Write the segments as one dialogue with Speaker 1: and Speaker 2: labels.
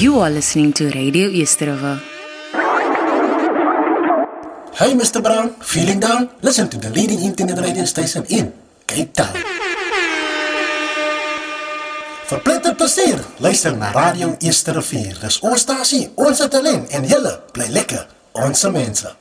Speaker 1: You are listening to Radio Eerste Rivier.
Speaker 2: Hey, Mr. Brown, feeling down? Listen to the leading internet radio station in Cape Town. Verpletter plesier, luister naar Radio Eerste Rivier. Dis ons stasie, ons talent en julle bly lekker, ons mense.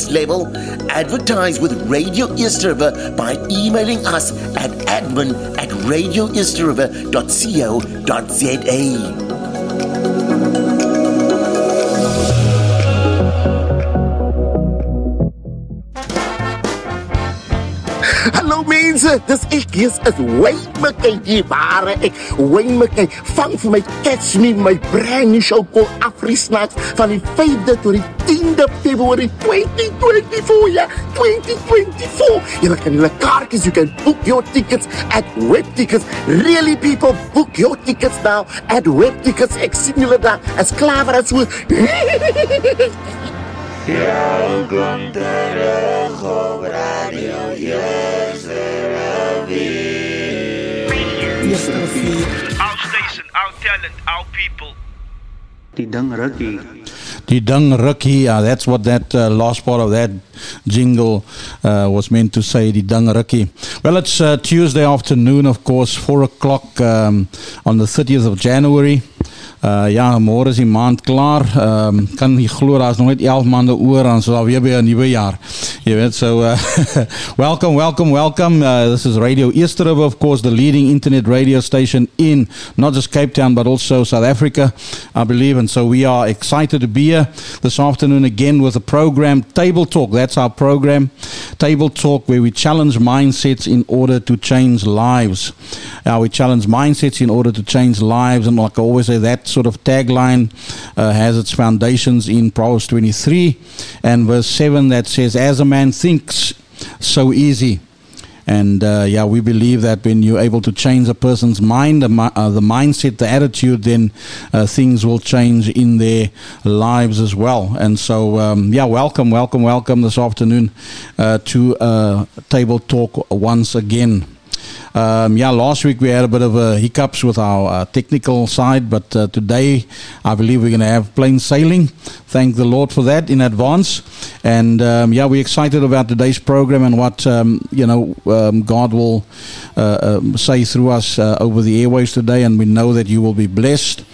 Speaker 3: Next level? Advertise with Radio East by emailing us at admin at radioeastriver.co.za.
Speaker 4: Hallo mense, dis ek, dis is Wayne McKay, die ware ek. Wayne McKay, vang vir my Catch Me, my brand new show called Afri Snacks van die 5de tot die 10de February 2024, ja, 2024. Julle kan julle kaartjies, you can book your tickets at Web Tickets. Really people, book your tickets now at Web Tickets. Ek sien julle daar as klaar as hoe.
Speaker 5: Welkom terug op Radio Yesterday.
Speaker 6: Our station, our talent, our people.
Speaker 7: Die ding rukkie.
Speaker 8: Ding rukkie, yeah, that's what that uh, last part of that jingle uh, was meant to say, die ding rukkie. Well, it's uh, Tuesday afternoon, of course, 4 o'clock um, on the 30th of January. Uh, ja, môre is die maand klaar. Ehm um, kan nie glo daar's nog net 11 maande oor dan sal weer by 'n nuwe jaar. Weet so uh, welcome, welcome, welcome. Uh, this is Radio East River of course the leading internet radio station in not just Cape Town but also South Africa, I believe and so we are excited to be here this afternoon again with a program Table Talk. That's our program. Table Talk where we challenge mindsets in order to change lives. Uh, we challenge mindsets in order to change lives and like I always say that sort of tagline uh, has its foundations in Proverbs 23 and verse 7 that says, As a man thinks, so easy. And uh, yeah, we believe that when you're able to change a person's mind, the, uh, the mindset, the attitude, then uh, things will change in their lives as well. And so, um, yeah, welcome, welcome, welcome this afternoon uh, to uh, Table Talk once again. Um, yeah, last week we had a bit of uh, hiccups with our uh, technical side, but uh, today I believe we're going to have plain sailing. Thank the Lord for that in advance. And um, yeah, we're excited about today's program and what um, you know um, God will uh, um, say through us over the airways today, and we know that you will be blessed.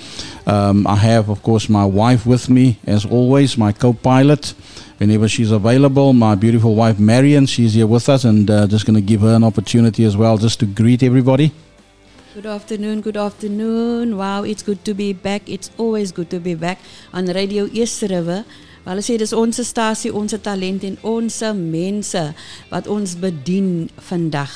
Speaker 8: Um, I have, of course, my wife with me as always, my co-pilot whenever she's available. My beautiful wife Marion, she's here with us, and uh, just going to give her an opportunity as well, just to greet everybody.
Speaker 9: Good afternoon, good afternoon. Wow, it's good to be back. It's always good to be back on Radio East River. Hulle sê dis ons stasie, ons talent en ons mense wat ons bedien vandag.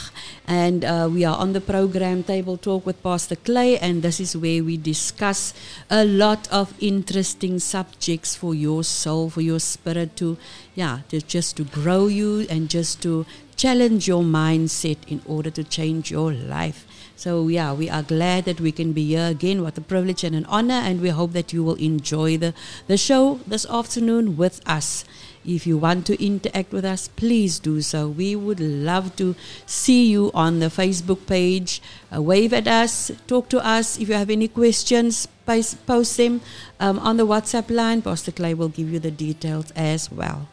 Speaker 9: And uh, we are on the program Table Talk with Pastor Clay and this is where we discuss a lot of interesting subjects for your soul, for your spirit to yeah, to just to grow you and just to challenge your mindset in order to change your life. So yeah, we are glad that we can be here again. What a privilege and an honor, and we hope that you will enjoy the, the show this afternoon with us. If you want to interact with us, please do so. We would love to see you on the Facebook page. Uh, wave at us, talk to us. If you have any questions, pos- post them um, on the WhatsApp line. Pastor Clay will give you the details as well.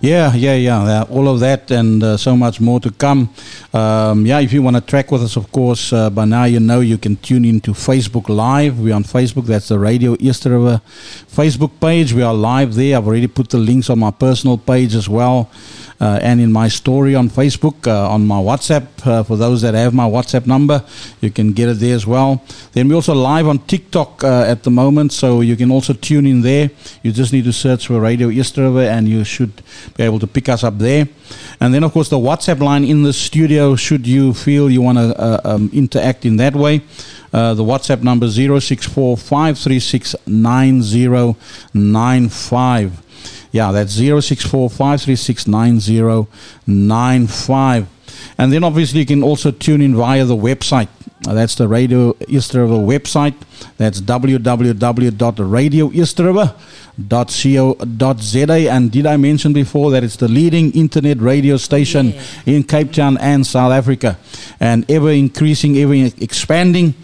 Speaker 8: Yeah, yeah, yeah. All of that and uh, so much more to come. Um, yeah, if you want to track with us, of course, uh, by now you know you can tune in to Facebook Live. We're on Facebook. That's the Radio East River Facebook page. We are live there. I've already put the links on my personal page as well. Uh, and in my story on Facebook, uh, on my WhatsApp, uh, for those that have my WhatsApp number, you can get it there as well. Then we're also live on TikTok uh, at the moment, so you can also tune in there. You just need to search for Radio East River and you should be able to pick us up there. And then, of course, the WhatsApp line in the studio, should you feel you want to uh, um, interact in that way. Uh, the WhatsApp number 064 536 9095. Yeah, that's 064 536 9095. And then obviously you can also tune in via the website. Uh, that's the Radio East River website. That's www.radioeastriver.co.za. And did I mention before that it's the leading internet radio station
Speaker 9: Yeah.
Speaker 8: in Cape Town and South Africa, and ever increasing, ever expanding.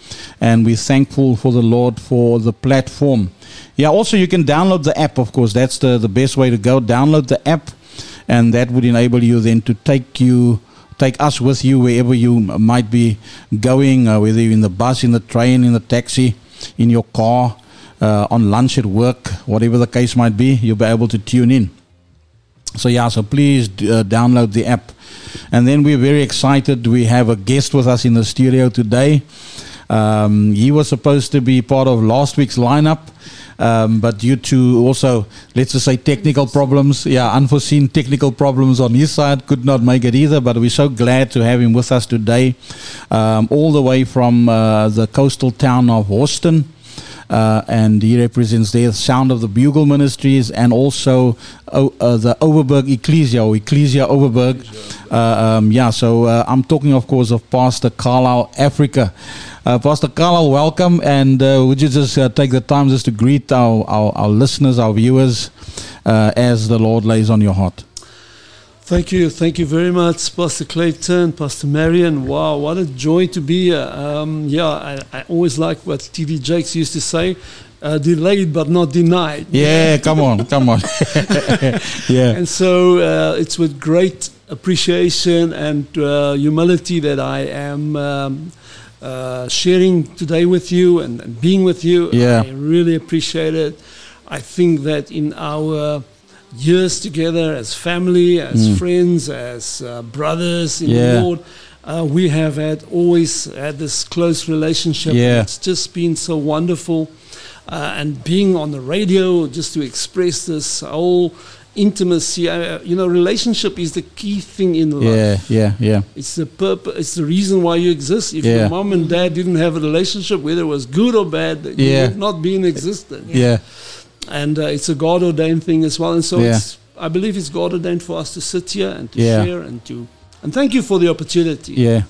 Speaker 8: And we're thankful for the Lord for the platform. Yeah, also you can download the app, of course. That's the, the best way to go. Download the app, and that would enable you then to take you take us with you wherever you might be going, uh, whether you're in the bus, in the train, in the taxi, in your car, uh, on lunch at work, whatever the case might be, you'll be able to tune in. So yeah, so please uh, download the app. And then we're very excited. We have a guest with us in the studio today. Um, he was supposed to be part of last week's lineup, um, but due to also, let's just say, technical problems, yeah, unforeseen technical problems on his side, could not make it either. But we're so glad to have him with us today, um, all the way from uh, the coastal town of Hawston uh, and he represents the Sound of the Bugle Ministries and also uh, uh, the Overberg Ecclesia, or Ecclesia Overberg. Uh, um, yeah, so uh, I'm talking, of course, of Pastor Carlisle Africa. Pastor Carlisle, welcome, and would you just take the time just to greet our, our, our listeners, our viewers, as the Lord lays on your heart?
Speaker 10: Thank you, thank you very much, Pastor Clayton, Pastor Marion. Wow, what a joy to be here. Um, yeah, I, I always like what TD Jakes used to say uh, delayed but not denied.
Speaker 8: Yeah, come on, come on. yeah.
Speaker 10: And so uh, it's with great appreciation and uh, humility that I am um, uh, sharing today with you and, and being with you.
Speaker 8: Yeah.
Speaker 10: I really appreciate it. I think that in our years together as family, as
Speaker 8: Mm.
Speaker 10: friends, as uh, brothers in
Speaker 8: Yeah.
Speaker 10: the Lord, uh, we have had always had this close relationship.
Speaker 8: Yeah.
Speaker 10: It's just been so wonderful. Uh, and being on the radio, just to express this whole intimacy, uh, you know, relationship is the key thing in life.
Speaker 8: Yeah, yeah, yeah.
Speaker 10: It's the purpose. It's the reason why you exist. If
Speaker 8: Yeah.
Speaker 10: your mom and dad didn't have a relationship, whether it was good or bad, you
Speaker 8: Yeah.
Speaker 10: would not be in existence.
Speaker 8: Yeah.
Speaker 10: And uh, it's a God ordained thing as well. And so
Speaker 8: Yeah.
Speaker 10: it's, I believe it's God ordained for us to sit here and to
Speaker 8: Yeah.
Speaker 10: share and to. And thank you for the opportunity.
Speaker 8: Yeah.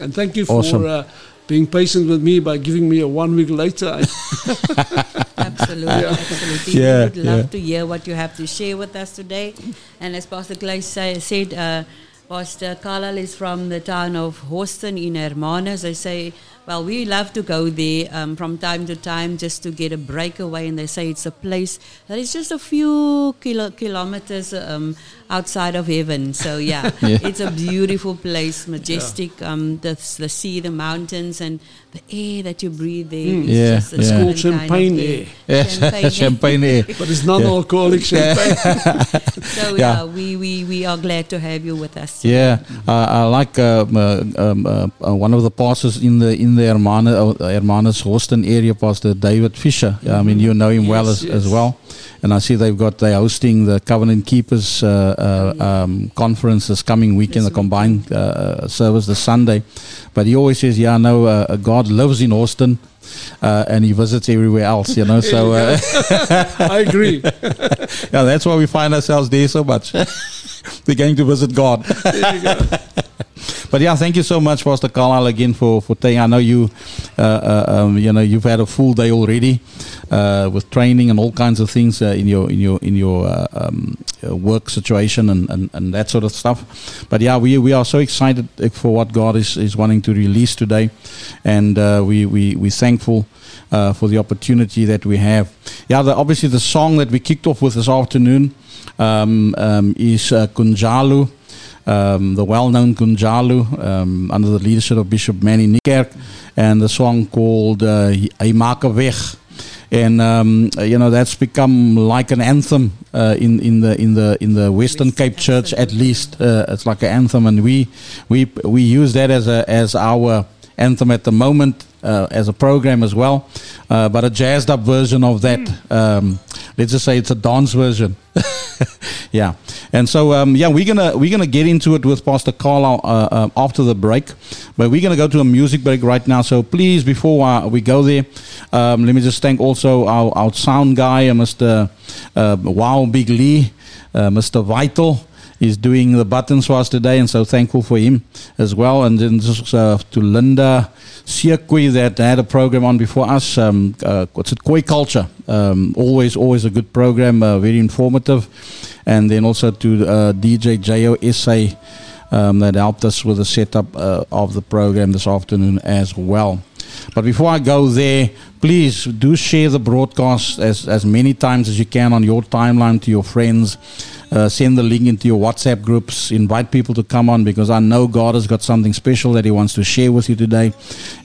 Speaker 10: And thank you
Speaker 8: Awesome.
Speaker 10: for uh, being patient with me by giving me a one week later. I-
Speaker 9: Absolutely,
Speaker 10: Yeah.
Speaker 9: absolutely.
Speaker 8: Yeah,
Speaker 9: we would love
Speaker 8: yeah.
Speaker 9: to hear what you have to share with us today. And as Pastor Clay say, said, uh, Pastor Carlisle is from the town of Hawston in Hermanus. They say, well, we love to go there um, from time to time just to get a breakaway. And they say it's a place that is just a few kilo- kilometers um, outside of heaven. So, yeah,
Speaker 8: Yeah.
Speaker 9: it's a beautiful place, majestic. Um, the, the sea, the mountains, and the air that you breathe there.
Speaker 10: Mm.
Speaker 9: is
Speaker 8: Yeah,
Speaker 9: just a
Speaker 8: yeah. It's
Speaker 10: called
Speaker 9: different
Speaker 10: champagne
Speaker 9: air.
Speaker 10: air.
Speaker 8: Yeah, champagne air.
Speaker 10: but it's non alcoholic champagne.
Speaker 9: So
Speaker 8: Yeah.
Speaker 9: yeah, we, we, we are glad to have you with us.
Speaker 8: Yeah, uh, I like um, uh, um, uh, uh, one of the pastors in the in the Hermana, uh, Hermanus Hawston area, Pastor David Fisher. I mean, you know him well
Speaker 10: Yes,
Speaker 8: as, as
Speaker 10: yes.
Speaker 8: well, and I see they've got they're hosting the Covenant Keepers uh, uh, um, conference this coming weekend, the combined uh, uh, service this Sunday. But he always says, "Yeah, no, uh, God lives in Hawston." Uh, and he visits everywhere else, you know. So, uh,
Speaker 10: I agree.
Speaker 8: yeah, that's why we find ourselves there so much. We're going to visit God.
Speaker 10: Go.
Speaker 8: But yeah, thank you so much, Pastor Carlisle, again for for taking. I know you, uh, uh, um, you know, you've had a full day already uh, with training and all kinds of things uh, in your in your in your uh, um, work situation and, and, and that sort of stuff. But yeah, we we are so excited for what God is, is wanting to release today, and uh, we we we thankful. Uh, for the opportunity that we have, yeah. The, obviously, the song that we kicked off with this afternoon um, um, is uh, Kunjalu um, the well-known Kunjalu um, under the leadership of Bishop Manny Niekerk and the song called uh, Hy Maak 'n Weg. And um, you know that's become like an anthem uh, in in the in the in the Western Cape Church at least. Uh, it's like an anthem, and we we we use that as a as our anthem at the moment uh, as a program as well. Uh, but a jazzed up version of that. Um, let's just say it's a dance version. yeah, and so um, yeah, we're gonna we're gonna get into it with Pastor Carlisle uh, uh, after the break, but we're gonna go to a music break right now. So please, before uh, we go there, um, let me just thank also our, our sound guy, Mr. Uh, wow Big Lee, Mr. Vital. Is doing the buttons for us today, and so thankful for him as well. And then just uh, to Linda Siakwi that had a program on before us. Um, uh, what's it? Khoi Culture. Um, always, always a good program, uh, very informative. And then also to uh, DJ JOSA um, that helped us with the setup uh, of the program this afternoon as well. But before I go there, please do share the broadcast as, as many times as you can on your timeline to your friends. Uh, send the link into your WhatsApp groups. Invite people to come on because I know God has got something special that He wants to share with you today.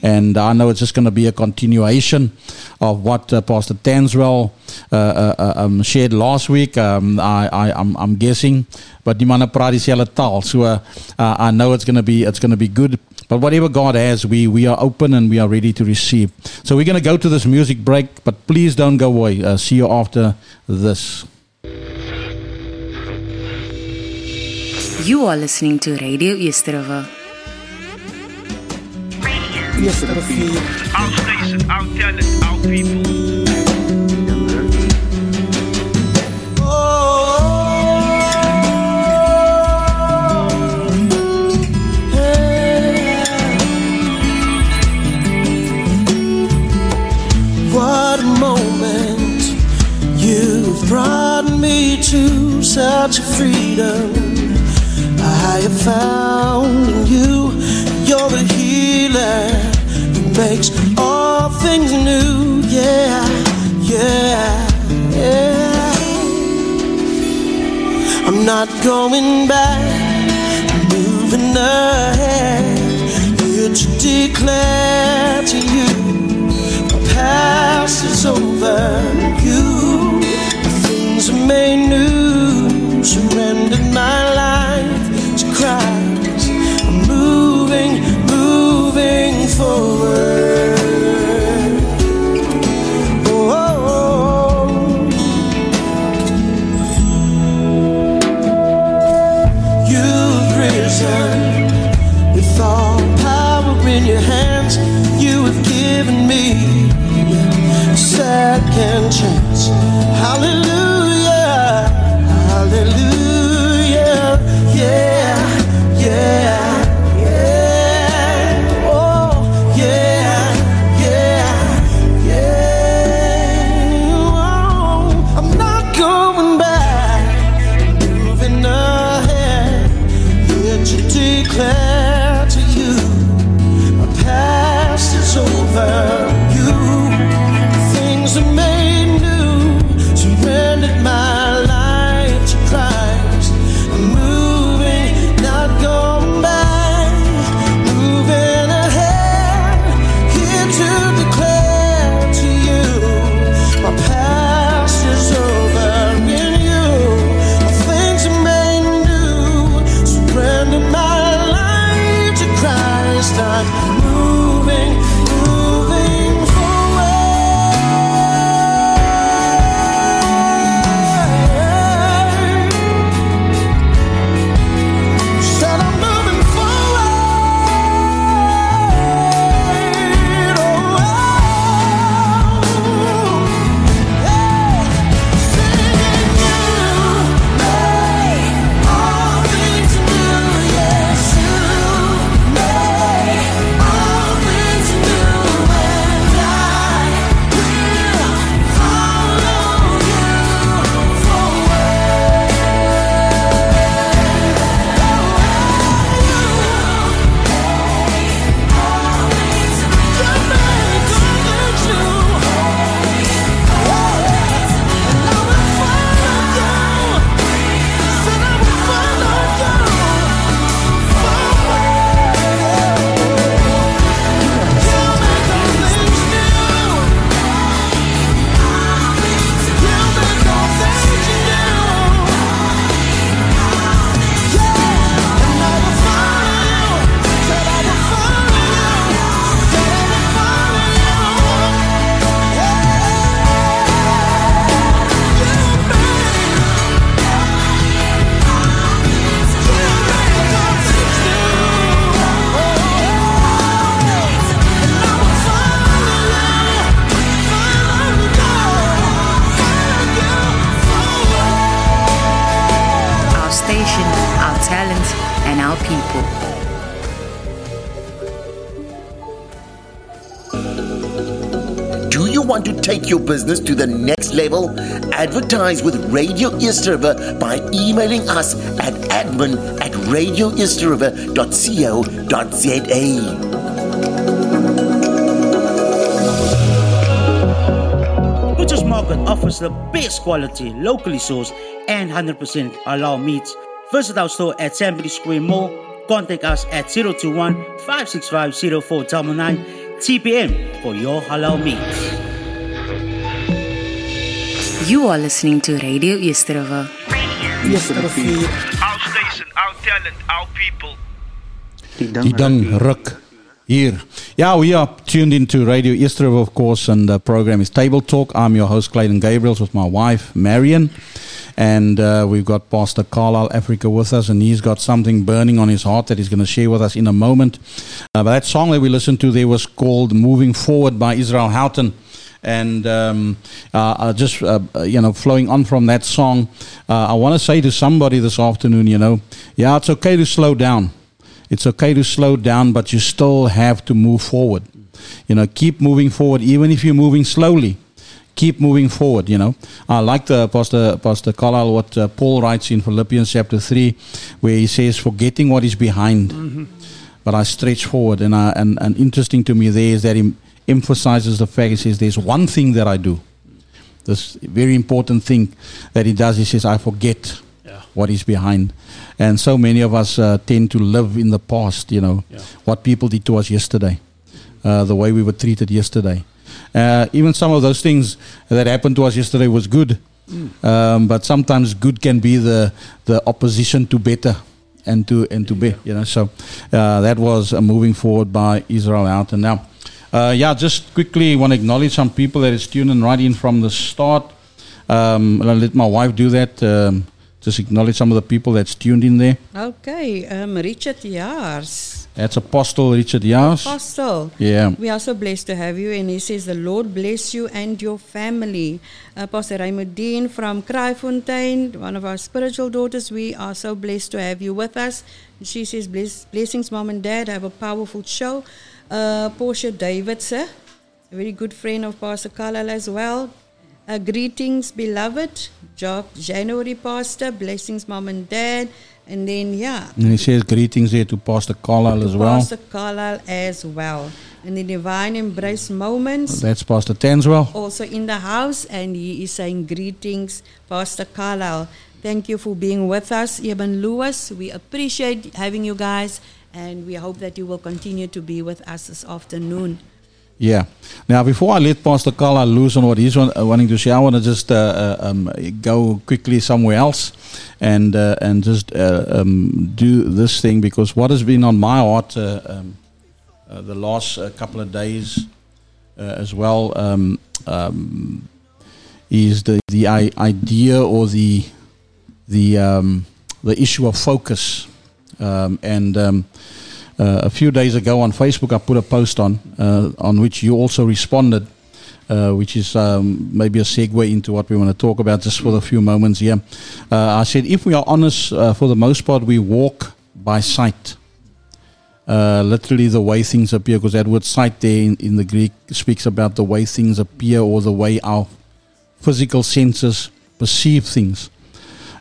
Speaker 8: And I know it's just going to be a continuation of what uh, Pastor Tanswell uh, uh, uh, um, shared last week. Um, I, I, I'm, I'm guessing. But die manne praat dieselfde taal. So uh, I know it's going to be it's going to be good. But whatever God has, we, we are open and we are ready to receive. So we're going to go to this music break, but please don't go away. Uh, see you after this.
Speaker 1: You are listening to Radio East River.
Speaker 6: Our station, our talent, our people.
Speaker 5: What moment you've brought me to such freedom. I have found in you, you're the healer who makes all things new. Yeah, yeah, yeah. I'm not going back, I'm moving ahead. Here to declare to you my past is over. You, things are made new. Surrendered my life Christ. I'm moving, moving forward. Oh, you've risen with all power in your hands. You have given me a second chance. Hallelujah,
Speaker 3: business to the next level? Advertise with Radio East River by emailing us at admin at radioeastriver.co.za.
Speaker 11: Butcher's Market offers the best quality, locally sourced and 100% halal meats. Visit our store at Sambry Square Mall. Contact us at 021 565 0499 TPM for your halal meats.
Speaker 1: You are listening to Radio Eerste Rivier.
Speaker 6: Our station, our talent, our people.
Speaker 8: Die ding ruk here. Yeah, we are tuned into Radio Easter, of course, and the program is Table Talk. I'm your host, Clayton Gabriels, with my wife, Marion. And uh, we've got Pastor Carlisle Africa with us, and he's got something burning on his heart that he's going to share with us in a moment. Uh, but that song that we listened to there was called Moving Forward by Israel Houghton. And um, uh, uh, just, uh, uh, you know, flowing on from that song, uh, I want to say to somebody this afternoon, you know, yeah, it's okay to slow down. It's okay to slow down, but you still have to move forward. You know, keep moving forward, even if you're moving slowly. Keep moving forward. You know, I like the Pastor Pastor Carlisle what uh, Paul writes in Philippians chapter three, where he says, "Forgetting what is behind, but I stretch forward." And I, and and interesting to me there is that he emphasizes the fact he says, "There's one thing that I do." This very important thing that he does. He says, "I forget." what is behind. And so many of us uh, tend to live in the past, you know, what people did to us yesterday, uh, the way we were treated yesterday. Uh, even some of those things that happened to us yesterday was good, um, but sometimes good can be the, the opposition to better and to and to be, you know. So uh, that was a moving forward by Israel Houghton. And now, uh, yeah, just quickly want to acknowledge some people that is tuned in right in from the start. Um, I'll let my wife do that. Um, just acknowledge some of the people that's tuned in there.
Speaker 9: Okay, um, Richard Jaars.
Speaker 8: That's Apostle Richard Jaars.
Speaker 9: Apostle.
Speaker 8: Yeah.
Speaker 9: We are so blessed to have you. And he says, The Lord bless you and your family. Uh, Pastor Raymond Dean from Kraaifontein, one of our spiritual daughters. We are so blessed to have you with us. She says, Bless, Blessings, mom and dad. Have a powerful show. Uh, Portia Davidson, a very good friend of Pastor Carlisle as well. Uh, greetings, beloved. Job January Pastor. Blessings, mom and dad. And then, yeah,
Speaker 8: And he says greetings there to Pastor Carlisle as well.
Speaker 9: Pastor Carlisle as well. And the Divine Embrace Moments
Speaker 8: That's Pastor Tanswell.
Speaker 9: also in the house, and he is saying greetings, Pastor Carlisle. Thank you for being with us, Eben Lewis. We appreciate having you guys, and we hope that you will continue to be with us this afternoon.
Speaker 8: Yeah. Now, before I let Pastor Carlisle loose on what he's want, uh, wanting to share, I want to just uh, uh, um, go quickly somewhere else and uh, and just uh, um, do this thing because what has been on my heart uh, um, the last couple of days as well um, um, is the the idea or the the um, the issue of focus um, and. Um, uh, a few days ago on Facebook, I put a post on uh, on which you also responded, uh, which is um, maybe a segue into what we want to talk about just for a few moments here. Uh, I said, if we are honest, uh, for the most part, we walk by sight. Uh, literally, the way things appear, because that word sight there in, in the Greek speaks about the way things appear or the way our physical senses perceive things.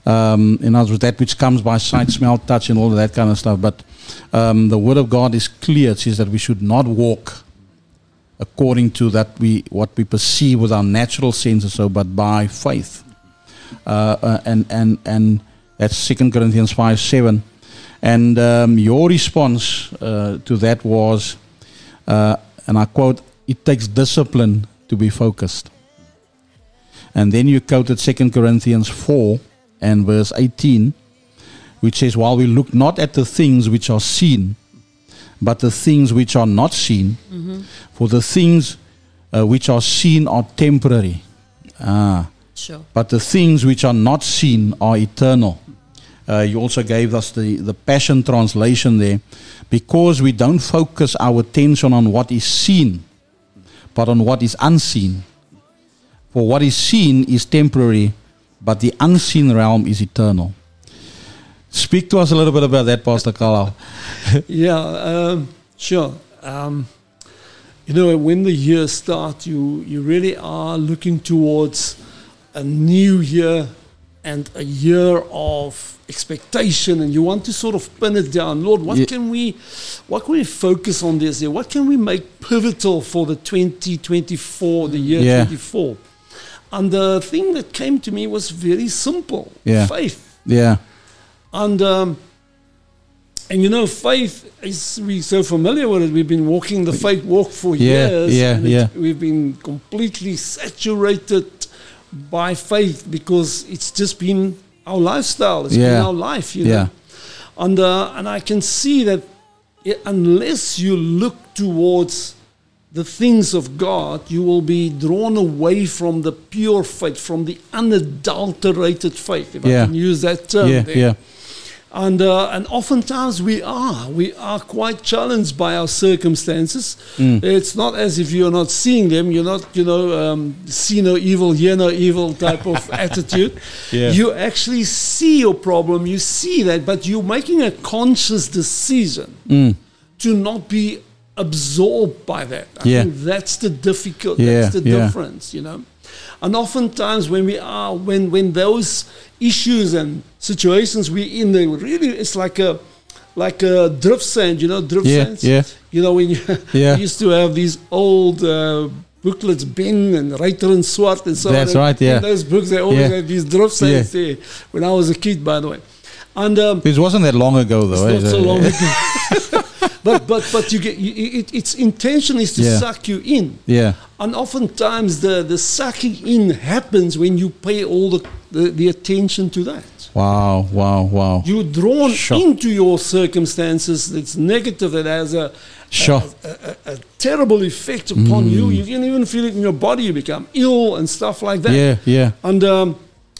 Speaker 8: Um, in other words, that which comes by sight, smell, touch, and all of that kind of stuff. But um, the Word of God is clear. It says that we should not walk according to that we what we perceive with our natural senses, so but by faith. Uh, uh, and and and that's Second Corinthians five seven. And um, your response uh, to that was, uh, and I quote, "It takes discipline to be focused." And then you quoted Second Corinthians four and verse eighteen, which says, "While we look not at the things which are seen, but the things which are not seen,
Speaker 9: Mhm.
Speaker 8: for the things uh, which are seen are temporary." Ah.
Speaker 9: Sure.
Speaker 8: But the things which are not seen are eternal. Uh, you also gave us the, the Passion translation there. Because we don't focus our attention on what is seen, but on what is unseen. For what is seen is temporary, but the unseen realm is eternal. Speak to us a little bit about that, Pastor Carlisle.
Speaker 10: yeah, um, sure. Um, you know, when the year starts, you, you really are looking towards a new year and a year of expectation, and you want to sort of pin it down. Lord, what
Speaker 8: Yeah.
Speaker 10: can we, what can we focus on this year? What can we make pivotal for the 2024, the year
Speaker 8: Yeah.
Speaker 10: 24? And the thing that came to me was very simple
Speaker 8: Yeah.
Speaker 10: faith.
Speaker 8: Yeah.
Speaker 10: And um, and you know, faith is we're so familiar with it. We've been walking the faith walk for
Speaker 8: Yeah,
Speaker 10: years.
Speaker 8: yeah,
Speaker 10: and it-
Speaker 8: yeah.
Speaker 10: We've been completely saturated by faith because it's just been our lifestyle. It's been
Speaker 8: Yeah.
Speaker 10: our life, you
Speaker 8: Yeah.
Speaker 10: know. And uh, and I can see that i- unless you look towards the things of God, you will be drawn away from the pure faith, from the unadulterated faith, if
Speaker 8: Yeah.
Speaker 10: I can use that term.
Speaker 8: Yeah,
Speaker 10: there.
Speaker 8: yeah.
Speaker 10: And uh, and oftentimes we are we are quite challenged by our circumstances.
Speaker 8: Mm.
Speaker 10: It's not as if you're not seeing them. You're not you know um, see no evil, hear no evil type of attitude.
Speaker 8: Yeah.
Speaker 10: You actually see your problem. You see that, but you're making a conscious decision
Speaker 8: Mm.
Speaker 10: to not be absorbed by that. I
Speaker 8: Yeah.
Speaker 10: think that's the difficult.
Speaker 8: Yeah,
Speaker 10: That's the
Speaker 8: yeah.
Speaker 10: difference. You know. And oftentimes when we are when when those issues and situations we're in they really it's like a like a drift sand, you know, drift
Speaker 8: Yeah,
Speaker 10: sands.
Speaker 8: yeah.
Speaker 10: You know when you
Speaker 8: Yeah.
Speaker 10: used to have these old uh, booklets, Ben and Reiter and Swart and so
Speaker 8: That's
Speaker 10: on.
Speaker 8: right,
Speaker 10: In
Speaker 8: yeah.
Speaker 10: those books they always
Speaker 8: Yeah.
Speaker 10: had these drift sands there when I was a kid, by the way. And um,
Speaker 8: This wasn't that long ago, though.
Speaker 10: it's
Speaker 8: eh?
Speaker 10: not so long ago. but but but you get you, it, its intention is to
Speaker 8: Yeah.
Speaker 10: suck you in.
Speaker 8: Yeah.
Speaker 10: And oftentimes the, the sucking in happens when you pay all the, the, the attention to that.
Speaker 8: Wow, wow, wow.
Speaker 10: You're drawn
Speaker 8: Sure.
Speaker 10: into your circumstances that's negative, that has a,
Speaker 8: Sure.
Speaker 10: a, a, a terrible effect upon you. You can even feel it in your body. You become ill and stuff like that.
Speaker 8: Yeah, yeah.
Speaker 10: And um,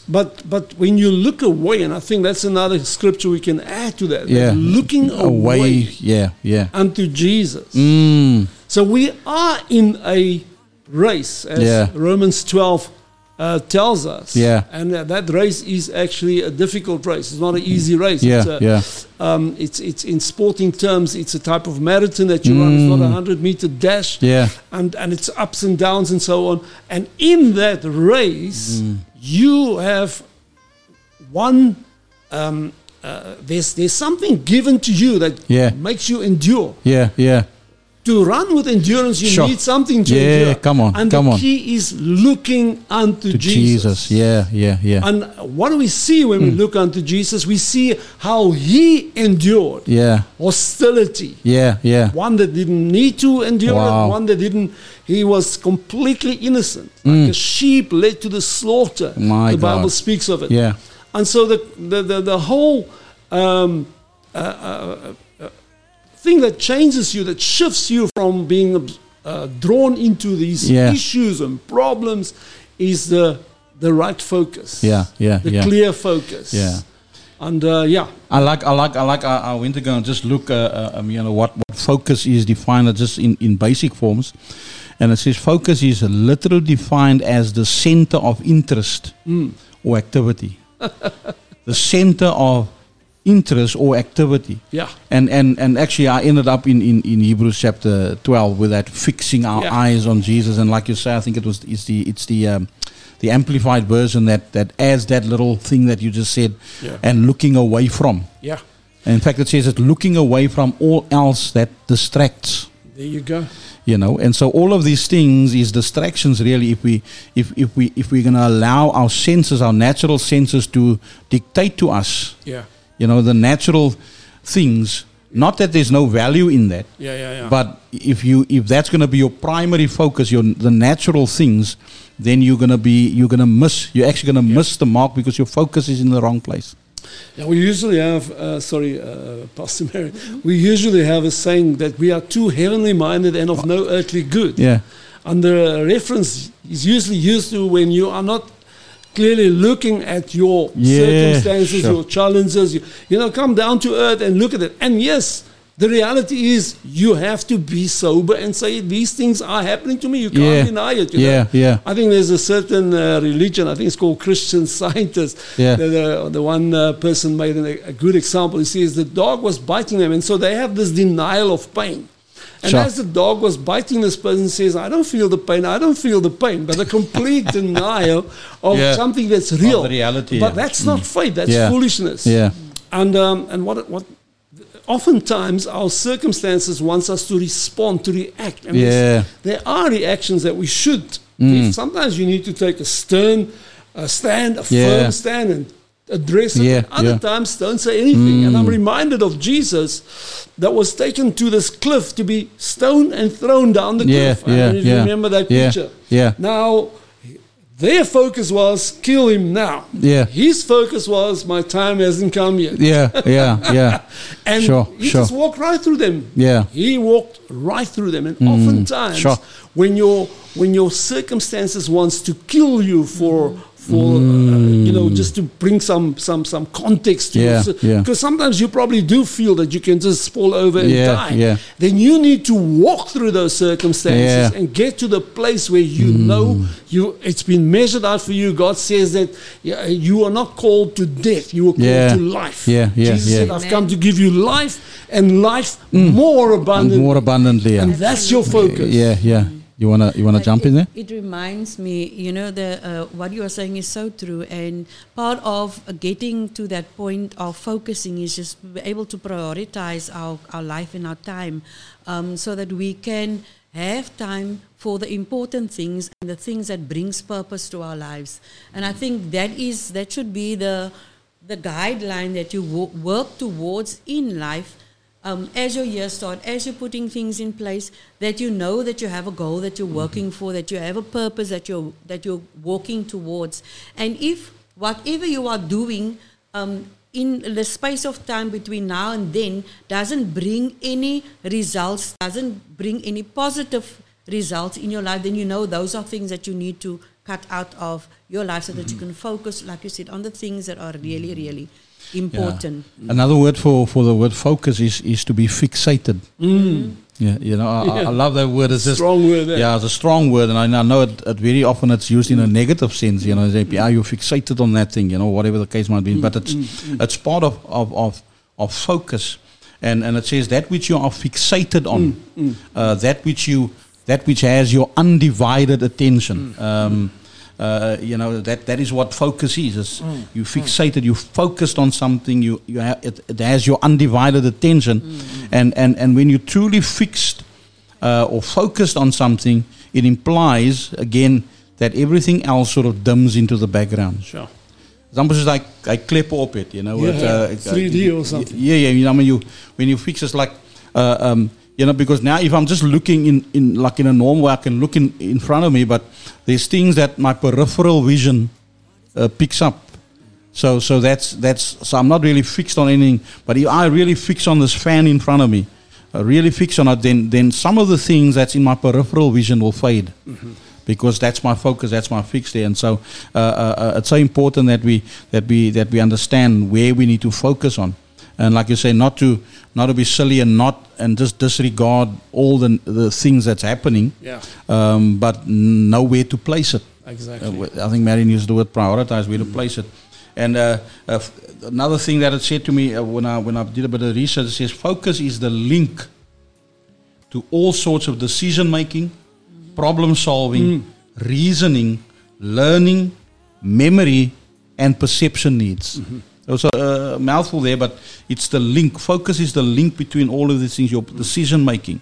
Speaker 10: but but when you look away, and I think that's another scripture we can add to that. that
Speaker 8: Yeah.
Speaker 10: looking away,
Speaker 8: Away. Yeah, yeah.
Speaker 10: unto Jesus.
Speaker 8: Mm.
Speaker 10: So we are in a race, as
Speaker 8: Yeah.
Speaker 10: Romans 12 uh, tells us.
Speaker 8: Yeah.
Speaker 10: And uh, that race is actually a difficult race. It's not an easy race.
Speaker 8: Yeah,
Speaker 10: it's a,
Speaker 8: yeah.
Speaker 10: Um, it's, it's in sporting terms, it's a type of marathon that you run. It's not a 100 meter dash.
Speaker 8: Mm. Yeah.
Speaker 10: And, and it's ups and downs and so on. And in that race,
Speaker 8: Mm.
Speaker 10: You have one. Um, uh, there's there's something given to you that
Speaker 8: Yeah.
Speaker 10: makes you endure
Speaker 8: Yeah, yeah.
Speaker 10: To run with endurance, you
Speaker 8: Sure.
Speaker 10: need something to
Speaker 8: Yeah,
Speaker 10: endure.
Speaker 8: come on,
Speaker 10: And
Speaker 8: come
Speaker 10: the
Speaker 8: on.
Speaker 10: key is looking unto
Speaker 8: To
Speaker 10: Jesus.
Speaker 8: Jesus. Yeah, yeah, yeah.
Speaker 10: And what do we see when we look unto Jesus? We see how he endured
Speaker 8: yeah,
Speaker 10: hostility.
Speaker 8: yeah, yeah.
Speaker 10: One that didn't need to endure
Speaker 8: Wow.
Speaker 10: one that didn't, he was completely innocent.
Speaker 8: Mm.
Speaker 10: Like a sheep led to the slaughter.
Speaker 8: My
Speaker 10: the Bible speaks of it.
Speaker 8: Yeah.
Speaker 10: And so the, the, the, the whole um, uh, uh, thing that changes you, that shifts you from being uh, drawn into these
Speaker 8: Yeah.
Speaker 10: issues and problems is the, the right focus.
Speaker 8: Yeah, yeah,
Speaker 10: The
Speaker 8: yeah.
Speaker 10: clear focus.
Speaker 8: Yeah.
Speaker 10: And uh, yeah,
Speaker 8: I like, I like, I like our, our winter and just look, uh, uh, um, you know, what, what focus is defined as just in, in basic forms. And it says focus is literally defined as the center of interest
Speaker 10: Mm.
Speaker 8: or activity. the center of interest or activity.
Speaker 10: Yeah.
Speaker 8: And, and, and actually, I ended up in, in, in Hebrews chapter 12 with that fixing our
Speaker 10: Yeah.
Speaker 8: eyes on Jesus. And like you say, I think it was it's the it's the um, the amplified version that, that adds that little thing that you just said
Speaker 10: Yeah.
Speaker 8: and looking away from.
Speaker 10: yeah.
Speaker 8: And in fact, it says that looking away from all else that distracts.
Speaker 10: There you go.
Speaker 8: You know, and so all of these things is distractions. Really, if we if if we if we're gonna allow our senses, our natural senses, to dictate to us,
Speaker 10: Yeah.
Speaker 8: You know, the natural things. Not that there's no value in that,
Speaker 10: Yeah, yeah, yeah.
Speaker 8: but if you if that's going to be your primary focus, your the natural things, then you're going to be you're going to miss. You're actually going to miss the mark because your focus is in the wrong place.
Speaker 10: Yeah, we usually have, uh, sorry, uh, Pastor Mary, we usually have a saying that we are too heavenly minded and of no earthly good.
Speaker 8: Yeah.
Speaker 10: And the reference is usually used to when you are not clearly looking at your
Speaker 8: Yeah,
Speaker 10: circumstances,
Speaker 8: sure.
Speaker 10: your challenges. You, you know, come down to earth and look at it. And yes, the reality is you have to be sober and say these things are happening to me. You can't
Speaker 8: Yeah.
Speaker 10: deny it. You
Speaker 8: Yeah,
Speaker 10: know?
Speaker 8: yeah.
Speaker 10: I think there's a certain uh, religion. I think it's called Christian Scientist.
Speaker 8: Yeah.
Speaker 10: The, the, the one uh, person made an, a good example. He says the dog was biting them, and so they have this denial of pain. And
Speaker 8: Sure.
Speaker 10: as the dog was biting this person, says, "I don't feel the pain. I don't feel the pain," but a complete denial of
Speaker 8: Yeah.
Speaker 10: something that's real.
Speaker 8: the reality,
Speaker 10: But
Speaker 8: yeah.
Speaker 10: that's not faith. That's
Speaker 8: Yeah.
Speaker 10: foolishness.
Speaker 8: Yeah.
Speaker 10: And um, and what what oftentimes our circumstances wants us to respond, to react. And
Speaker 8: Yeah.
Speaker 10: there are reactions that we should
Speaker 8: Mm.
Speaker 10: Sometimes you need to take a stern a stand, a
Speaker 8: Yeah.
Speaker 10: firm stand, and address it.
Speaker 8: Yeah,
Speaker 10: Other
Speaker 8: yeah.
Speaker 10: times, don't say anything. And I'm
Speaker 8: Mm.
Speaker 10: reminded of Jesus that was taken to this cliff to be stoned and thrown down the
Speaker 8: Yeah,
Speaker 10: cliff. I
Speaker 8: yeah,
Speaker 10: don't know if you
Speaker 8: yeah.
Speaker 10: remember that
Speaker 8: Yeah,
Speaker 10: picture.
Speaker 8: yeah.
Speaker 10: Now, their focus was kill him now.
Speaker 8: Yeah.
Speaker 10: His focus was my time hasn't come yet.
Speaker 8: Yeah, yeah, yeah.
Speaker 10: and
Speaker 8: Sure,
Speaker 10: he
Speaker 8: sure.
Speaker 10: just walked right through them.
Speaker 8: Yeah.
Speaker 10: He walked right through them. And
Speaker 8: Mm,
Speaker 10: oftentimes,
Speaker 8: sure.
Speaker 10: when your when your circumstances wants to kill you for for uh, you know just to bring some some some context to
Speaker 8: Mm. Yeah,
Speaker 10: it,
Speaker 8: yeah.
Speaker 10: because sometimes you probably do feel that you can just fall over and
Speaker 8: Yeah,
Speaker 10: die.
Speaker 8: yeah.
Speaker 10: Then you need to walk through those circumstances.
Speaker 8: Mm.
Speaker 10: and get to the place where you know you it's been measured out for you. God says that you are not called to death; you are called to life.
Speaker 8: Yeah, yeah,
Speaker 10: Jesus
Speaker 8: yeah.
Speaker 10: said, "I've come to give you life and life more
Speaker 8: And
Speaker 10: abundant."
Speaker 8: more abundantly.
Speaker 10: And that's your focus.
Speaker 8: Yeah, yeah. You wanna you wanna jump in there?
Speaker 9: It reminds me, you know, the uh, what you are saying is so true, and part of getting to that point of focusing is just able to prioritize our, our life and our time, um, so that we can have time for the important things and the things that brings purpose to our lives. And I think that is that should be the the guideline that you wo- work towards in life um, as your year start, as you're putting things in place, that you know that you have a goal that you're working for, that you have a purpose that you're that you're walking towards, and if whatever you are doing um, in the space of time between now and then doesn't bring any results, doesn't bring any positive results in your life, then you know those are things that you need to cut out of your life so that you can focus, like you said, on the things that are really, really important.
Speaker 8: Yeah. Another word for, for the word focus is, is to be fixated.
Speaker 10: Mm.
Speaker 8: Yeah, you know, I,
Speaker 10: Yeah.
Speaker 8: I love that word. It's just,
Speaker 10: Strong word there.
Speaker 8: Yeah, it's a strong word, and I, I know it, it very often it's used in a negative sense. You know, say, yeah, you're fixated on that thing. You know, whatever the case might be. But it's mm, mm, mm. it's part of of, of, of focus, and and it says that which you are fixated on, uh, that which you that which has your undivided attention. Um, uh, you know that that is what focus is. is You fixated, you focused on something. You you have it, it has your undivided attention, and and and when you truly fixed uh, or focused on something, it implies again that everything else sort of dims into the background.
Speaker 10: Sure.
Speaker 8: It's almost like I clip op it, you know.
Speaker 10: Yeah,
Speaker 8: it, uh, uh,
Speaker 10: 3D or something.
Speaker 8: Yeah, yeah. You know, when you when you fix it's like, uh, um, you know, because now if I'm just looking in, in like in a normal way, I can look in in front of me, but there's things that my peripheral vision uh, picks up. So so that's that's so I'm not really fixed on anything, but if I really fix on this fan in front of me, uh, really fix on it, then then some of the things that's in my peripheral vision will fade because that's my focus, that's my fix there. And so uh, uh, uh, it's so important that we that we that we understand where we need to focus on, and like you say, not to not to be silly and not and just disregard all the the things that's happening,
Speaker 10: Yeah.
Speaker 8: um, but know where to place it.
Speaker 10: Exactly.
Speaker 8: Uh, I think Marion used the word prioritize, where to place it. And uh, uh, another thing that it said to me uh, when I when I did a bit of research, it says focus is the link to all sorts of decision making, problem solving, reasoning, learning, memory, and perception needs. Those are a mouthful there, but it's the link. Focus is the link between all of these things. Your decision making.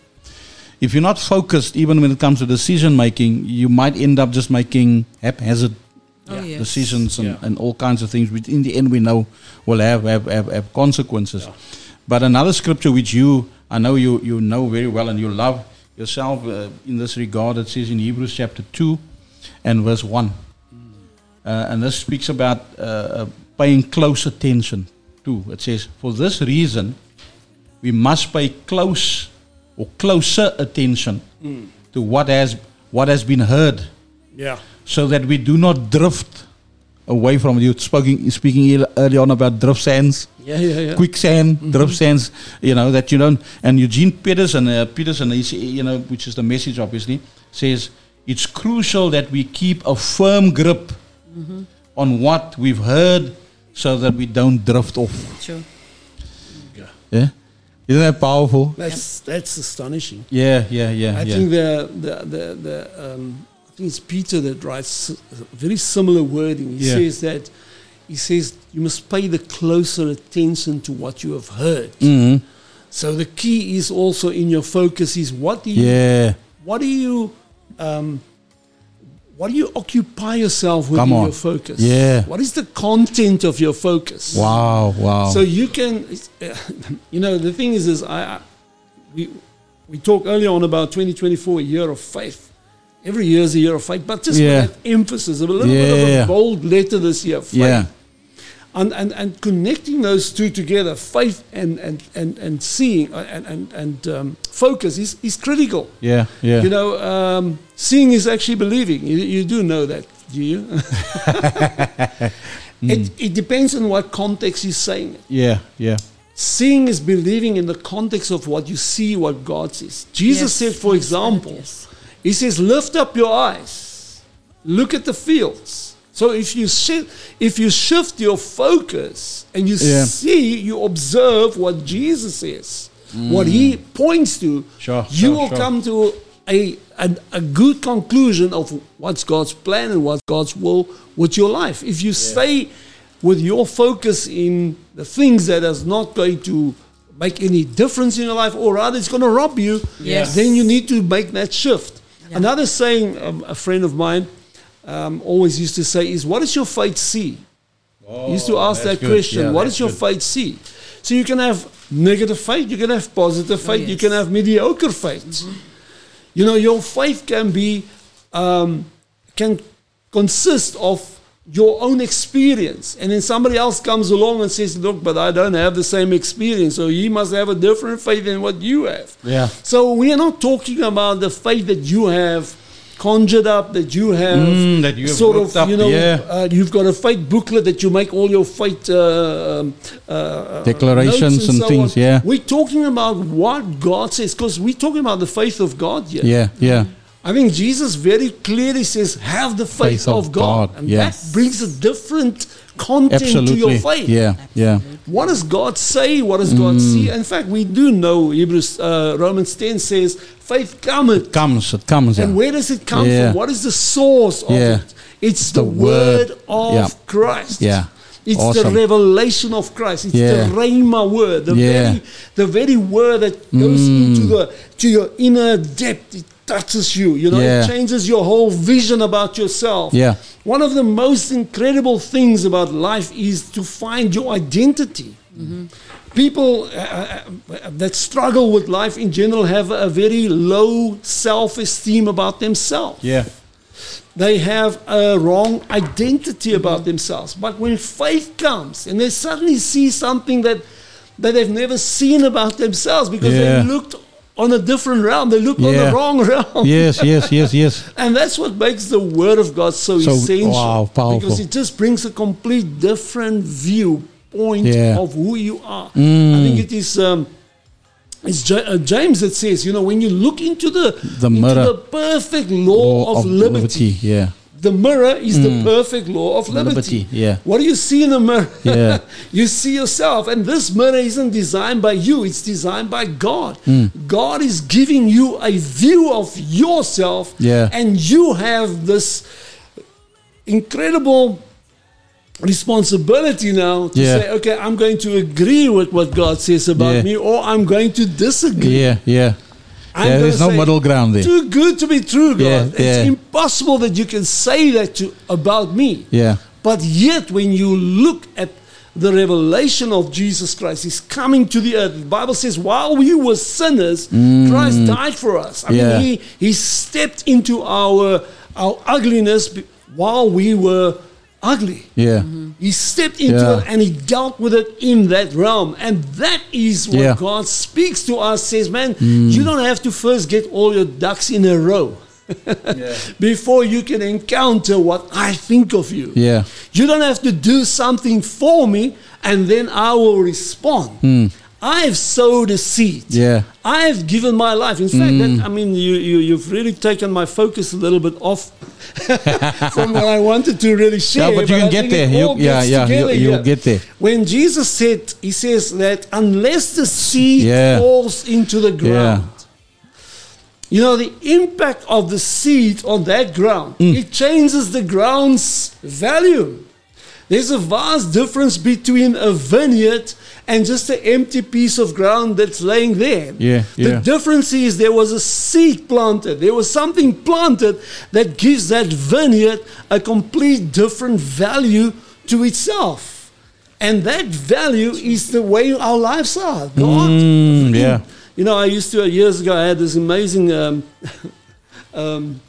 Speaker 8: If you're not focused, even when it comes to decision making, you might end up just making haphazard
Speaker 9: Oh, yes.
Speaker 8: decisions and,
Speaker 10: Yeah.
Speaker 8: and all kinds of things, which in the end we know will have have, have, have consequences. But another scripture which you, I know you, you know very well and you love yourself uh, in this regard, it says in Hebrews chapter 2 and verse 1. Uh, and this speaks about uh, uh, paying close attention to. It says, For this reason, we must pay close or closer attention to what has, what has been heard
Speaker 10: Yeah.
Speaker 8: so that we do not drift away from you speaking speaking ear- earlier on about drift sands
Speaker 10: Yeah, yeah, yeah.
Speaker 8: quicksand drift sands you know that you don't and Eugene Peterson uh, Peterson he's, you know which is the message obviously says it's crucial that we keep a firm grip on what we've heard so that we don't drift off
Speaker 9: Sure.
Speaker 8: yeah isn't that powerful
Speaker 10: That's that's astonishing.
Speaker 8: yeah yeah yeah
Speaker 10: I
Speaker 8: yeah
Speaker 10: think the the the, the um, I think it's Peter that writes s- very similar wording. He
Speaker 8: Yeah.
Speaker 10: says that he says you must pay the closer attention to what you have heard.
Speaker 8: Mhm.
Speaker 10: So the key is also in your focus is what do you
Speaker 8: yeah
Speaker 10: what do you um, what do you occupy yourself with in your focus?
Speaker 8: Yeah.
Speaker 10: What is the content of your focus?
Speaker 8: Wow, wow.
Speaker 10: So you can, uh, you know, the thing is, is I, we we talked earlier on about 2024, a year of faith. Every year is a year of faith, but just
Speaker 8: Yeah.
Speaker 10: with emphasis, of a little bit of a bold letter this year, faith.
Speaker 8: Yeah.
Speaker 10: And, and, and connecting those two together, faith and, and, and, and seeing uh, and, and, and um, focus is, is critical.
Speaker 8: Yeah, yeah.
Speaker 10: You know, um, seeing is actually believing. You, you do know that, do you? it, it depends on what context you're saying it.
Speaker 8: yeah, yeah.
Speaker 10: Seeing is believing in the context of what you see, what God sees. Jesus
Speaker 9: Yes,
Speaker 10: said, for example,
Speaker 9: yes.
Speaker 10: He says, lift up your eyes, look at the fields. So if you shi- if you shift your focus and you
Speaker 8: Yeah.
Speaker 10: see, you observe what Jesus is, what He points to,
Speaker 8: Mm. Sure,
Speaker 10: you
Speaker 8: sure,
Speaker 10: will
Speaker 8: sure.
Speaker 10: come to a, a a good conclusion of what's God's plan and what's God's will with your life. If you stay with your focus in the things that is not going to make any difference in your life, or rather it's going to rob you,
Speaker 9: Yes.
Speaker 10: then you need to make that shift. Another saying, um, a friend of mine um, always used to say is, "What does your faith see?" He used to ask
Speaker 8: Oh,
Speaker 10: that
Speaker 8: good.
Speaker 10: question.
Speaker 8: Yeah,
Speaker 10: what does your
Speaker 8: good.
Speaker 10: faith see? So you can have negative faith, you can have positive faith, you
Speaker 9: yes.
Speaker 10: can have mediocre faith. You know, your faith can be um, can consist of your own experience, and then somebody else comes along and says, "Look, but I don't have the same experience, so he must have a different faith than what you have."
Speaker 8: Yeah.
Speaker 10: So we are not talking about the faith that you have conjured up, that you have
Speaker 8: Mm, that you have
Speaker 10: sort of,
Speaker 8: up,
Speaker 10: you know,
Speaker 8: yeah.
Speaker 10: uh, you've got a fight booklet that you make all your fight uh, um, uh,
Speaker 8: Declarations
Speaker 10: notes
Speaker 8: and
Speaker 10: so
Speaker 8: things,
Speaker 10: on.
Speaker 8: yeah.
Speaker 10: We're talking about what God says because we're talking about the faith of God here.
Speaker 8: Yeah, yeah.
Speaker 10: I think Jesus very clearly says, "Have the faith,
Speaker 8: Faith of
Speaker 10: of God,",
Speaker 8: God,
Speaker 10: and
Speaker 8: yeah.
Speaker 10: that brings a different content to your faith.
Speaker 8: Yeah, yeah.
Speaker 10: What does God say? What does God
Speaker 8: Mm.
Speaker 10: see? In fact, we do know Hebrews, uh, Romans ten says, "Faith cometh."
Speaker 8: Comes, it comes.
Speaker 10: And
Speaker 8: yeah.
Speaker 10: where does it come
Speaker 8: Yeah.
Speaker 10: from? What is the source of
Speaker 8: Yeah.
Speaker 10: it? It's
Speaker 8: The
Speaker 10: the, word,
Speaker 8: word.
Speaker 10: of. Christ.
Speaker 8: Yeah.
Speaker 10: It's
Speaker 8: Awesome.
Speaker 10: the revelation of Christ. It's the Rhema word, the
Speaker 8: Yeah.
Speaker 10: very the very word that goes
Speaker 8: Mm.
Speaker 10: into the to your inner depth. It touches you. You know,
Speaker 8: Yeah.
Speaker 10: it changes your whole vision about yourself.
Speaker 8: Yeah.
Speaker 10: One of the most incredible things about life is to find your identity. People uh, uh, that struggle with life in general have a very low self esteem about themselves.
Speaker 8: Yeah.
Speaker 10: They have a wrong identity about themselves. But when faith comes and they suddenly see something that, that they've never seen about themselves because
Speaker 8: Yeah.
Speaker 10: they looked on a different realm, they looked on the wrong realm.
Speaker 8: Yes, yes, yes, yes.
Speaker 10: And that's what makes the Word of God so,
Speaker 8: So,
Speaker 10: essential.
Speaker 8: wow, powerful.
Speaker 10: Because it just brings a complete different viewpoint
Speaker 8: Yeah.
Speaker 10: of who you are.
Speaker 8: Mm.
Speaker 10: I think it is. Um, it's uh, James that says, you know, when you look into the,
Speaker 8: The
Speaker 10: into
Speaker 8: mirror.
Speaker 10: the perfect law, of, liberty,
Speaker 8: Yeah.
Speaker 10: The mirror is the
Speaker 8: Mm.
Speaker 10: perfect law of liberty.
Speaker 8: Liberty, yeah.
Speaker 10: What do you see in the mirror?
Speaker 8: Yeah.
Speaker 10: you see yourself. And this mirror isn't designed by you, it's designed by God.
Speaker 8: Mm.
Speaker 10: God is giving you a view of yourself.
Speaker 8: Yeah.
Speaker 10: And you have this incredible responsibility now to
Speaker 8: Yeah.
Speaker 10: say, okay, I'm going to agree with what God says about
Speaker 8: Yeah.
Speaker 10: me, or I'm going to disagree.
Speaker 8: Yeah, yeah.
Speaker 10: I'm
Speaker 8: yeah, there's no middle ground there.
Speaker 10: Too good to be true, God.
Speaker 8: Yeah,
Speaker 10: it's
Speaker 8: yeah.
Speaker 10: impossible that you can say that to about me.
Speaker 8: Yeah.
Speaker 10: But yet, when you look at the revelation of Jesus Christ, He's coming to the earth. The Bible says, while we were sinners,
Speaker 8: Mm.
Speaker 10: Christ died for us. I
Speaker 8: Yeah.
Speaker 10: mean, He He stepped into our our ugliness while we were ugly.
Speaker 8: Yeah.
Speaker 10: He stepped into
Speaker 8: Yeah.
Speaker 10: it and he dealt with it in that realm. And that is what
Speaker 8: Yeah.
Speaker 10: God speaks to us, says, man,
Speaker 8: Mm.
Speaker 10: you don't have to first get all your ducks in a row before you can encounter what I think of you.
Speaker 8: Yeah.
Speaker 10: You don't have to do something for me and then I will respond.
Speaker 8: Mm.
Speaker 10: I've sowed a seed.
Speaker 8: Yeah.
Speaker 10: I've given my life. In fact,
Speaker 8: Mm.
Speaker 10: that, I mean, you, you, you've really taken my focus a little bit off from what I wanted to really share.
Speaker 8: Yeah, but you can
Speaker 10: I
Speaker 8: get there. You, yeah, yeah,
Speaker 10: together.
Speaker 8: you,
Speaker 10: will
Speaker 8: get there.
Speaker 10: When Jesus said, He says that unless the seed
Speaker 8: Yeah.
Speaker 10: falls into the ground,
Speaker 8: Yeah.
Speaker 10: you know, the impact of the seed on that ground,
Speaker 8: Mm.
Speaker 10: it changes the ground's value. There's a vast difference between a vineyard and just an empty piece of ground that's laying there.
Speaker 8: Yeah,
Speaker 10: The difference is there was a seed planted. There was something planted that gives that vineyard a complete different value to itself. And that value is the way our lives are. God.
Speaker 8: Mm, yeah.
Speaker 10: You know, I used to, years ago, I had this amazing um, um,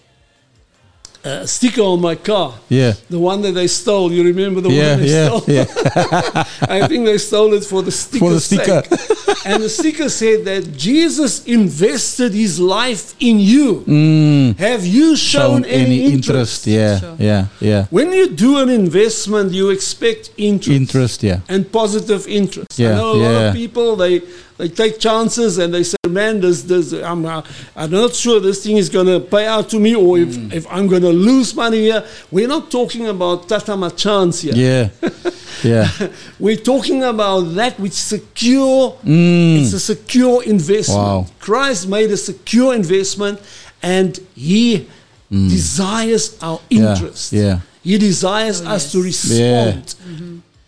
Speaker 10: uh, sticker on my car.
Speaker 8: Yeah.
Speaker 10: The one that they stole. You remember the
Speaker 8: Yeah,
Speaker 10: one they
Speaker 8: yeah,
Speaker 10: stole?
Speaker 8: yeah.
Speaker 10: I think they stole it for the sticker.
Speaker 8: For the sticker.
Speaker 10: and the sticker said that Jesus invested his life in you.
Speaker 8: Mm.
Speaker 10: Have you shown,
Speaker 8: Shown
Speaker 10: any, interest?
Speaker 8: Yeah, yeah, yeah.
Speaker 10: When you do an investment, you expect interest
Speaker 8: Interest, yeah.
Speaker 10: and positive interest. I know a lot of people they they take chances and they say, "Man, this this I'm uh, I'm not sure this thing is going to pay out to me, or if,
Speaker 8: Mm.
Speaker 10: if I'm going to lose money here." We're not talking about tatama chance here.
Speaker 8: Yeah. Yeah.
Speaker 10: We're talking about that which secure.
Speaker 8: Mm.
Speaker 10: It's a secure investment.
Speaker 8: Wow.
Speaker 10: Christ made a secure investment, and He desires our
Speaker 8: Mm. Yeah,
Speaker 10: interest.
Speaker 8: yeah.
Speaker 10: He desires us to respond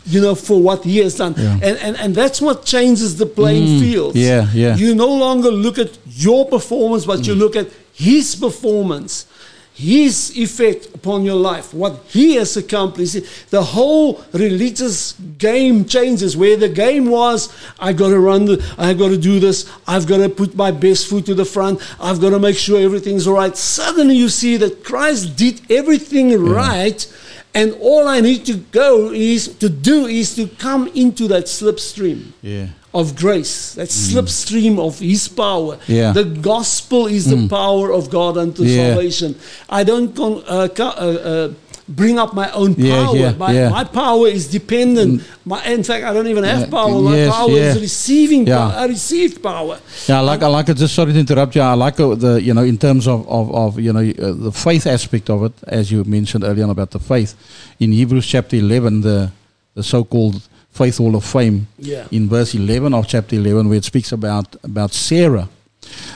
Speaker 10: you know, for what he has done.
Speaker 8: Yeah.
Speaker 10: And, and, and that's what changes the playing
Speaker 8: Mm,
Speaker 10: field.
Speaker 8: yeah, yeah.
Speaker 10: You no longer look at your performance, but you look at his performance, his effect upon your life, what he has accomplished. The whole religious game changes where the game was, I've got to run, the, I got to do this, I've got to put my best foot to the front, I've got to make sure everything's all right. Suddenly you see that Christ did everything right. And all I need to go is to do is to come into that slipstream
Speaker 8: Yeah.
Speaker 10: of grace, that slipstream of His power.
Speaker 8: Mm. Yeah.
Speaker 10: The gospel is the
Speaker 8: Mm.
Speaker 10: power of God unto
Speaker 8: Yeah.
Speaker 10: salvation. I don't con- uh, uh, uh, bring up my own
Speaker 8: Yeah,
Speaker 10: power.
Speaker 8: yeah,
Speaker 10: my,
Speaker 8: yeah.
Speaker 10: My power is dependent. My, in fact, I don't even have power. My
Speaker 8: yes,
Speaker 10: power is receiving power. I received power.
Speaker 8: Yeah, I like I like it. Just sorry to interrupt you. I like the you know in terms of of, of you know uh, the faith aspect of it, as you mentioned earlier on about the faith in Hebrews chapter eleven, the the so-called faith hall of fame.
Speaker 10: Yeah.
Speaker 8: In verse eleven of chapter eleven, where it speaks about about Sarah.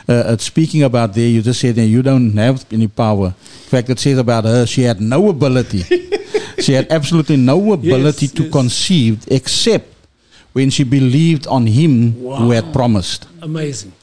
Speaker 8: Uh, it's speaking about there. You just said that you don't have any power. In fact, it says about her she had no ability. she had absolutely no ability to
Speaker 10: yes.
Speaker 8: conceive except when she believed on him who had promised.
Speaker 10: Amazing.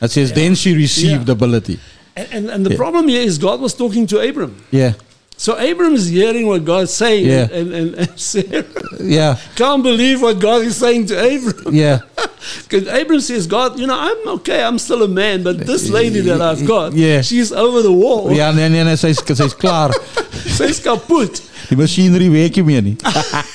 Speaker 8: It says, then she received
Speaker 10: Yeah.
Speaker 8: ability.
Speaker 10: And, and, and the
Speaker 8: Yeah.
Speaker 10: problem here is God was talking to Abram.
Speaker 8: Yeah.
Speaker 10: So Abram is hearing what God's saying.
Speaker 8: Yeah.
Speaker 10: And, and, and Sarah
Speaker 8: Yeah.
Speaker 10: can't believe what God is saying to Abram.
Speaker 8: Yeah.
Speaker 10: Because Abram says, God, you know, I'm okay, I'm still a man, but this lady that I've got,
Speaker 8: Yeah.
Speaker 10: she's over the wall.
Speaker 8: Ja, nee, nee, nee, sy is sy is klaar.
Speaker 10: Sy's kapot.
Speaker 8: Die masjinerie werk nie meer nie.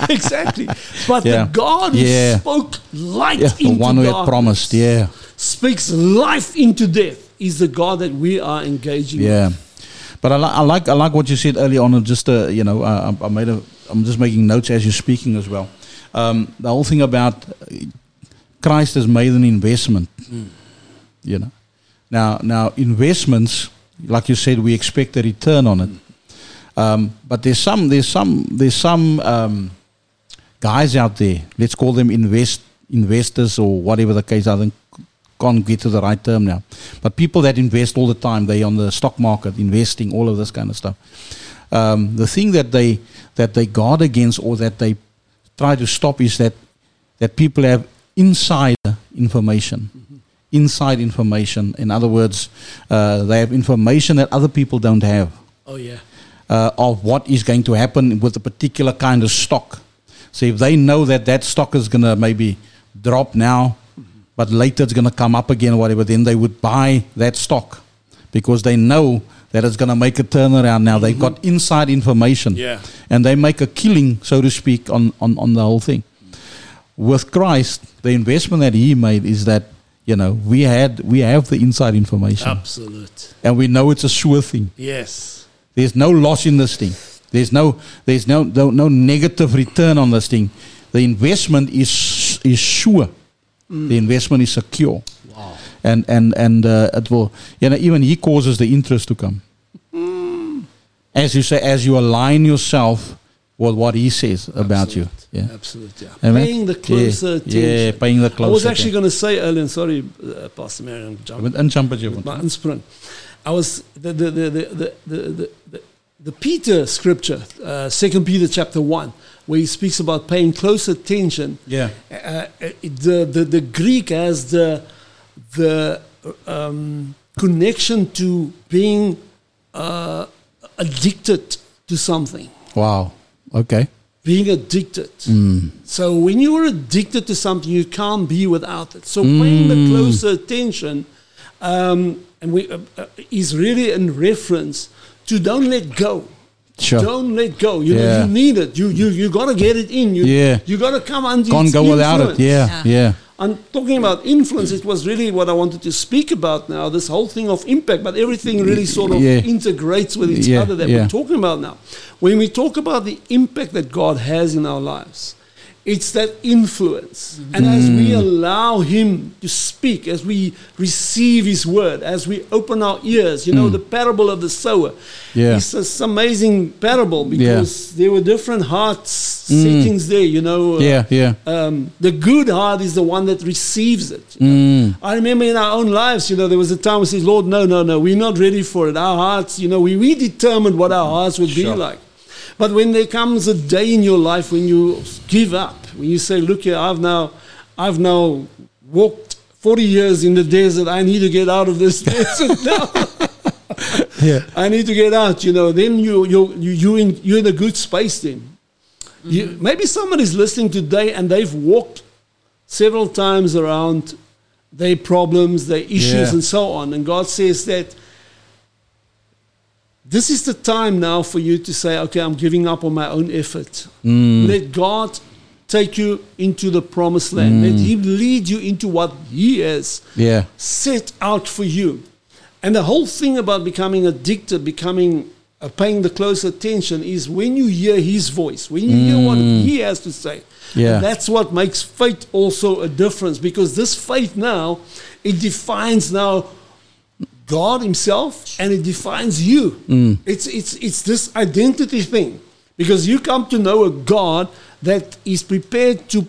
Speaker 10: exactly. But
Speaker 8: Yeah.
Speaker 10: the God who
Speaker 8: Yeah.
Speaker 10: spoke light
Speaker 8: Yeah, the
Speaker 10: into
Speaker 8: one who had promised. Yeah.
Speaker 10: speaks life into death, is the God that we are engaging
Speaker 8: Yeah.
Speaker 10: with.
Speaker 8: But I, li- I like I like what you said earlier on. and Just uh, you know, uh, I, I made a. I'm just making notes as you're speaking as well. Um, the whole thing about uh, Christ has made an investment. You know, now now investments, like you said, we expect a return on it. Um, but there's some there's some there's some um, guys out there. Let's call them invest investors or whatever the case. I think can't get to the right term now. But people that invest all the time, they on the stock market, investing, all of this kind of stuff. Um, the thing that they that they guard against or that they try to stop is that that people have insider information. Inside information. In other words, uh, they have information that other people don't have
Speaker 10: Oh, yeah.
Speaker 8: uh, of what is going to happen with a particular kind of stock. So if they know that that stock is going to maybe drop now, but later it's going to come up again or whatever, then they would buy that stock because they know that it's going to make a turnaround now. They've got mm-hmm. inside information.
Speaker 10: Yeah.
Speaker 8: And they make a killing, so to speak, on, on, on the whole thing. With Christ, the investment that he made is that, you know, we had we have the inside information.
Speaker 10: Absolute.
Speaker 8: And we know it's a sure thing.
Speaker 10: Yes.
Speaker 8: There's no loss in this thing. There's no there's no no, no negative return on this thing. The investment is is sure. The investment is secure.
Speaker 10: Wow.
Speaker 8: And and and uh, it will you know even he causes the interest to come. As you say, as you align yourself with what he says about you. Yeah.
Speaker 10: Absolutely. Yeah.
Speaker 8: Amen?
Speaker 10: Paying the closer
Speaker 8: yeah.
Speaker 10: attention.
Speaker 8: Yeah, paying the closer
Speaker 10: I was actually going to say earlier, sorry, uh, Pastor Marion, jump.
Speaker 8: As jy
Speaker 10: Met my inspring. I was the the the the the the, the, the, the Peter scripture, uh, Second Peter chapter one, where he speaks about paying close attention.
Speaker 8: Yeah.
Speaker 10: Uh, the, the the Greek has the the um, connection to being uh, addicted to something.
Speaker 8: Wow. Okay.
Speaker 10: Being addicted.
Speaker 8: Mm.
Speaker 10: So when you are addicted to something, you can't be without it. So paying the
Speaker 8: Mm.
Speaker 10: closer attention, um, and we uh, uh, is really in reference to don't let go.
Speaker 8: Sure.
Speaker 10: Don't let go. You know, you need it. You you you got to get it in. You
Speaker 8: Yeah.
Speaker 10: you got to come under.
Speaker 8: Can't
Speaker 10: its
Speaker 8: go without it.
Speaker 10: influence.
Speaker 8: Yeah. Yeah.
Speaker 10: I'm talking about influence. It was really what I wanted to speak about now. This whole thing of impact, but everything really sort of
Speaker 8: Yeah.
Speaker 10: integrates with each
Speaker 8: Yeah,
Speaker 10: other that
Speaker 8: yeah.
Speaker 10: we're talking about now. When we talk about the impact that God has in our lives, it's that influence. And as we
Speaker 8: Mm.
Speaker 10: allow Him to speak, as we receive His word, as we open our ears, you know,
Speaker 8: Mm.
Speaker 10: the parable of the sower.
Speaker 8: Yeah.
Speaker 10: It's this amazing parable
Speaker 8: Yeah.
Speaker 10: because there were different hearts
Speaker 8: Mm.
Speaker 10: settings there, you know. uh,
Speaker 8: Yeah, yeah.
Speaker 10: um, the good heart is the one that receives it.
Speaker 8: Mm.
Speaker 10: I remember in our own lives, you know, there was a time we said, Lord, no, no, no, we're not ready for it. Our hearts, you know, we, we determined what our hearts would
Speaker 8: Sure.
Speaker 10: be like. But when there comes a day in your life when you give up, when you say, look here, I've now, I've now walked 40 years in the desert. I need to get out of this desert now.
Speaker 8: Yeah.
Speaker 10: I need to get out, you know, then you, you, you, you in, you're in a good space then. You, mm-hmm. maybe somebody's listening today and they've walked several times around their problems, their issues,
Speaker 8: Yeah.
Speaker 10: and so on. And God says that this is the time now for you to say, okay, I'm giving up on my own effort.
Speaker 8: Mm.
Speaker 10: Let God take you into the promised land. Let Him lead you into what He has
Speaker 8: Yeah.
Speaker 10: set out for you. And the whole thing about becoming addicted, becoming uh, paying the close attention is when you hear his voice, when you hear what
Speaker 8: Mm.
Speaker 10: he has to say.
Speaker 8: Yeah.
Speaker 10: And that's what makes faith also a difference because this faith now, it defines now God himself and it defines you.
Speaker 8: Mm.
Speaker 10: It's, it's, it's this identity thing because you come to know a God that is prepared to,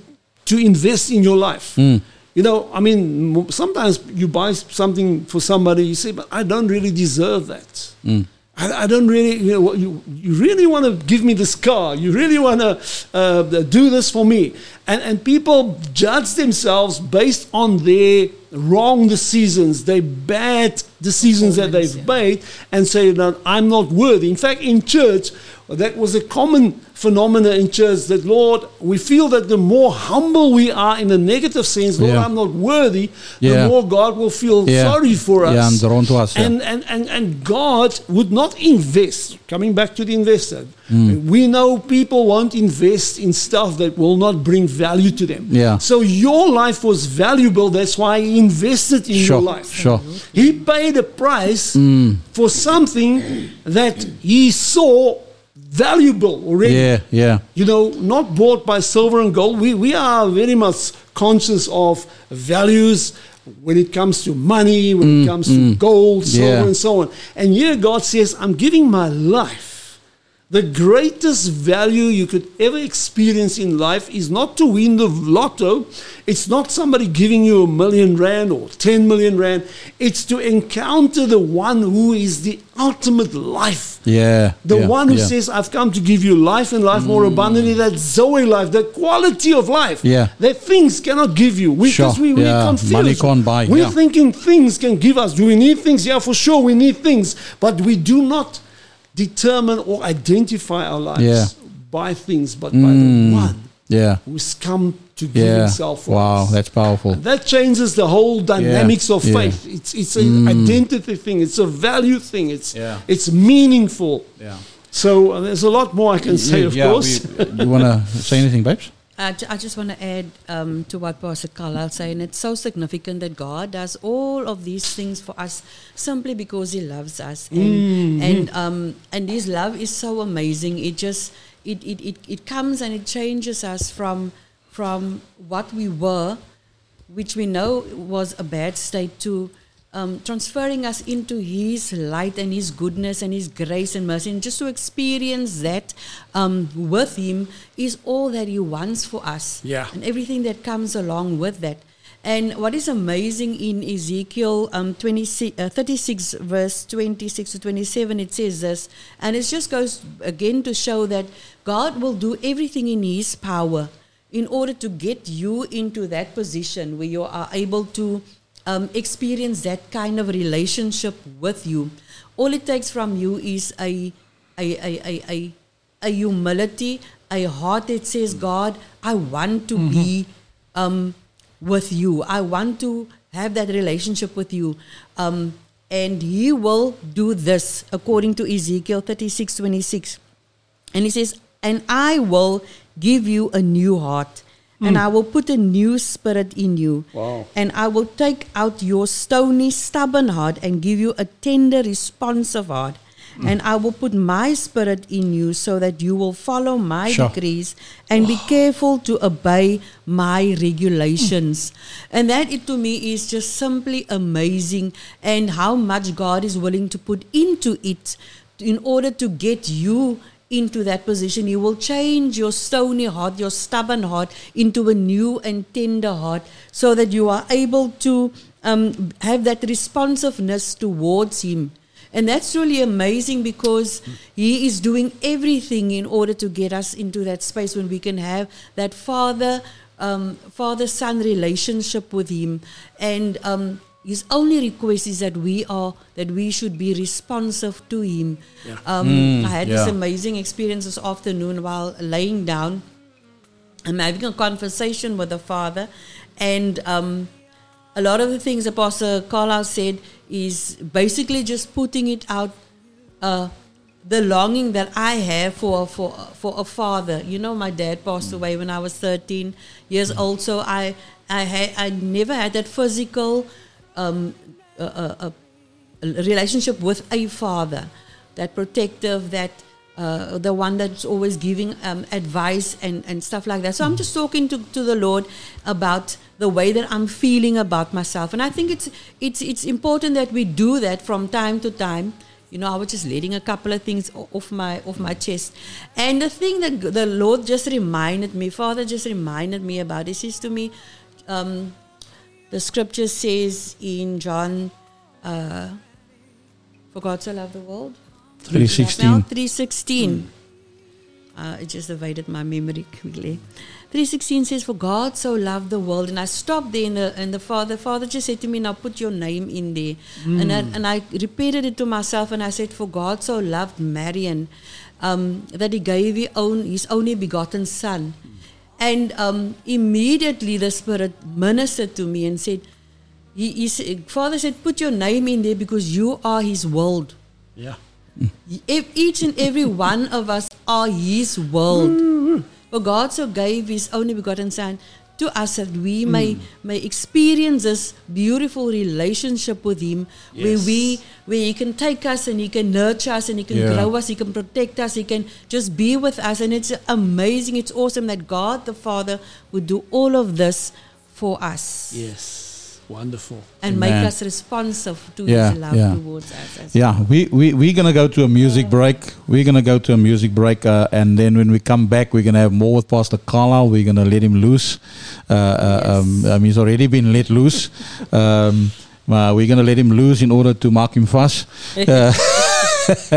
Speaker 10: to invest in your life.
Speaker 8: Mm.
Speaker 10: You know, I mean, sometimes you buy something for somebody, you say, but I don't really deserve that.
Speaker 8: Mm.
Speaker 10: I, I don't really, you know, you, you really want to give me this car. You really want to uh, do this for me. And, and people judge themselves based on their wrong decisions, they bad decisions that they've made, and say that I'm not worthy. In fact, in church, that was a common phenomena in church that, Lord, we feel that the more humble we are in a negative sense, Lord,
Speaker 8: Yeah.
Speaker 10: I'm not worthy,
Speaker 8: Yeah.
Speaker 10: the more God will feel
Speaker 8: Yeah.
Speaker 10: sorry for us.
Speaker 8: Yeah, and rond was, ja.
Speaker 10: and, and, and, and God would not invest, coming back to the investor,
Speaker 8: Mm.
Speaker 10: we know people won't invest in stuff that will not bring value to them.
Speaker 8: Yeah.
Speaker 10: So your life was valuable, that's why He invested in
Speaker 8: Sure,
Speaker 10: your life.
Speaker 8: sure.
Speaker 10: He paid a price
Speaker 8: Mm.
Speaker 10: for something that He saw valuable already.
Speaker 8: Yeah, yeah.
Speaker 10: You know, not bought by silver and gold. We, we are very much conscious of values when it comes to money, when
Speaker 8: Mm,
Speaker 10: it comes to
Speaker 8: mm.
Speaker 10: gold, silver,
Speaker 8: Yeah.
Speaker 10: and so on. And here God says, I'm giving my life. The greatest value you could ever experience in life is not to win the lotto. It's not somebody giving you a million rand or 10 million rand. It's to encounter the one who is the ultimate life.
Speaker 8: Yeah.
Speaker 10: The
Speaker 8: yeah,
Speaker 10: one who
Speaker 8: yeah. Mm.
Speaker 10: says, I've come to give you life and life more abundantly, that Zoe life, the quality of life
Speaker 8: Yeah.
Speaker 10: that things cannot give you. We,
Speaker 8: Sure,
Speaker 10: Because we,
Speaker 8: yeah,
Speaker 10: confused.
Speaker 8: money can't buy,
Speaker 10: We're
Speaker 8: yeah.
Speaker 10: thinking things can give us. Do we need things? Yeah, for sure, we need things. But we do not determine or identify our lives
Speaker 8: Yeah.
Speaker 10: by things, but by the
Speaker 8: Mm.
Speaker 10: one
Speaker 8: Yeah.
Speaker 10: who's come to give
Speaker 8: Yeah.
Speaker 10: himself for
Speaker 8: Wow,
Speaker 10: us.
Speaker 8: that's powerful.
Speaker 10: That changes the whole dynamics of
Speaker 8: yeah.
Speaker 10: faith. It's it's an
Speaker 8: Mm.
Speaker 10: identity thing. It's a value thing. It's
Speaker 8: Yeah.
Speaker 10: it's meaningful.
Speaker 8: Yeah.
Speaker 10: So uh, there's a lot more I can say,
Speaker 8: Yeah,
Speaker 10: of
Speaker 8: yeah,
Speaker 10: course.
Speaker 8: we- you want to say anything, babes?
Speaker 9: I, ju- I just want to add um, to what Pastor Carlisle saying. It's so significant that God does all of these things for us simply because He loves us, and
Speaker 10: Mhm.
Speaker 9: and um, and His love is so amazing. It just it, it, it, it comes and it changes us from from what we were, which we know was a bad state, to um, transferring us into His light and His goodness and His grace and mercy. And just to experience that um, with Him is all that He wants for us.
Speaker 10: Yeah.
Speaker 9: And everything that comes along with that. And what is amazing in Ezekiel um, 26, uh, 36, verse 26 to 27, it says this, and it just goes again to show that God will do everything in His power in order to get you into that position where you are able to um, experience that kind of relationship with you. All it takes from you is a, a, a, a, a, humility, a heart that says, God, I want to be um, with you. I want to have that relationship with you. Um, and He will do this according to Ezekiel 36 26. And He says, And I will give you a new heart, and hmm. I will put a new spirit in you.
Speaker 10: Wow.
Speaker 9: And I will take out your stony, stubborn heart and give you a tender, responsive heart. Hmm. And I will put my spirit in you so that you will follow my
Speaker 8: Sure.
Speaker 9: decrees and be careful to obey my regulations. And that it to me is just simply amazing and how much God is willing to put into it in order to get you into that position. He will change your stony heart, your stubborn heart, into a new and tender heart so that you are able to um, have that responsiveness towards Him. And that's really amazing because He is doing everything in order to get us into that space when we can have that Father, um, Father Son relationship with Him. And um, His only request is that we are that we should be responsive to Him. Um,
Speaker 8: Mm,
Speaker 9: I had this amazing experience this afternoon while laying down. I'm having a conversation with the Father, and um, a lot of the things Apostle Carlisle said is basically just putting it out, uh, the longing that I have for for for a father. You know, my dad passed away when I was 13 years old, so I I had I never had that physical um, uh, uh, uh, relationship with a father, that protective, that uh, the one that's always giving um, advice and, and stuff like that. So I'm just talking to, to the Lord about the way that I'm feeling about myself, and I think it's it's it's important that we do that from time to time. You know, I was just letting a couple of things off my off my chest, and the thing that the Lord just reminded me, Father just reminded me about. He says to me, um, the scripture says in John, uh, for God so loved the world.
Speaker 8: 316.
Speaker 9: Now 316. Uh, it just evaded my memory quickly. 316 says, For God so loved the world. And I stopped there and the, and the father, father just said to me, Now put your name in there. And, I, and I repeated it to myself and I said, For God so loved Marion um, that he gave his, own, his only begotten son. And um, immediately the Spirit ministered to me and said, he, he said, Father said, Put your name in there because you are his world.
Speaker 10: Yeah.
Speaker 9: If each and every one of us are His world. For God so gave His only begotten Son to us that we may may hmm. experience this beautiful relationship with Him, where we where He can take us and He can nurture us and He can
Speaker 8: Yeah.
Speaker 9: grow us, He can protect us, He can just be with us, and it's amazing, it's awesome that God the Father would do all of this for us
Speaker 10: Yes. Wonderful.
Speaker 9: and make us responsive to
Speaker 8: Yeah,
Speaker 9: His love
Speaker 8: yeah.
Speaker 9: towards us. as
Speaker 8: Yeah, we, we, we're going to go to a music break. We're going to go to a music break. Uh, and then when we come back, we're going to have more with Pastor Carlisle. We're going to let him loose. Uh, uh, um, um, he's already been let loose. Um, uh, we're going to let him loose in order to mark him fast. Uh,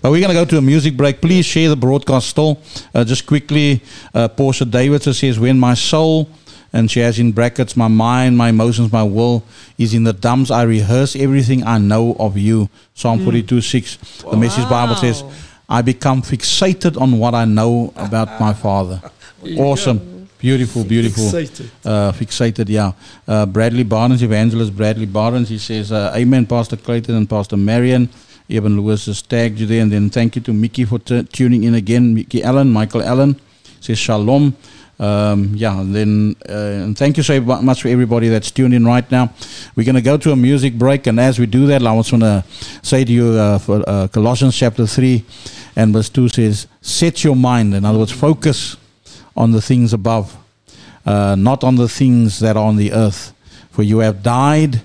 Speaker 8: but we're going to go to a music break. Please share the broadcast still. Uh, just quickly, uh, Portia Davidson says, When my soul, and she has in brackets, my mind, my emotions, my will is in the dumps, I rehearse everything I know of you. Psalm 42 6. The message Bible says, I become fixated on what I know about my Father. Awesome. Beautiful, beautiful.
Speaker 10: Fixated.
Speaker 8: Uh, fixated, yeah. Uh, Bradley Barnes, evangelist Bradley Barnes, he says, uh, Amen, Pastor Clayton and Pastor Marion. Eben Lewis has tagged you there. And then thank you to Mickey for t- tuning in again. Mickey Allen, Michael Allen says, Shalom. Um, yeah, and then uh, and thank you so much for everybody that's tuned in right now. We're going to go to a music break, and as we do that, I just want to say to you uh, for uh, Colossians chapter 3 and verse 2 says, Set your mind, in other words, focus on the things above, uh, not on the things that are on the earth. For you have died,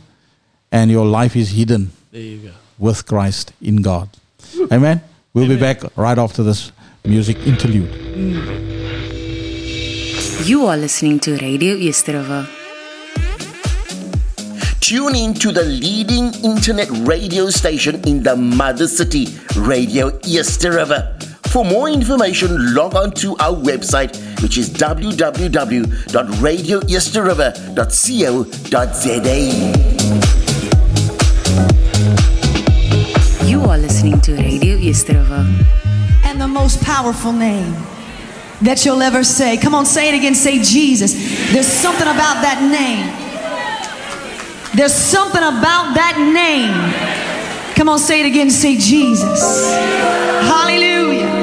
Speaker 8: and your life is hidden
Speaker 10: There you go.
Speaker 8: with Christ in God. Amen. We'll be back right after this music interlude.
Speaker 1: You are listening to Radio Yesterova.
Speaker 3: Tune in to the leading internet radio station in the mother city, Radio Yesterova. For more information, log on to our website, which is www.radioyesterova.co.za.
Speaker 1: You are listening to Radio Yesterova.
Speaker 12: And the most powerful name that you'll ever say. Come on, say it again. Say Jesus. There's something about that name. There's something about that name. Come on, say it again. Say Jesus. Hallelujah.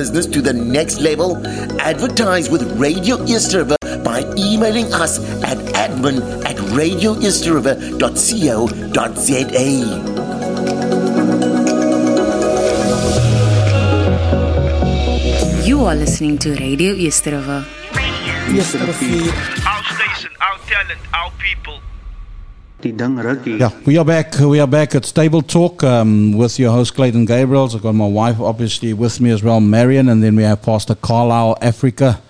Speaker 3: Business to the next level? Advertise with Radio East River by emailing us at admin at radioeastriver.co.za.
Speaker 1: You are listening to Radio Eerste Rivier.
Speaker 6: Our station, our talent, our people.
Speaker 7: Die
Speaker 8: Yeah, we are back. We are back at Table Talk um, with your host Clayton Gabriels. I've got my wife obviously with me as well, Marion, and then we have Pastor Carlisle Africa,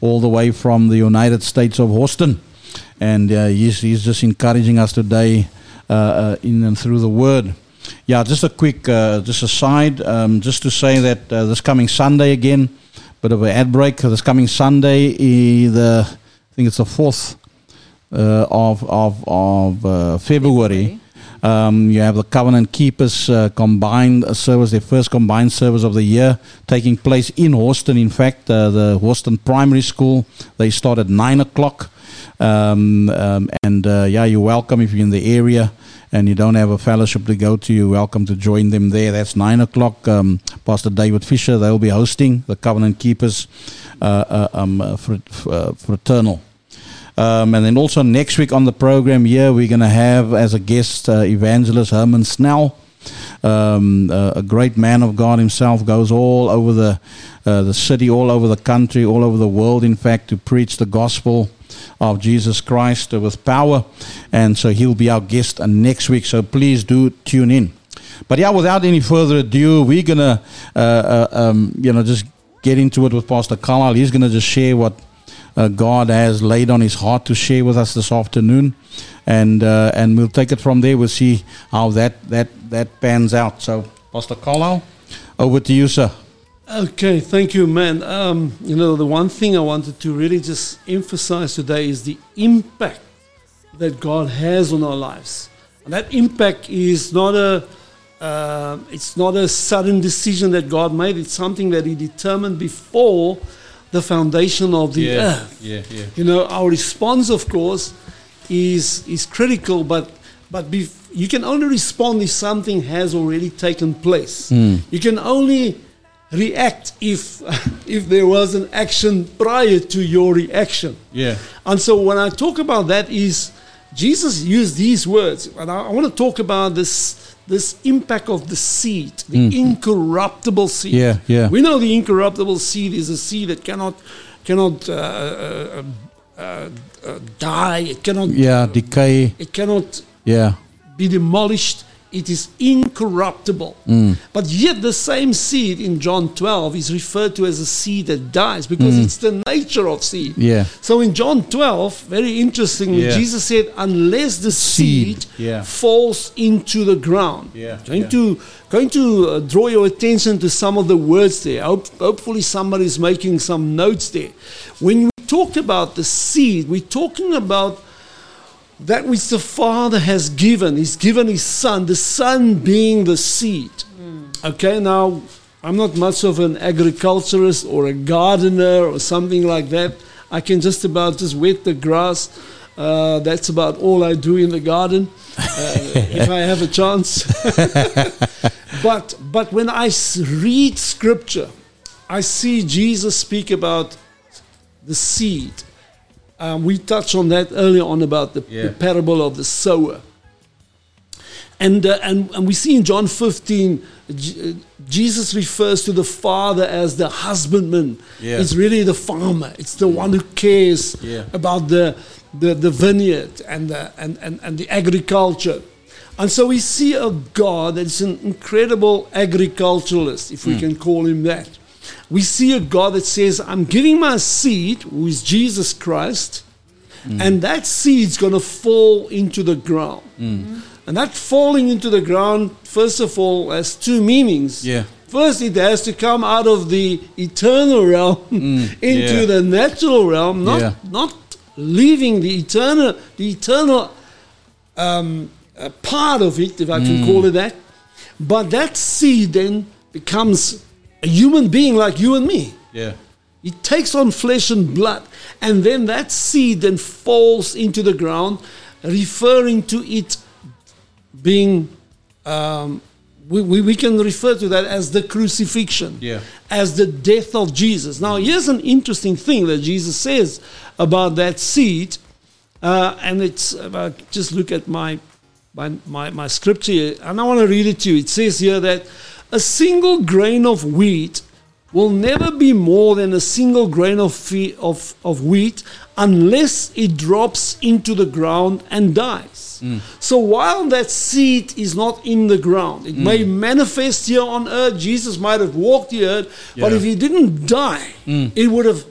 Speaker 8: all the way from the United States of Hawston, and uh, he's, he's just encouraging us today uh, uh, in and through the Word. Yeah, just a quick, uh, just aside, um, just to say that uh, this coming Sunday again, bit of an ad break. This coming Sunday, eh, the I think it's the fourth of of of uh, February. Um, you have the Covenant Keepers uh, combined service, their first combined service of the year, taking place in Hawston. In fact, uh, the Hawston Primary School they start at nine o'clock, um, um, and uh, yeah, you're welcome if you're in the area and you don't have a fellowship to go to. You're welcome to join them there. That's nine o'clock. Um, Pastor David Fisher they'll be hosting the Covenant Keepers uh, uh, um, uh, uh, fraternal. Um, and then also next week on the program here, we're going to have as a guest uh, evangelist Herman Snell. Um, uh, a great man of God himself goes all over the uh, the city, all over the country, all over the world. In fact, to preach the gospel of Jesus Christ with power, and so he'll be our guest next week. So please do tune in. But yeah, without any further ado, we're gonna uh, uh, um, you know just get into it with Pastor Carlisle. He's gonna just share what uh, God has laid on his heart to share with us this afternoon, and uh, and we'll take it from there. We'll see how that that that pans out. So, Pastor Carlisle, over to you, sir.
Speaker 10: Okay, thank you, man. Um, you know, the one thing I wanted to really just emphasize today is the impact that God has on our lives. And that impact is not a uh, it's not a sudden decision that God made. It's something that He determined before the foundation of the earth.
Speaker 8: yeah, yeah.
Speaker 10: You know, our response, of course, is is critical, but but bef- you can only respond if something has already taken place.
Speaker 8: Mm.
Speaker 10: You can only react if if there was an action prior to your reaction.
Speaker 8: Yeah.
Speaker 10: And so when I talk about that is Jesus used these words, and I, I want to talk about this this impact of the seed, the
Speaker 8: Mm.
Speaker 10: incorruptible seed.
Speaker 8: Yeah, yeah.
Speaker 10: We know the incorruptible seed is a seed that cannot cannot uh, uh, uh, uh, die. It cannot.
Speaker 8: Yeah, decay.
Speaker 10: It cannot
Speaker 8: Yeah.
Speaker 10: be demolished. It is incorruptible.
Speaker 8: Mm.
Speaker 10: But yet, the same seed in John 12 is referred to as a seed that dies because
Speaker 8: Mm.
Speaker 10: it's the nature of seed.
Speaker 8: Yeah.
Speaker 10: So in John 12, very interestingly,
Speaker 8: Yeah.
Speaker 10: Jesus said, unless the seed,
Speaker 8: Seed, yeah.
Speaker 10: falls into the ground.
Speaker 8: Yeah,
Speaker 10: Going
Speaker 8: yeah.
Speaker 10: to going to uh, draw your attention to some of the words there. Hope, hopefully, somebody's making some notes there. When we talked about the seed, we're talking about that which the Father has given. He's given His Son, the Son being the seed. Okay, now I'm not much of an agriculturist or a gardener or something like that. I can just about just wet the grass. Uh, that's about all I do in the garden, uh, if I have a chance. but but when I read Scripture, I see Jesus speak about the seed. Um, we touched on that earlier on about the, the parable of the sower. And, uh, and, and we see in John 15, J- uh, Jesus refers to the father as the husbandman.
Speaker 8: Yeah.
Speaker 10: It's really the farmer, it's the one who cares
Speaker 8: Yeah.
Speaker 10: about the, the, the vineyard and the, and, and, and the agriculture. And so we see a God that is an incredible agriculturalist, if we
Speaker 8: Mm.
Speaker 10: can call him that. We see a God that says, I'm giving my seed, who is Jesus Christ,
Speaker 8: Mm.
Speaker 10: and that seed's going to fall into the ground.
Speaker 8: Mm.
Speaker 10: And that falling into the ground, first of all, has two meanings.
Speaker 8: Yeah.
Speaker 10: First, it has to come out of the eternal realm into
Speaker 8: Mm. yeah.
Speaker 10: the natural realm, not,
Speaker 8: Yeah.
Speaker 10: not leaving the eternal, the eternal um, uh, part of it, if I can
Speaker 8: Mm.
Speaker 10: call it that. But that seed then becomes a human being like you and me.
Speaker 8: Yeah.
Speaker 10: It takes on flesh and blood. And then that seed then falls into the ground, referring to it being um, we, we, we can refer to that as the crucifixion,
Speaker 8: Yeah.
Speaker 10: as the death of Jesus. Now, here's an interesting thing that Jesus says about that seed, uh, and it's about, just look at my, my, my, my scripture here, and I want to read it to you. It says here that a single grain of wheat will never be more than a single grain of, of, of wheat unless it drops into the ground and dies. Mm. So while that seed is not in the ground, it mm. may manifest here on earth. Jesus might have walked the earth, but if he didn't die, mm. it would have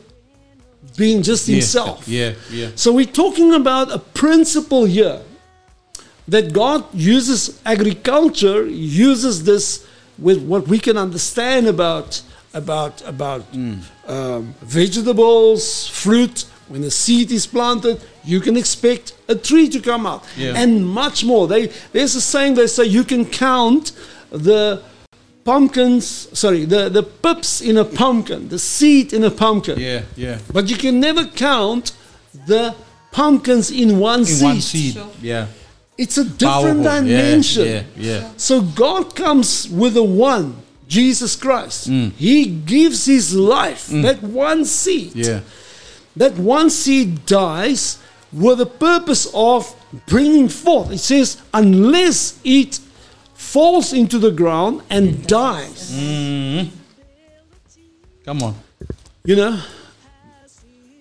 Speaker 10: been just
Speaker 8: Yeah,
Speaker 10: himself.
Speaker 8: Yeah, yeah.
Speaker 10: So we're talking about a principle here that God uses agriculture, uses this with what we can understand about about about
Speaker 8: Mm.
Speaker 10: um, vegetables, fruit. When a seed is planted, you can expect a tree to come out,
Speaker 8: Yeah.
Speaker 10: and much more. They, there's a saying they say you can count the pumpkins, sorry, the, the pips in a pumpkin, the seed in a pumpkin.
Speaker 8: Yeah, yeah.
Speaker 10: But you can never count the pumpkins in one
Speaker 8: In
Speaker 10: seed.
Speaker 8: one seed. Yeah.
Speaker 10: It's a different
Speaker 8: Powerful.
Speaker 10: Dimension.
Speaker 8: Yeah, yeah.
Speaker 10: So God comes with the one, Jesus Christ.
Speaker 8: Mm.
Speaker 10: He gives his life, that one seed.
Speaker 8: Yeah.
Speaker 10: That one seed dies with the purpose of bringing forth. It says, unless it falls into the ground and dies.
Speaker 8: Mm. Come on.
Speaker 10: You know,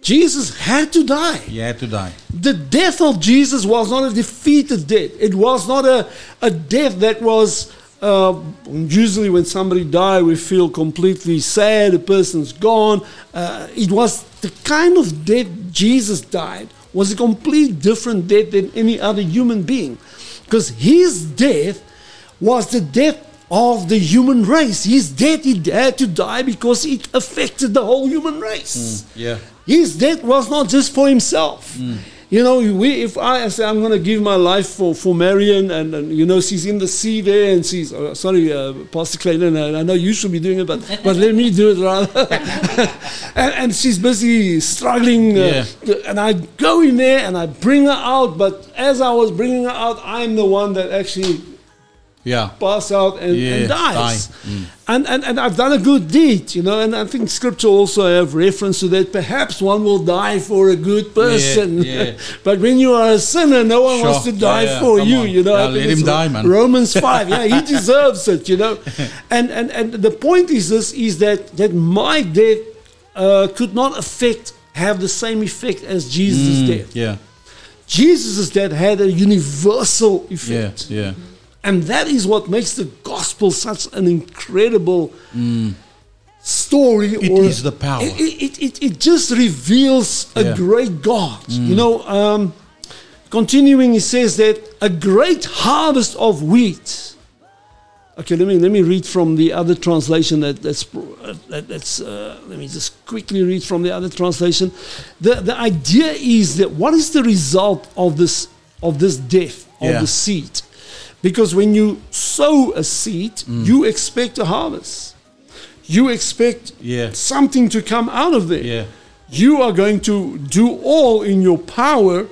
Speaker 10: Jesus had to die.
Speaker 8: He had to die.
Speaker 10: The death of Jesus was not a defeated death. It was not a, a death that was. Uh, usually, when somebody dies, we feel completely sad. The person's gone. Uh, it was the kind of death Jesus died was a complete different death than any other human being, because his death was the death of the human race. His death he had to die because it affected the whole human race.
Speaker 8: Yeah.
Speaker 10: His death was not just for himself. You know, we, if I say I'm going to give my life for, for Marion, and, and you know she's in the sea there, and she's uh, sorry, uh, Pastor Clayton, I, I know you should be doing it, but but let me do it rather. and, and she's busy struggling, uh, and I go in there and I bring her out. But as I was bringing her out, I'm the one that actually
Speaker 8: Yeah.
Speaker 10: pass out and,
Speaker 8: Yeah,
Speaker 10: and dies.
Speaker 8: die. Mm.
Speaker 10: And, and, and I've done a good deed, you know, and I think scripture also have reference to that. Perhaps one will die for a good person.
Speaker 8: yeah.
Speaker 10: but when you are a sinner, no one
Speaker 8: Sure.
Speaker 10: wants to die
Speaker 8: Yeah, yeah,
Speaker 10: for
Speaker 8: come
Speaker 10: you,
Speaker 8: on.
Speaker 10: you know.
Speaker 8: Yeah, let him die, man.
Speaker 10: Romans 5, yeah, he deserves it, you know. And, and, and the point is this, is that, that my death uh, could not affect, have the same effect as Jesus'
Speaker 8: Mm,
Speaker 10: death.
Speaker 8: Yeah.
Speaker 10: Jesus' death had a universal
Speaker 8: Yeah.
Speaker 10: effect.
Speaker 8: Yeah.
Speaker 10: And that is what makes the gospel such an incredible story.
Speaker 8: It
Speaker 10: or
Speaker 8: is the power.
Speaker 10: It, it, it, it just reveals a
Speaker 8: Yeah.
Speaker 10: great God.
Speaker 8: Mm.
Speaker 10: You know, um, continuing, he says that a great harvest of wheat. Okay, let me let me read from the other translation. That that's uh, that, that's. Uh, let me just quickly read from the other translation. The the idea is that what is the result of this of this death of
Speaker 8: Yeah.
Speaker 10: the seed? Because when you sow a seed, you expect a harvest. You expect
Speaker 8: Yeah.
Speaker 10: something to come out of there.
Speaker 8: Yeah.
Speaker 10: You are going to do all in your power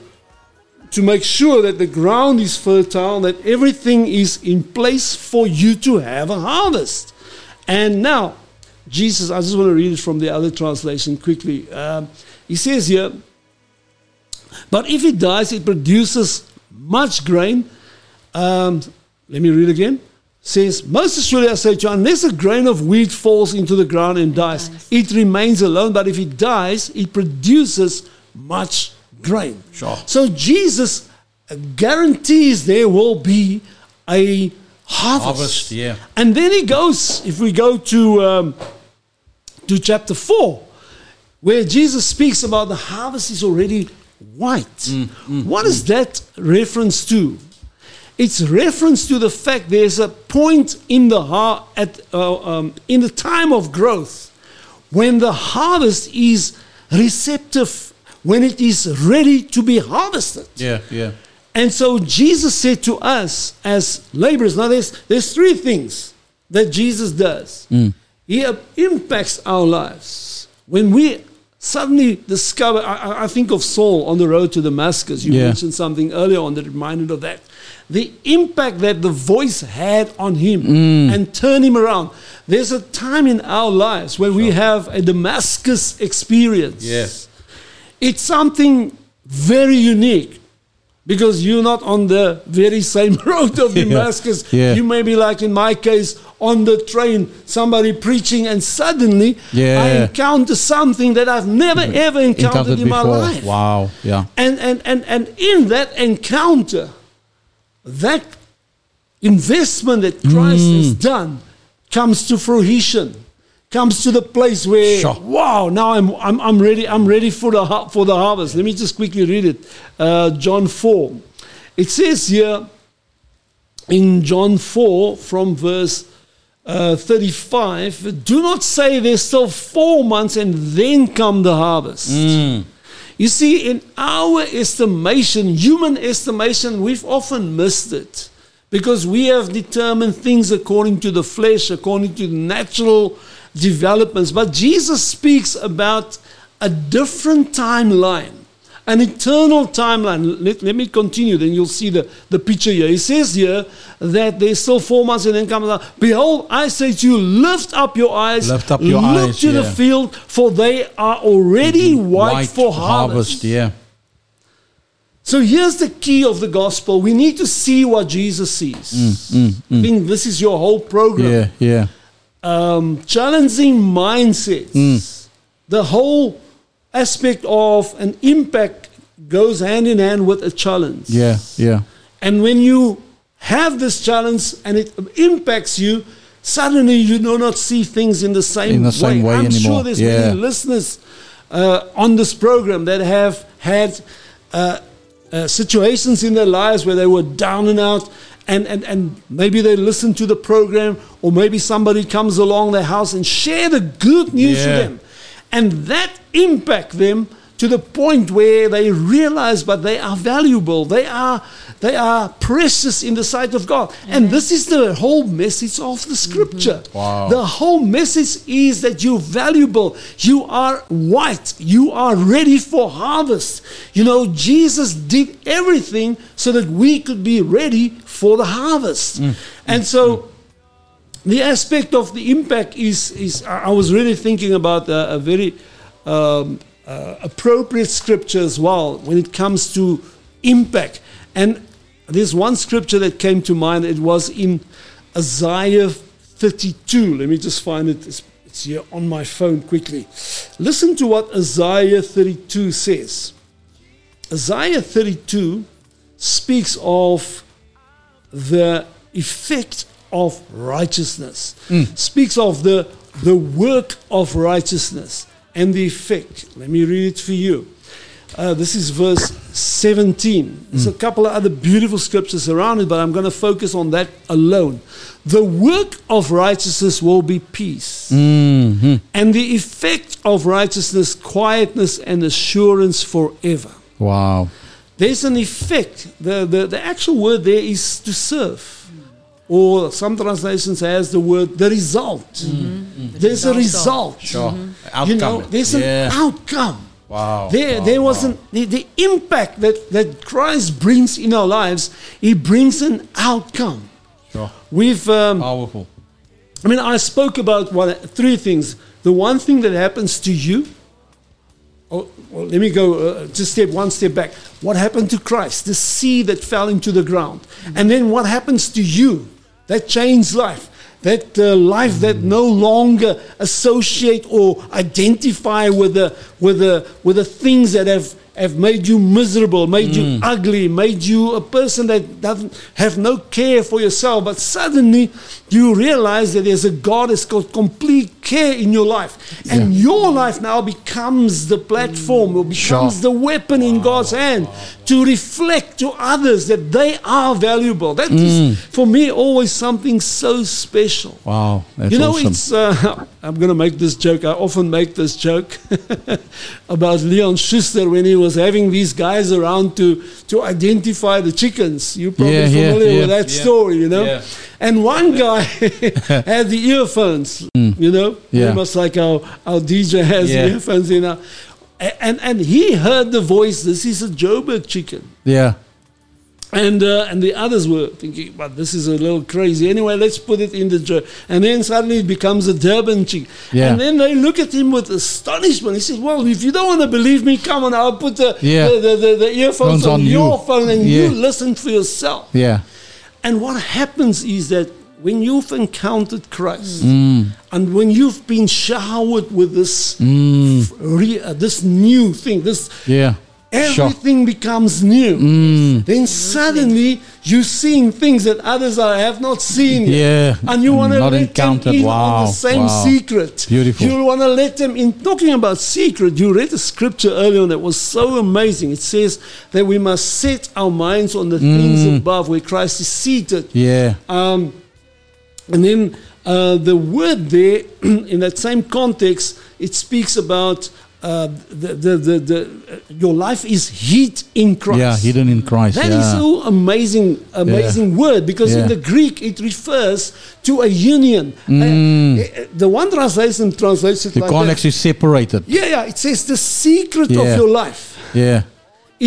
Speaker 10: to make sure that the ground is fertile, that everything is in place for you to have a harvest. And now, Jesus, I just want to read it from the other translation quickly. Um, he says here, but if it dies, it produces much grain. Um, let me read again. Says, most assuredly I say to you, unless a grain of wheat falls into the ground and dies, it remains alone. But if it dies, it produces much grain.
Speaker 8: Sure.
Speaker 10: So Jesus guarantees there will be a harvest.
Speaker 8: Harvest, yeah.
Speaker 10: And then he goes, if we go to, um, to chapter 4, where Jesus speaks about the harvest is already white. what What is that reference to? It's reference to the fact there's a point in the har- at uh, um, in the time of growth when the harvest is receptive, when it is ready to be harvested.
Speaker 8: Yeah. Yeah.
Speaker 10: And so Jesus said to us as laborers, now there's, there's three things that Jesus does. He uh, impacts our lives. When we suddenly discover. I, I- I think of Saul on the road to Damascus. You
Speaker 8: Yeah.
Speaker 10: mentioned something earlier on that reminded of that. The impact that the voice had on him
Speaker 8: Mm.
Speaker 10: and turn him around. There's a time in our lives when we have a Damascus experience.
Speaker 8: Yes.
Speaker 10: It's something very unique because you're not on the very same road of Damascus.
Speaker 8: Yeah.
Speaker 10: You may be like in my case on the train, somebody preaching, and suddenly
Speaker 8: Yeah.
Speaker 10: I encounter something that I've never ever encountered, in my life.
Speaker 8: Wow. Yeah.
Speaker 10: And, and, and, and in that encounter, that investment that Christ
Speaker 8: Mm.
Speaker 10: has done comes to fruition, comes to the place where,
Speaker 8: Sure.
Speaker 10: wow, now I'm, I'm, I'm ready, I'm ready for the, for the harvest. Let me just quickly read it. Uh, John 4. It says here in John 4 from verse uh, 35 do not say there's still four months and then come the harvest. You see, in our estimation, human estimation, we've often missed it because we have determined things according to the flesh, according to the natural developments. But Jesus speaks about a different timeline, an eternal timeline. Let, let me continue, then you'll see the, the picture here. He says here that there's still four months and then comes the Behold, I say to you, lift up your eyes,
Speaker 8: Lift up your
Speaker 10: look
Speaker 8: eyes,
Speaker 10: to the field, for they are already white,
Speaker 8: White
Speaker 10: for harvest.
Speaker 8: Yeah.
Speaker 10: So here's the key of the gospel. We need to see what Jesus sees.
Speaker 8: Mm, mm,
Speaker 10: I
Speaker 8: mm.
Speaker 10: think this is your whole program.
Speaker 8: Yeah. Yeah.
Speaker 10: Um, challenging mindsets.
Speaker 8: Mm.
Speaker 10: The whole aspect of an impact goes hand in hand with a challenge.
Speaker 8: Yeah. Yeah.
Speaker 10: And when you have this challenge and it impacts you, suddenly you do not see things in the same,
Speaker 8: In the same way
Speaker 10: I'm
Speaker 8: anymore.
Speaker 10: sure there's
Speaker 8: Yeah.
Speaker 10: many listeners uh, on this program that have had uh, uh, situations in their lives where they were down and out. And, and, and maybe they listen to the program, or maybe somebody comes along their house and share the good news
Speaker 8: Yeah.
Speaker 10: to them. And that impact them to the point where they realize but they are valuable. They are they are precious in the sight of god. And this is the whole message of the scripture. Mm-hmm.
Speaker 8: Wow.
Speaker 10: the whole message is that you're valuable. You are white. You are ready for harvest. You know jesus did everything so that we could be ready for the harvest. Mm. And so the aspect of the impact is is I I was really thinking about a, a very um, uh, appropriate scripture as well when it comes to impact. And there's one scripture that came to mind. It was in Isaiah 32. Let me just find it. It's, it's here on my phone quickly. Listen to what Isaiah 32 says. Isaiah 32 speaks of the effect of righteousness, speaks of the, the work of righteousness and the effect. Let me read it for you. Uh, this is verse 17. There's a couple of other beautiful scriptures around it, but I'm going to focus on that alone. The work of righteousness will be peace,
Speaker 8: Mhm.
Speaker 10: and the effect of righteousness, quietness and assurance forever.
Speaker 8: Wow.
Speaker 10: There's an effect. The, the, the actual word there is to serve. Or some translations has the word the result. There's a result.
Speaker 8: Sure.
Speaker 10: You know, there's
Speaker 8: Yeah.
Speaker 10: an outcome.
Speaker 8: Wow.
Speaker 10: There,
Speaker 8: wow,
Speaker 10: there
Speaker 8: wow.
Speaker 10: was an, the, the impact that, that Christ brings in our lives. He brings an outcome.
Speaker 8: Sure.
Speaker 10: We've, um,
Speaker 8: Powerful.
Speaker 10: I mean, I spoke about what, three things. The one thing that happens to you, oh, well, let me go uh, just step one step back. What happened to Christ? The seed that fell into the ground. And then what happens to you? That changed life. That uh, life that no longer associate or identify with the, with the, with the things that have, have made you miserable, made you ugly, made you a person that doesn't have no care for yourself. But suddenly you realize that there's a God that's got complete care in your life. And your life now becomes the platform or becomes the weapon in God's hand to reflect to others that they are valuable. That is, for me, always something so special.
Speaker 8: Wow. That's
Speaker 10: you know,
Speaker 8: awesome.
Speaker 10: it's. Uh, I'm going to make this joke. I often make this joke about Leon Schuster when he was having these guys around to to identify the chickens. You're probably
Speaker 8: Yeah, yeah,
Speaker 10: familiar
Speaker 8: yeah,
Speaker 10: with that
Speaker 8: yeah.
Speaker 10: story, you know. And one guy had the earphones, you know,
Speaker 8: Mm. Yeah.
Speaker 10: almost like our our DJ has
Speaker 8: Yeah.
Speaker 10: the earphones in. Our, And, and he heard the voice, this is a Joburg chicken.
Speaker 8: Yeah.
Speaker 10: And uh, and the others were thinking, but this is a little crazy. Anyway, let's put it in the jar. And then suddenly it becomes a Durban chick.
Speaker 8: Yeah.
Speaker 10: And then they look at him with astonishment. He says, well, if you don't want to believe me, come on, I'll put the,
Speaker 8: Yeah.
Speaker 10: the, the, the, the earphones
Speaker 8: Phones
Speaker 10: on,
Speaker 8: on
Speaker 10: your
Speaker 8: you.
Speaker 10: phone and
Speaker 8: Yeah.
Speaker 10: you listen for yourself.
Speaker 8: Yeah.
Speaker 10: And what happens is that when you've encountered Christ
Speaker 8: Mm.
Speaker 10: and when you've been showered with this,
Speaker 8: Mm.
Speaker 10: re, uh, this new thing, this
Speaker 8: Yeah. Sure.
Speaker 10: everything becomes new.
Speaker 8: Mm.
Speaker 10: Then suddenly you're seeing things that others are, have not seen. yet.
Speaker 8: Yeah.
Speaker 10: And you want to let
Speaker 8: encountered.
Speaker 10: them in
Speaker 8: Wow.
Speaker 10: on the same
Speaker 8: Wow.
Speaker 10: secret.
Speaker 8: Beautiful.
Speaker 10: You want to let them in. Talking about secret, you read a scripture earlier on that was so amazing. It says that we must set our minds on the things
Speaker 8: Mm.
Speaker 10: above where Christ is seated.
Speaker 8: Yeah.
Speaker 10: Um, and then uh, the word there, in that same context, it speaks about uh, the, the, the, the, uh, your life is hid in Christ.
Speaker 8: Yeah. Hidden in Christ.
Speaker 10: That is
Speaker 8: yeah.
Speaker 10: so amazing, amazing word because
Speaker 8: Yeah.
Speaker 10: in the Greek it refers to a union. Uh,
Speaker 8: Mm.
Speaker 10: uh, the one translation translates it
Speaker 8: You
Speaker 10: like
Speaker 8: can't
Speaker 10: that.
Speaker 8: actually separate it.
Speaker 10: Yeah, yeah. It says the secret
Speaker 8: Yeah.
Speaker 10: of your life
Speaker 8: Yeah.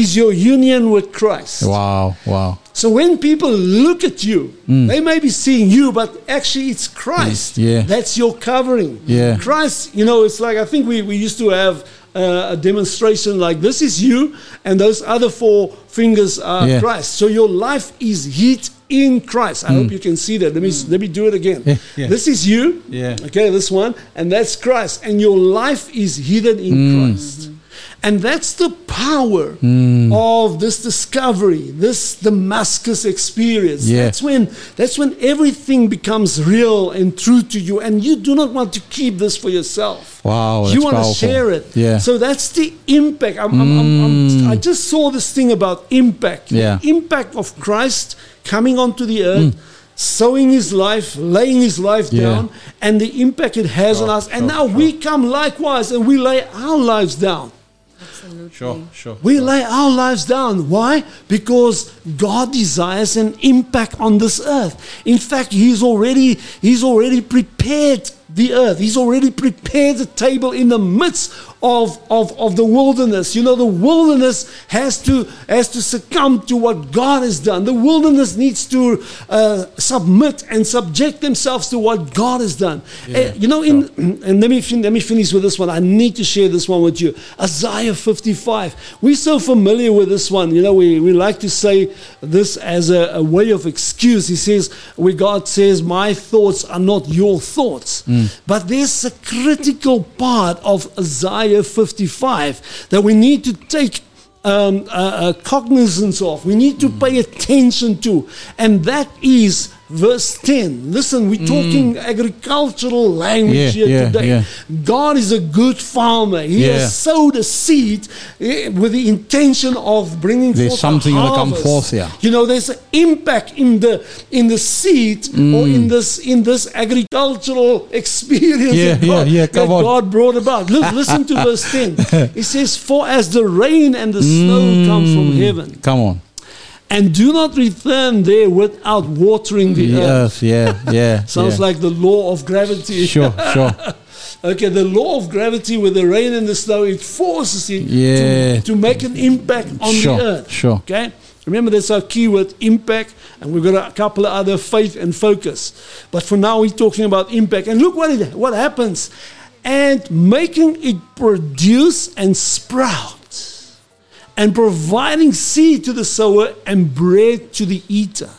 Speaker 10: Is your union with Christ.
Speaker 8: Wow. Wow.
Speaker 10: So when people look at you,
Speaker 8: Mm.
Speaker 10: they may be seeing you, but actually it's Christ.
Speaker 8: Yeah.
Speaker 10: That's your covering.
Speaker 8: Yeah.
Speaker 10: Christ, you know, it's like I think we, we used to have uh, a demonstration like this is you, and those other four fingers are
Speaker 8: Yeah.
Speaker 10: Christ. So your life is hid in Christ. I
Speaker 8: Mm.
Speaker 10: hope you can see that. Let me let me do it again.
Speaker 8: Yeah, yeah.
Speaker 10: This is you.
Speaker 8: Yeah.
Speaker 10: Okay, this one, and that's Christ, and your life is hidden in
Speaker 8: Mm.
Speaker 10: Christ. And that's the power
Speaker 8: Mm.
Speaker 10: of this discovery, this Damascus experience.
Speaker 8: Yeah.
Speaker 10: That's when that's when everything becomes real and true to you, and you do not want to keep this for yourself.
Speaker 8: Wow.
Speaker 10: you want
Speaker 8: powerful.
Speaker 10: to share it.
Speaker 8: Yeah.
Speaker 10: So that's the impact. I'm, I'm, I'm, I'm, I just saw this thing about impact.
Speaker 8: Yeah.
Speaker 10: The impact of Christ coming onto the earth. Sowing his life, laying his life
Speaker 8: Yeah.
Speaker 10: down, and the impact it has on us. And now we come likewise and we lay our lives down.
Speaker 8: Sure. Sure.
Speaker 10: We lay our lives down. Why? Because God desires an impact on this earth. In fact, He's already He's already prepared the earth. He's already prepared the table in the midst of, of, of the wilderness. You know, the wilderness has to has to succumb to what God has done. The wilderness needs to uh, submit and subject themselves to what God has done. Eh, you know, in and let me fin- let me finish with this one. I need to share this one with you. Isaiah 55. We're so familiar with this one. You know, we, we like to say this as a, a way of excuse. He says, where God says, My thoughts are not your thoughts. But there's a critical part of Isaiah 55 that we need to take um, uh, cognizance of, we need to pay attention to, and that is verse 10. Listen, we're talking agricultural language
Speaker 8: Yeah,
Speaker 10: here
Speaker 8: yeah,
Speaker 10: today.
Speaker 8: yeah.
Speaker 10: God is a good farmer. He has sowed a seed eh, with the intention of bringing
Speaker 8: There's
Speaker 10: forth
Speaker 8: something
Speaker 10: a
Speaker 8: gonna come
Speaker 10: harvest.
Speaker 8: forth here.
Speaker 10: You know, there's an impact in the in the seed or
Speaker 8: Mm.
Speaker 10: in this in this agricultural experience that, God, that. God brought about. Look, listen to verse 10. It says, For as the rain and the snow come from
Speaker 8: Mm.
Speaker 10: heaven,
Speaker 8: Come on.
Speaker 10: And do not return there without watering the earth.
Speaker 8: Yes. Yeah. Yeah.
Speaker 10: Sounds
Speaker 8: yeah.
Speaker 10: like the law of gravity.
Speaker 8: Sure. Sure.
Speaker 10: okay, the law of gravity with the rain and the snow, it forces it
Speaker 8: Yeah.
Speaker 10: to, to make an impact on
Speaker 8: Sure,
Speaker 10: the earth.
Speaker 8: sure.
Speaker 10: Okay? Remember, that's our keyword impact, and we've got a couple of other faith and focus. But for now, we're talking about impact. And look what, it, what happens. And making it produce and sprout, and providing seed to the sower and bread to the eater.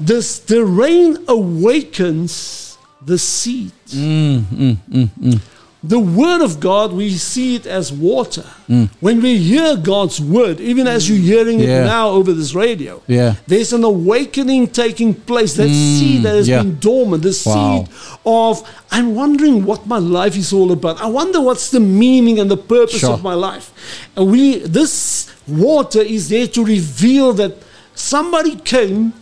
Speaker 10: This, the rain awakens the seed.
Speaker 8: Mm, mm, mm, mm.
Speaker 10: The word of God, we see it as water.
Speaker 8: Mm.
Speaker 10: When we hear God's word, even as you're hearing
Speaker 8: Yeah.
Speaker 10: it now over this radio,
Speaker 8: Yeah.
Speaker 10: there's an awakening taking place. That
Speaker 8: Mm,
Speaker 10: seed that has
Speaker 8: yeah.
Speaker 10: been dormant, the
Speaker 8: Wow.
Speaker 10: seed of, I'm wondering what my life is all about. I wonder what's the meaning and the purpose
Speaker 8: Sure.
Speaker 10: of my life. And we, this water is there to reveal that somebody came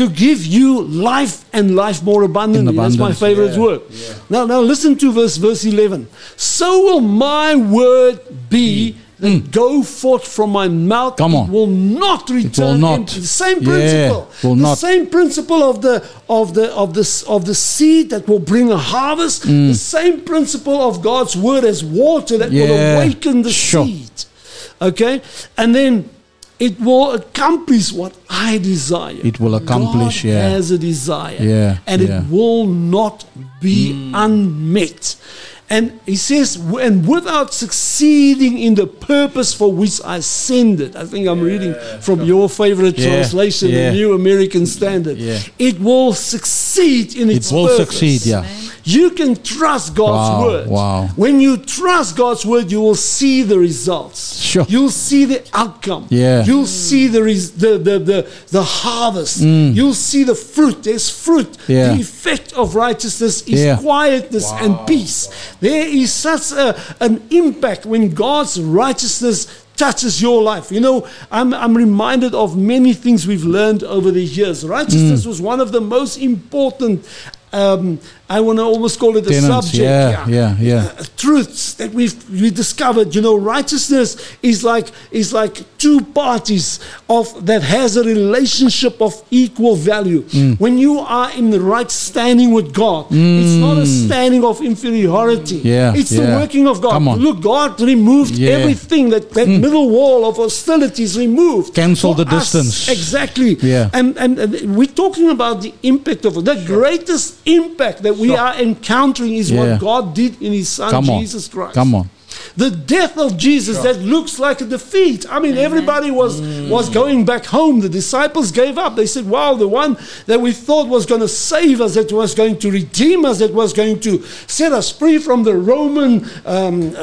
Speaker 10: to give you life and life more abundantly. That's my favorite
Speaker 8: yeah,
Speaker 10: word. Now, now listen to verse verse 11. So will my word be that go forth from my mouth
Speaker 8: Come on.
Speaker 10: it will not return
Speaker 8: Will
Speaker 10: not. The same
Speaker 8: Yeah,
Speaker 10: principle.
Speaker 8: will
Speaker 10: the
Speaker 8: not.
Speaker 10: same principle of the of the of the of the seed that will bring a harvest.
Speaker 8: Mm.
Speaker 10: The same principle of God's word as water that will awaken the
Speaker 8: sure.
Speaker 10: seed. Okay, and then it will accomplish what I desire.
Speaker 8: It will accomplish,
Speaker 10: God
Speaker 8: yeah.
Speaker 10: has a desire,
Speaker 8: Yeah,
Speaker 10: and
Speaker 8: yeah.
Speaker 10: it will not be hmm. unmet. And he says, and without succeeding in the purpose for which I send it. I think I'm reading from your favorite
Speaker 8: Yeah,
Speaker 10: translation,
Speaker 8: yeah.
Speaker 10: the New American Standard.
Speaker 8: Yeah.
Speaker 10: It will succeed in
Speaker 8: It
Speaker 10: its
Speaker 8: will
Speaker 10: purpose.
Speaker 8: succeed, yeah.
Speaker 10: You can trust God's
Speaker 8: Wow,
Speaker 10: word.
Speaker 8: wow.
Speaker 10: When you trust God's word, you will see the results.
Speaker 8: Sure.
Speaker 10: You'll see the outcome.
Speaker 8: Yeah.
Speaker 10: You'll see the, res- the, the, the, the harvest.
Speaker 8: Mm.
Speaker 10: You'll see the fruit. There's fruit.
Speaker 8: Yeah.
Speaker 10: The effect of righteousness is
Speaker 8: Yeah.
Speaker 10: quietness and peace. There is such a, an impact when God's righteousness touches your life. You know, I'm, I'm reminded of many things we've learned over the years. Righteousness
Speaker 8: Mm.
Speaker 10: was one of the most important. Um, I want to almost call it a
Speaker 8: Tenants,
Speaker 10: subject.
Speaker 8: yeah, yeah, yeah.
Speaker 10: Uh, truths that we've we discovered. You know, righteousness is like is like two parties of that has a relationship of equal value.
Speaker 8: Mm.
Speaker 10: When you are in the right standing with God, it's not a standing of inferiority.
Speaker 8: Yeah,
Speaker 10: it's the working of God.
Speaker 8: Come on.
Speaker 10: Look, God removed
Speaker 8: Yeah. Mm.
Speaker 10: everything that that middle wall of hostility is removed.
Speaker 8: Cancel the
Speaker 10: us.
Speaker 8: distance.
Speaker 10: Exactly.
Speaker 8: Yeah.
Speaker 10: And, and and we're talking about the impact of the greatest impact that we
Speaker 8: Sure.
Speaker 10: are encountering is
Speaker 8: Yeah.
Speaker 10: what God did in His Son
Speaker 8: Come on.
Speaker 10: Jesus Christ.
Speaker 8: Come on.
Speaker 10: The death of Jesus that looks like a defeat. I mean, everybody was was going back home. The disciples gave up. They said, "Wow, the one that we thought was going to save us, that was going to redeem us, that was going to set us free from the Roman um, uh, uh,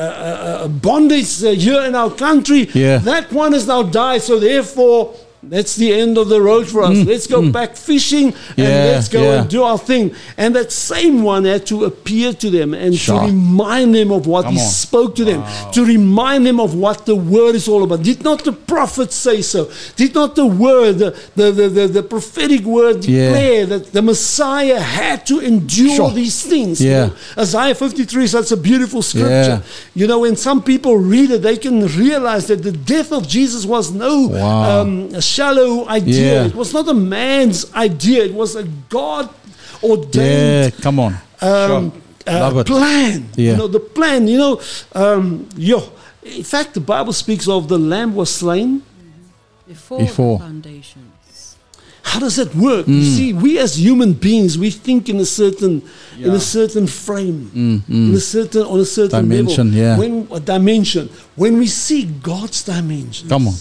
Speaker 10: uh, bondage uh, here in our country,
Speaker 8: Yeah.
Speaker 10: that one has now died. So therefore." That's the end of the road for us. let's go back fishing and
Speaker 8: Mm, Yeah,
Speaker 10: let's go
Speaker 8: yeah.
Speaker 10: and do our thing. And that same one had to appear to them and
Speaker 8: Sure.
Speaker 10: to remind them of what
Speaker 8: Come
Speaker 10: he
Speaker 8: on.
Speaker 10: spoke to them, to remind them of what the word is all about. Did not the prophet say so? Did not the word, the, the, the, the, the prophetic word
Speaker 8: Yeah.
Speaker 10: declare that the Messiah had to endure
Speaker 8: Sure.
Speaker 10: these things? you
Speaker 8: Yeah.
Speaker 10: know? Isaiah 53 is such a beautiful scripture.
Speaker 8: Yeah.
Speaker 10: You know, when some people read it, they can realize that the death of Jesus was no
Speaker 8: Wow.
Speaker 10: um, shallow idea.
Speaker 8: Yeah.
Speaker 10: It was not a man's idea. It was a God ordained.
Speaker 8: Yeah, come on.
Speaker 10: um,
Speaker 8: Sure.
Speaker 10: uh, plan.
Speaker 8: Yeah.
Speaker 10: You know, the plan, you know, um, yo, in fact, the Bible speaks of the lamb was slain.
Speaker 9: Before,
Speaker 8: Before.
Speaker 9: the foundations.
Speaker 10: How does that work? You
Speaker 8: Mm.
Speaker 10: see, we as human beings, we think in a certain, in a certain frame, in a certain, on a certain
Speaker 8: Mm, Dimension,
Speaker 10: level.
Speaker 8: yeah.
Speaker 10: When a dimension. When we see God's dimension,
Speaker 8: Come on.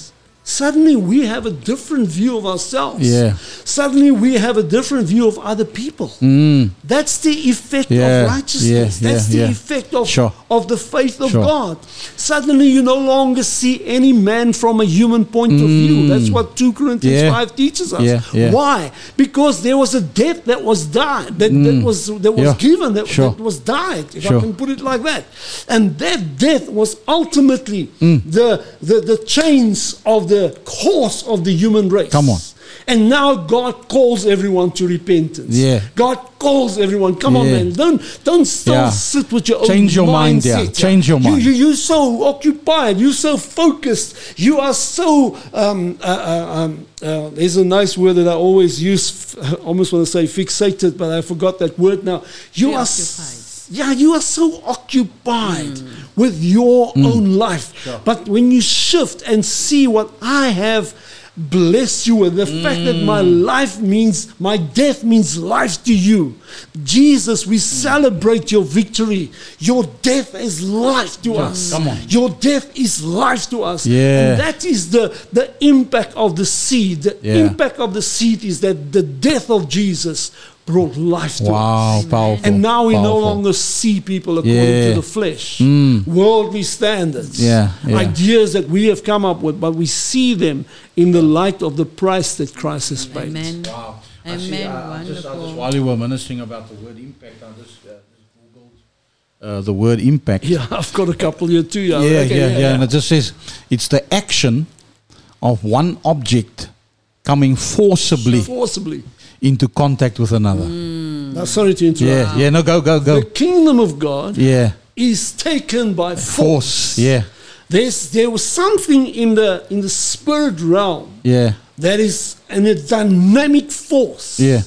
Speaker 10: Suddenly we have a different view of ourselves.
Speaker 8: Yeah.
Speaker 10: Suddenly we have a different view of other people.
Speaker 8: Mm.
Speaker 10: That's the effect
Speaker 8: Yeah,
Speaker 10: of righteousness.
Speaker 8: yeah,
Speaker 10: That's the effect of,
Speaker 8: Sure.
Speaker 10: of the faith of
Speaker 8: Sure.
Speaker 10: God. Suddenly you no longer see any man from a human point of view. That's what 2 Corinthians
Speaker 8: Mm. Yeah.
Speaker 10: 5 teaches us. Why? Because there was a death that was died, that, that was that was
Speaker 8: Mm.
Speaker 10: Given, that,
Speaker 8: Sure.
Speaker 10: that was died, if. I can put it like that. And that death was ultimately
Speaker 8: Mm.
Speaker 10: the, the, the chains of the course of the human race.
Speaker 8: Come on.
Speaker 10: And now God calls everyone to repentance.
Speaker 8: Yeah.
Speaker 10: God calls everyone. Come on, man. Don't don't still
Speaker 8: Yeah.
Speaker 10: sit with your own
Speaker 8: Change your mind, yeah. Change your mind.
Speaker 10: You, you're so occupied. You're so focused. You are so. Um, uh, uh, um, uh, there's a nice word that I always use. f- I almost want to say fixated, but I forgot that word now. You are. s- Yeah, you are so occupied with your mm. own life. But when you shift and see what I have blessed you with, the fact that my mm. life means, my death means life to you. Jesus, we mm. celebrate your victory. Your death is life to us.
Speaker 8: Come on.
Speaker 10: Your death is life to us.
Speaker 8: Yeah.
Speaker 10: And that is the, the impact of the seed. The
Speaker 8: Yeah.
Speaker 10: impact of the seed is that the death of Jesus brought life to
Speaker 8: Wow,
Speaker 10: us.
Speaker 8: powerful.
Speaker 10: And now we no longer see people according
Speaker 8: Yeah.
Speaker 10: to the flesh,
Speaker 8: Mm.
Speaker 10: worldly standards,
Speaker 8: Yeah, yeah.
Speaker 10: ideas that we have come up with, but we see them in the light of the price that Christ has paid.
Speaker 9: Amen.
Speaker 8: Wow. I
Speaker 9: Amen.
Speaker 8: see, uh, I just, I
Speaker 9: Wonderful.
Speaker 8: just, while you were ministering about the word impact, I just, uh, Googled uh, the word impact.
Speaker 10: Yeah, I've got a couple here too. Yeah,
Speaker 8: yeah,
Speaker 10: Okay,
Speaker 8: yeah, yeah, And it just says it's the action of one object coming forcibly
Speaker 10: Forcibly.
Speaker 8: Into contact with another.
Speaker 10: Now, sorry to interrupt.
Speaker 8: Yeah, yeah, no, go, go, go.
Speaker 10: The kingdom of God
Speaker 8: Yeah,
Speaker 10: is taken by force.
Speaker 8: force. Yeah,
Speaker 10: there's there was something in the in the spirit realm
Speaker 8: Yeah.
Speaker 10: that is an, a dynamic force.
Speaker 8: Yeah.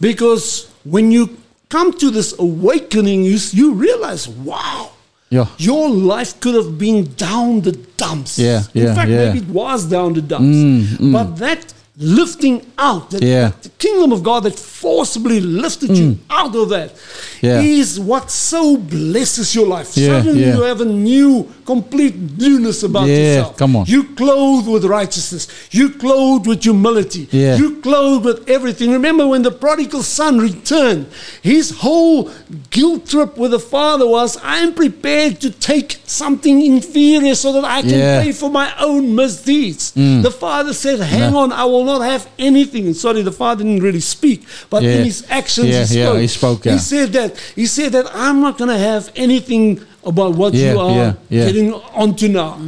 Speaker 10: Because when you come to this awakening, you, you realize, wow,
Speaker 8: Yeah.
Speaker 10: your life could have been down the dumps.
Speaker 8: Yeah,
Speaker 10: In
Speaker 8: yeah,
Speaker 10: fact,
Speaker 8: yeah.
Speaker 10: maybe it was down the dumps.
Speaker 8: Mm, mm.
Speaker 10: But that lifting out, that,
Speaker 8: Yeah.
Speaker 10: the kingdom of God that forcibly lifted you out of that, is
Speaker 8: Yeah.
Speaker 10: what so blesses your life.
Speaker 8: Yeah,
Speaker 10: Suddenly you have a new, complete newness about yourself.
Speaker 8: come on.
Speaker 10: You clothed with righteousness. You clothed with humility. You clothed with everything. Remember when the prodigal son returned, his whole guilt trip with the father was, I'm prepared to take something inferior so that I can pay for my own misdeeds.
Speaker 8: Mm.
Speaker 10: The father said, Hang
Speaker 8: No.
Speaker 10: on, I will not have anything. And sorry, the father didn't really speak, but
Speaker 8: Yeah.
Speaker 10: in his actions,
Speaker 8: Yeah,
Speaker 10: he
Speaker 8: yeah,
Speaker 10: spoke.
Speaker 8: he spoke, yeah.
Speaker 10: He said that. He said that I'm not going to have anything about what
Speaker 8: Yeah,
Speaker 10: you are
Speaker 8: yeah, yeah.
Speaker 10: getting onto now.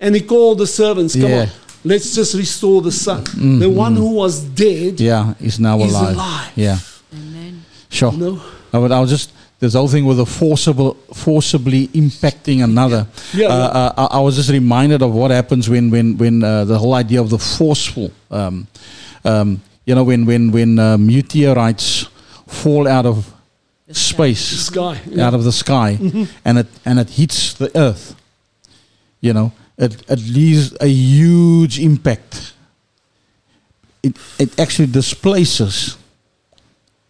Speaker 10: And he called the servants, come
Speaker 8: Yeah.
Speaker 10: on, let's just restore the son.
Speaker 8: Mm,
Speaker 10: the one
Speaker 8: mm.
Speaker 10: who was dead.
Speaker 8: Yeah, is now
Speaker 10: He's
Speaker 8: alive.
Speaker 10: alive.
Speaker 8: Yeah. Sure.
Speaker 10: No.
Speaker 8: I would, I'll just this whole thing with the forcible, forcibly impacting another.
Speaker 10: Yeah,
Speaker 8: uh,
Speaker 10: yeah.
Speaker 8: Uh, I, I was just reminded of what happens when when when uh, the whole idea of the forceful. Um, um, you know, when when when uh, meteorites fall out of space,
Speaker 10: The sky, yeah.
Speaker 8: out of the sky,
Speaker 10: Mhm.
Speaker 8: and it and it hits the earth. You know, it it leaves a huge impact. It it actually displaces.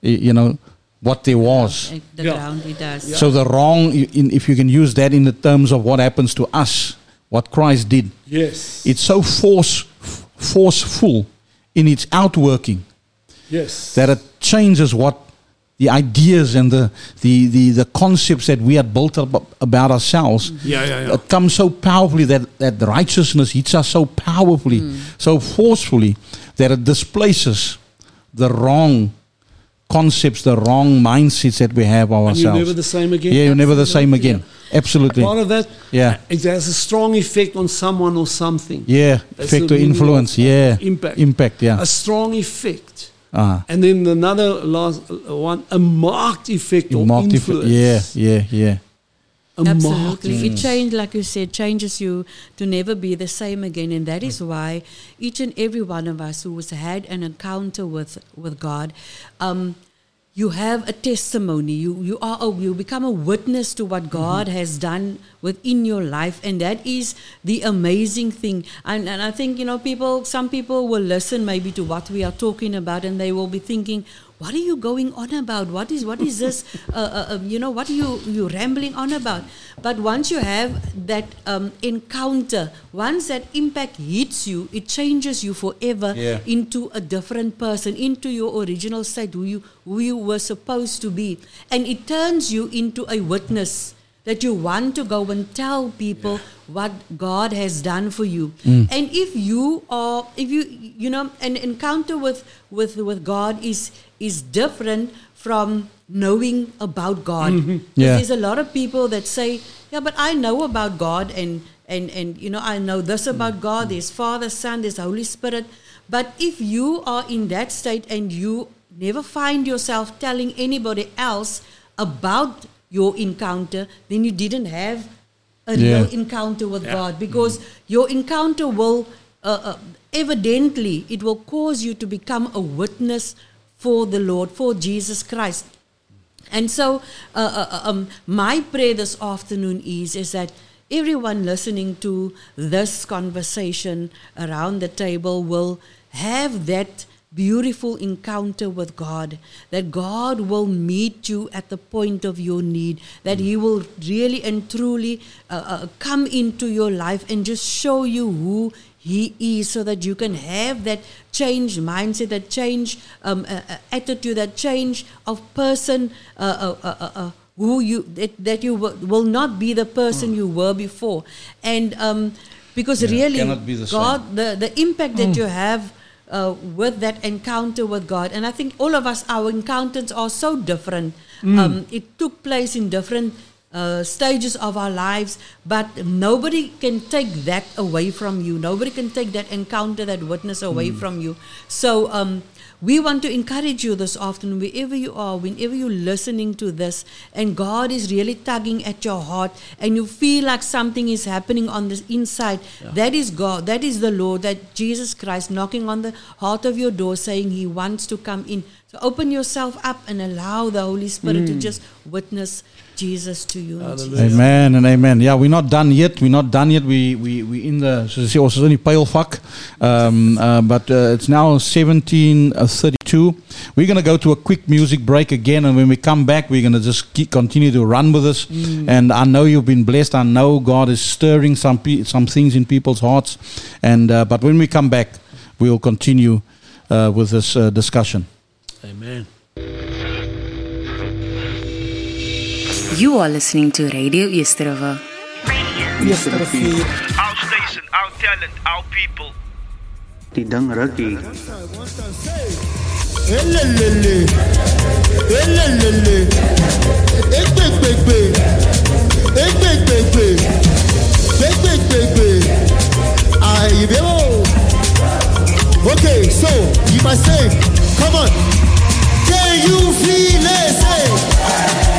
Speaker 8: You know what there was.
Speaker 9: The ground it does.
Speaker 8: So the wrong, in, if you can use that in the terms of what happens to us, what Christ did.
Speaker 10: Yes.
Speaker 8: It's so force, f- forceful in its outworking
Speaker 10: Yes.
Speaker 8: that it changes what the ideas and the, the, the, the concepts that we had built up about ourselves.
Speaker 10: Yeah, yeah, yeah.
Speaker 8: It comes so powerfully that, that righteousness hits us so powerfully, mm. so forcefully that it displaces the wrong concepts, the wrong mindsets that we have of
Speaker 10: And you're
Speaker 8: ourselves.
Speaker 10: never the same again?
Speaker 8: Yeah, you're never the same again. Absolutely.
Speaker 10: Part of that,
Speaker 8: Yeah.
Speaker 10: it has a strong effect on someone or something.
Speaker 8: Yeah,
Speaker 10: That's
Speaker 8: effect or influence. Yeah,
Speaker 10: Impact.
Speaker 8: impact. Yeah,
Speaker 10: A strong effect.
Speaker 8: Ah.
Speaker 10: And then another last uh, one, a marked effect or
Speaker 8: Marked
Speaker 10: influence.
Speaker 8: yeah, yeah, yeah.
Speaker 10: A
Speaker 9: Absolutely. It
Speaker 10: Mm.
Speaker 9: changed, like you said, changes you to never be the same again. And that is why each and every one of us who has had an encounter with, with God, um, you have a testimony. You, you, are a, you become a witness to what God has done within your life. And that is the amazing thing. And, and I think, you know, people, some people will listen maybe to what we are talking about and they will be thinking, what are you going on about? What is what is this? Uh, uh, uh, you know, what are you you rambling on about? But once you have that um, encounter, once that impact hits you, it changes you forever
Speaker 8: Yeah.
Speaker 9: into a different person, into your original state, who you who you were supposed to be, and it turns you into a witness that you want to go and tell people what God has done for you.
Speaker 13: Mm.
Speaker 9: And if you are, if you, you know, an encounter with with with God is is different from knowing about God.
Speaker 13: Mhm. Yeah.
Speaker 9: There's a lot of people that say, yeah, but I know about God and and and you know I know this about God. There's Father, Son, there's Holy Spirit. But if you are in that state and you never find yourself telling anybody else about your encounter, then you didn't have a real encounter with
Speaker 13: Yeah.
Speaker 9: God because your encounter will uh, uh, evidently it will cause you to become a witness for the Lord, for Jesus Christ. And so, uh, uh, um, my prayer this afternoon is is that everyone listening to this conversation around the table will have that beautiful encounter with God. That God will meet you at the point of your need. That He will really and truly uh, uh, come into your life and just show you who he is so that you can have that change mindset, that change um, uh, uh, attitude, that change of person uh, uh, uh, uh, uh, who you that, that you will not be the person you were before, and um, because
Speaker 8: Yeah,
Speaker 9: really
Speaker 8: the same.
Speaker 9: God, the the impact that
Speaker 8: Mm.
Speaker 9: you have. Uh, with that encounter with God, and I think all of us, our encounters are so different.
Speaker 10: Mm.
Speaker 9: Um, it took place in different uh, stages of our lives, but nobody can take that away from you. Nobody can take that encounter, that witness away
Speaker 14: Mm.
Speaker 9: from you. So, um, we want to encourage you this afternoon, wherever you are, whenever you're listening to this, and God is really tugging at your heart, and you feel like something is happening on the inside. That is God, that is the Lord, that Jesus Christ knocking on the heart of your door, saying He wants to come in. So open yourself up and allow the Holy Spirit to
Speaker 8: Mm.
Speaker 9: just witness Jesus to you. Jesus'
Speaker 8: Amen and amen. Yeah, we're not done yet. We're not done yet. We we we in the soos jy sê ons is in die pylvak. Um uh, but uh, it's now 17:32. We're going to go to a quick music break again and when we come back we're going to just keep, continue to run with this.
Speaker 14: Mm.
Speaker 8: And I know you've been blessed. I know God is stirring some pe- some things in people's hearts and uh, but when we come back we'll continue uh, with this uh, discussion.
Speaker 10: Amen.
Speaker 1: You are listening to Radio East River.
Speaker 6: Our station, our talent, our people.
Speaker 7: Die ding rukkie.
Speaker 15: Elelele. Elelele. Egbègbègbè. Egbègbègbè. Gbègbègbègbè. Àyìnbó. Oh. Okay, so you must say, come on. Can you feel it?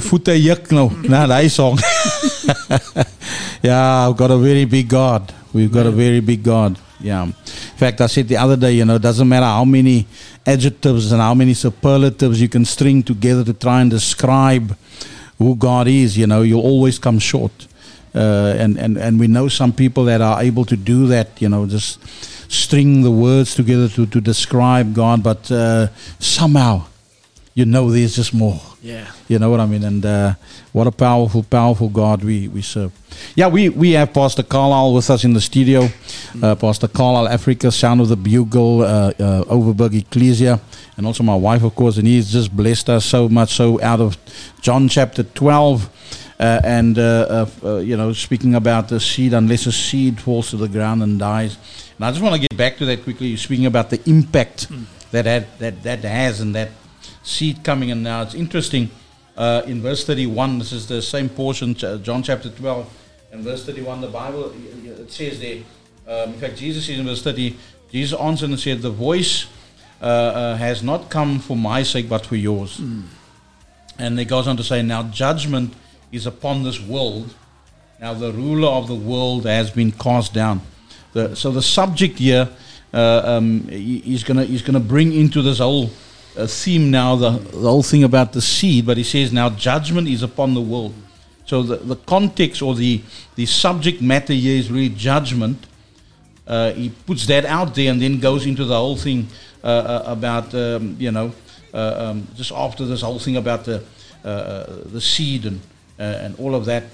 Speaker 15: Yeah.
Speaker 8: My voete juk nou na daai song. yeah, I've got a very big God. We've got a very big God. Yeah. In fact, I said the other day, you know, it doesn't matter how many adjectives and how many superlatives you can string together to try and describe who God is, you know, you'll always come short. Uh, and, and, and we know some people that are able to do that, you know, just string the words together to, to describe God, but uh, somehow you know there's just more. You know what I mean? And uh, what a powerful, powerful God we, we serve. Yeah, we, we have Pastor Carlisle with us in the studio. Uh, Pastor Carlisle, Africa, Sound of the Bugle, uh, uh, Overberg Ecclesia, and also my wife, of course. And he's just blessed us so much so out of John chapter 12. Uh, and, uh, uh, you know, speaking about the seed, unless a seed falls to the ground and dies. And I just want to get back to that quickly, You're speaking about the impact that, had, that that has and that seed coming in now. It's interesting. Uh, in verse 31, this is the same portion, John chapter 12, and verse 31, the Bible, it says there, um, in fact, Jesus says in verse 30, Jesus answered and said, The voice uh, uh, has not come for my sake, but for yours. And he goes on to say, Now judgment is upon this world. Now the ruler of the world has been cast down. The, so the subject here, uh, um, he- he's going to he's gonna bring into this whole uh, theme now the, the whole thing about the seed, but he says, Now judgment is upon the world. So the, the context or the, the subject matter here is really judgment. Uh, he puts that out there and then goes into the whole thing uh, uh, about, um, you know, uh, um, just after this whole thing about the, uh, the seed and, and all of that.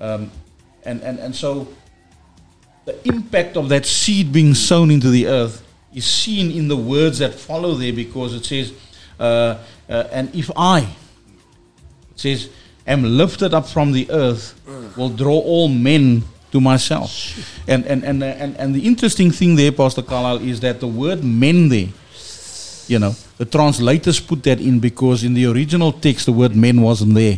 Speaker 8: Um, and, and, and so the impact of that seed being sown into the earth is seen in the words that follow there because it says, uh, uh, and if I, it says, am lifted up from the earth, will draw all men to myself. And, and, and, uh, and, and the interesting thing there, Pastor Carlisle, is that the word men there, you know, the translators put that in because in the original text, the word men wasn't there.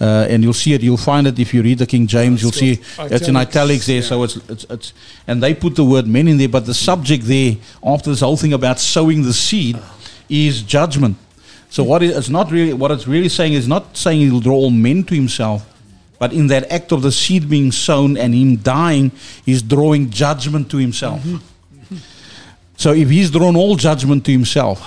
Speaker 8: Uh, and you'll see it. You'll find it if you read the King James. You'll see
Speaker 10: got
Speaker 8: it's in
Speaker 10: italics,
Speaker 8: italics there. So it's, it's it's and they put the word men in there, but the subject there after this whole thing about sowing the seed is judgment. So what is it's not really what it's really saying is not saying he'll draw all men to himself, but in that act of the seed being sown and him dying, he's drawing judgment to himself. So if he's drawn all judgment to himself,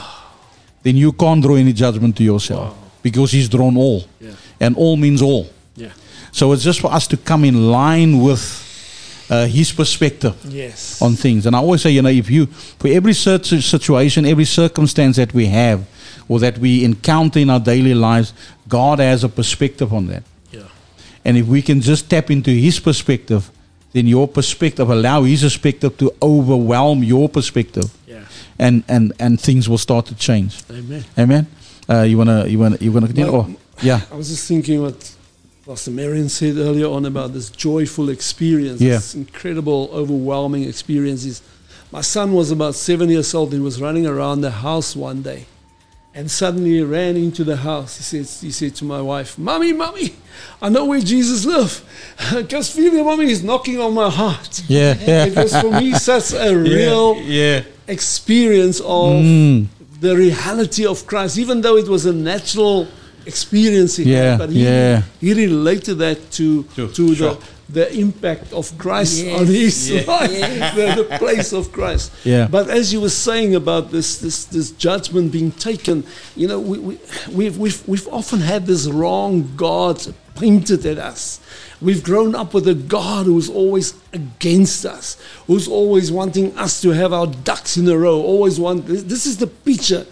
Speaker 8: then you can't draw any judgment to yourself because he's drawn all.
Speaker 10: Yeah.
Speaker 8: And all means all.
Speaker 10: Yeah.
Speaker 8: So it's just for us to come in line with uh, his perspective
Speaker 10: Yes.
Speaker 8: on things. And I always say, you know, if you, for every situation, every circumstance that we have or that we encounter in our daily lives, God has a perspective on that.
Speaker 10: Yeah.
Speaker 8: And if we can just tap into his perspective, then your perspective, allow his perspective to overwhelm your perspective.
Speaker 10: Yeah.
Speaker 8: And, and, and things will start to change.
Speaker 10: Amen.
Speaker 8: Amen. Uh, you wanna you wanna you wanna continue?
Speaker 10: Well,
Speaker 8: Oh, yeah.
Speaker 10: I was just thinking what Pastor Marion said earlier on about this joyful experience,
Speaker 8: Yeah.
Speaker 10: this incredible, overwhelming experiences. My son was about seven years old. He was running around the house one day, and suddenly he ran into the house. He said, he said to my wife, "Mommy, mommy, I know where Jesus lives. Just feel your mommy is knocking on my heart."
Speaker 8: Yeah, yeah.
Speaker 10: it was for me such a real
Speaker 8: yeah.
Speaker 10: experience of
Speaker 8: Mm.
Speaker 10: the reality of Christ, even though it was a natural experience he
Speaker 8: Yeah,
Speaker 10: had, but he,
Speaker 8: yeah.
Speaker 10: he related that to
Speaker 8: To-
Speaker 10: to
Speaker 8: sure.
Speaker 10: the the impact of Christ
Speaker 9: Yes.
Speaker 10: on his
Speaker 8: Yeah.
Speaker 10: life,
Speaker 9: Yes.
Speaker 10: the, the place of Christ.
Speaker 8: Yeah.
Speaker 10: But as you were saying about this this this judgment being taken, you know, we, we we've we've we've often had this wrong God pointed at us. We've grown up with a God who's always against us, who's always wanting us to have our ducks in a row, always want, this, is the picture.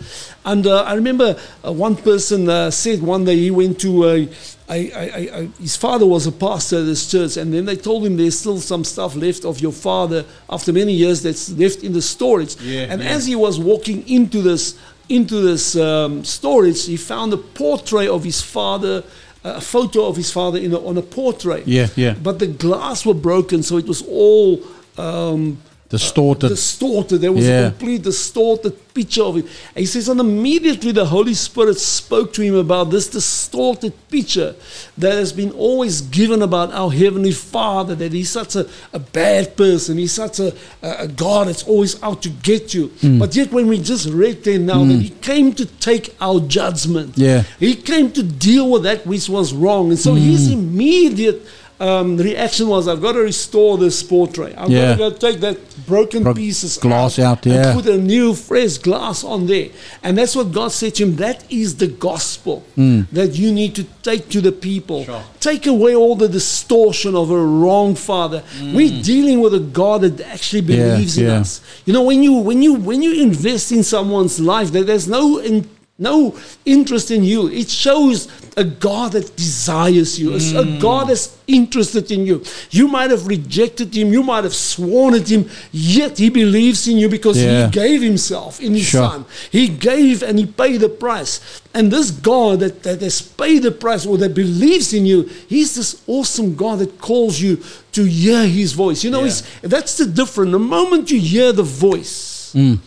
Speaker 10: And uh, I remember uh, one person uh, said one day he went to, I, I, I, I, his father was a pastor at this church, and then they told him there's still some stuff left of your father after many years that's left in the storage.
Speaker 8: Yeah,
Speaker 10: and
Speaker 8: yeah.
Speaker 10: as he was walking into this, into this um, storage, he found a portrait of his father, a photo of his father in a, on a portrait.
Speaker 8: Yeah, yeah.
Speaker 10: But the glass were broken, so it was all um,
Speaker 8: Distorted.
Speaker 10: distorted. There was
Speaker 8: Yeah.
Speaker 10: a complete distorted picture of it. And he says, and immediately the Holy Spirit spoke to him about this distorted picture that has been always given about our Heavenly Father, that He's such a, a bad person, He's such a, a, God that's always out to get you.
Speaker 8: Mm.
Speaker 10: But yet, when we just read there now that He came to take our judgment,
Speaker 8: Yeah.
Speaker 10: He came to deal with that which was wrong. And so His immediate um, reaction was, I've got to restore this portrait. I've
Speaker 8: Yeah.
Speaker 10: got to go take that broken
Speaker 8: Bro-
Speaker 10: pieces
Speaker 8: glass out, yeah.
Speaker 10: and put a new fresh glass on there. And that's what God said to him. That is the gospel
Speaker 8: Mm.
Speaker 10: that you need to take to the people. Take away all the distortion of a wrong father. We're dealing with a God that actually
Speaker 8: Mm. Yeah,
Speaker 10: believes in
Speaker 8: yeah.
Speaker 10: us. You know, when you when you when you invest in someone's life, there, there's no in, no interest in you. It shows a God that desires you, a- a
Speaker 8: Mm.
Speaker 10: God that's interested in you. You might have rejected him, you might have sworn at him, yet he believes in you because
Speaker 8: Yeah.
Speaker 10: he gave himself in his
Speaker 8: Sure.
Speaker 10: son. He gave and he paid the price. And this God that, that has paid the price or that believes in you, he's this awesome God that calls you to hear his voice. You know,
Speaker 8: Yeah.
Speaker 10: it's, that's the difference. The moment you hear the voice
Speaker 8: Mm.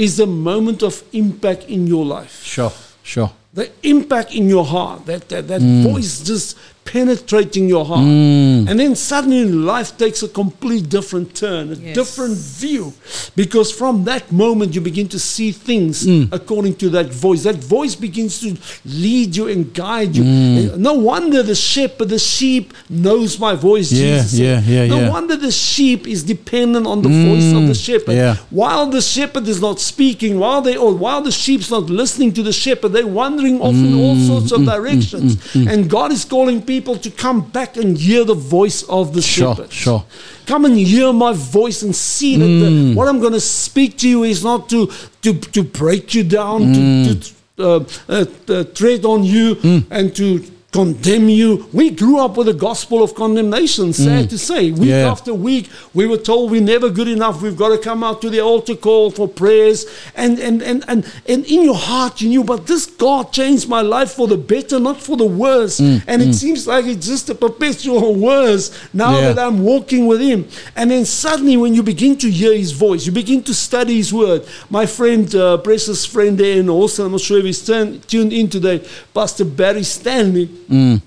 Speaker 10: Is the moment of impact in your life.
Speaker 8: Sure, sure.
Speaker 10: The impact in your heart, that, that, that
Speaker 8: Mm.
Speaker 10: voice just penetrating your heart.
Speaker 8: Mm.
Speaker 10: And then suddenly life takes a complete different turn, a
Speaker 9: Yes.
Speaker 10: different view. Because from that moment, you begin to see things
Speaker 8: Mm.
Speaker 10: according to that voice. That voice begins to lead you and guide you.
Speaker 8: Mm.
Speaker 10: No wonder the shepherd, the sheep, knows my voice.
Speaker 8: Yeah,
Speaker 10: Jesus said.
Speaker 8: yeah, yeah,
Speaker 10: No
Speaker 8: yeah.
Speaker 10: wonder the sheep is dependent on the voice of the
Speaker 8: Mm,
Speaker 10: shepherd.
Speaker 8: yeah.
Speaker 10: While the shepherd is not speaking, while they or while the sheep's not listening to the shepherd, they're wandering off in all sorts of
Speaker 8: mm,
Speaker 10: directions.
Speaker 8: mm, mm.
Speaker 10: And God is calling people to come back and hear the voice of the
Speaker 8: Sure,
Speaker 10: shepherd.
Speaker 8: sure.
Speaker 10: Come and hear my voice and see that
Speaker 8: Mm.
Speaker 10: the, what I'm going to speak to you is not to to to break you down,
Speaker 8: Mm.
Speaker 10: to, to uh, uh, uh, tread on you, and to condemn you. We grew up with a gospel of condemnation, sad
Speaker 8: Mm.
Speaker 10: to say. Week
Speaker 8: Yeah.
Speaker 10: after week, we were told we're never good enough. We've got to come out to the altar call for prayers. And, and, and, and, and in your heart, you knew, but this God changed my life for the better, not for the worse.
Speaker 8: Mm,
Speaker 10: and it
Speaker 8: mm.
Speaker 10: seems like it's just a perpetual worse now
Speaker 8: Yeah.
Speaker 10: that I'm walking with Him. And then suddenly, when you begin to hear His voice, you begin to study His word. My friend, uh, precious friend there in Austin, I'm not sure if he's tuned in today, Pastor Barry Stanley.
Speaker 8: Mm.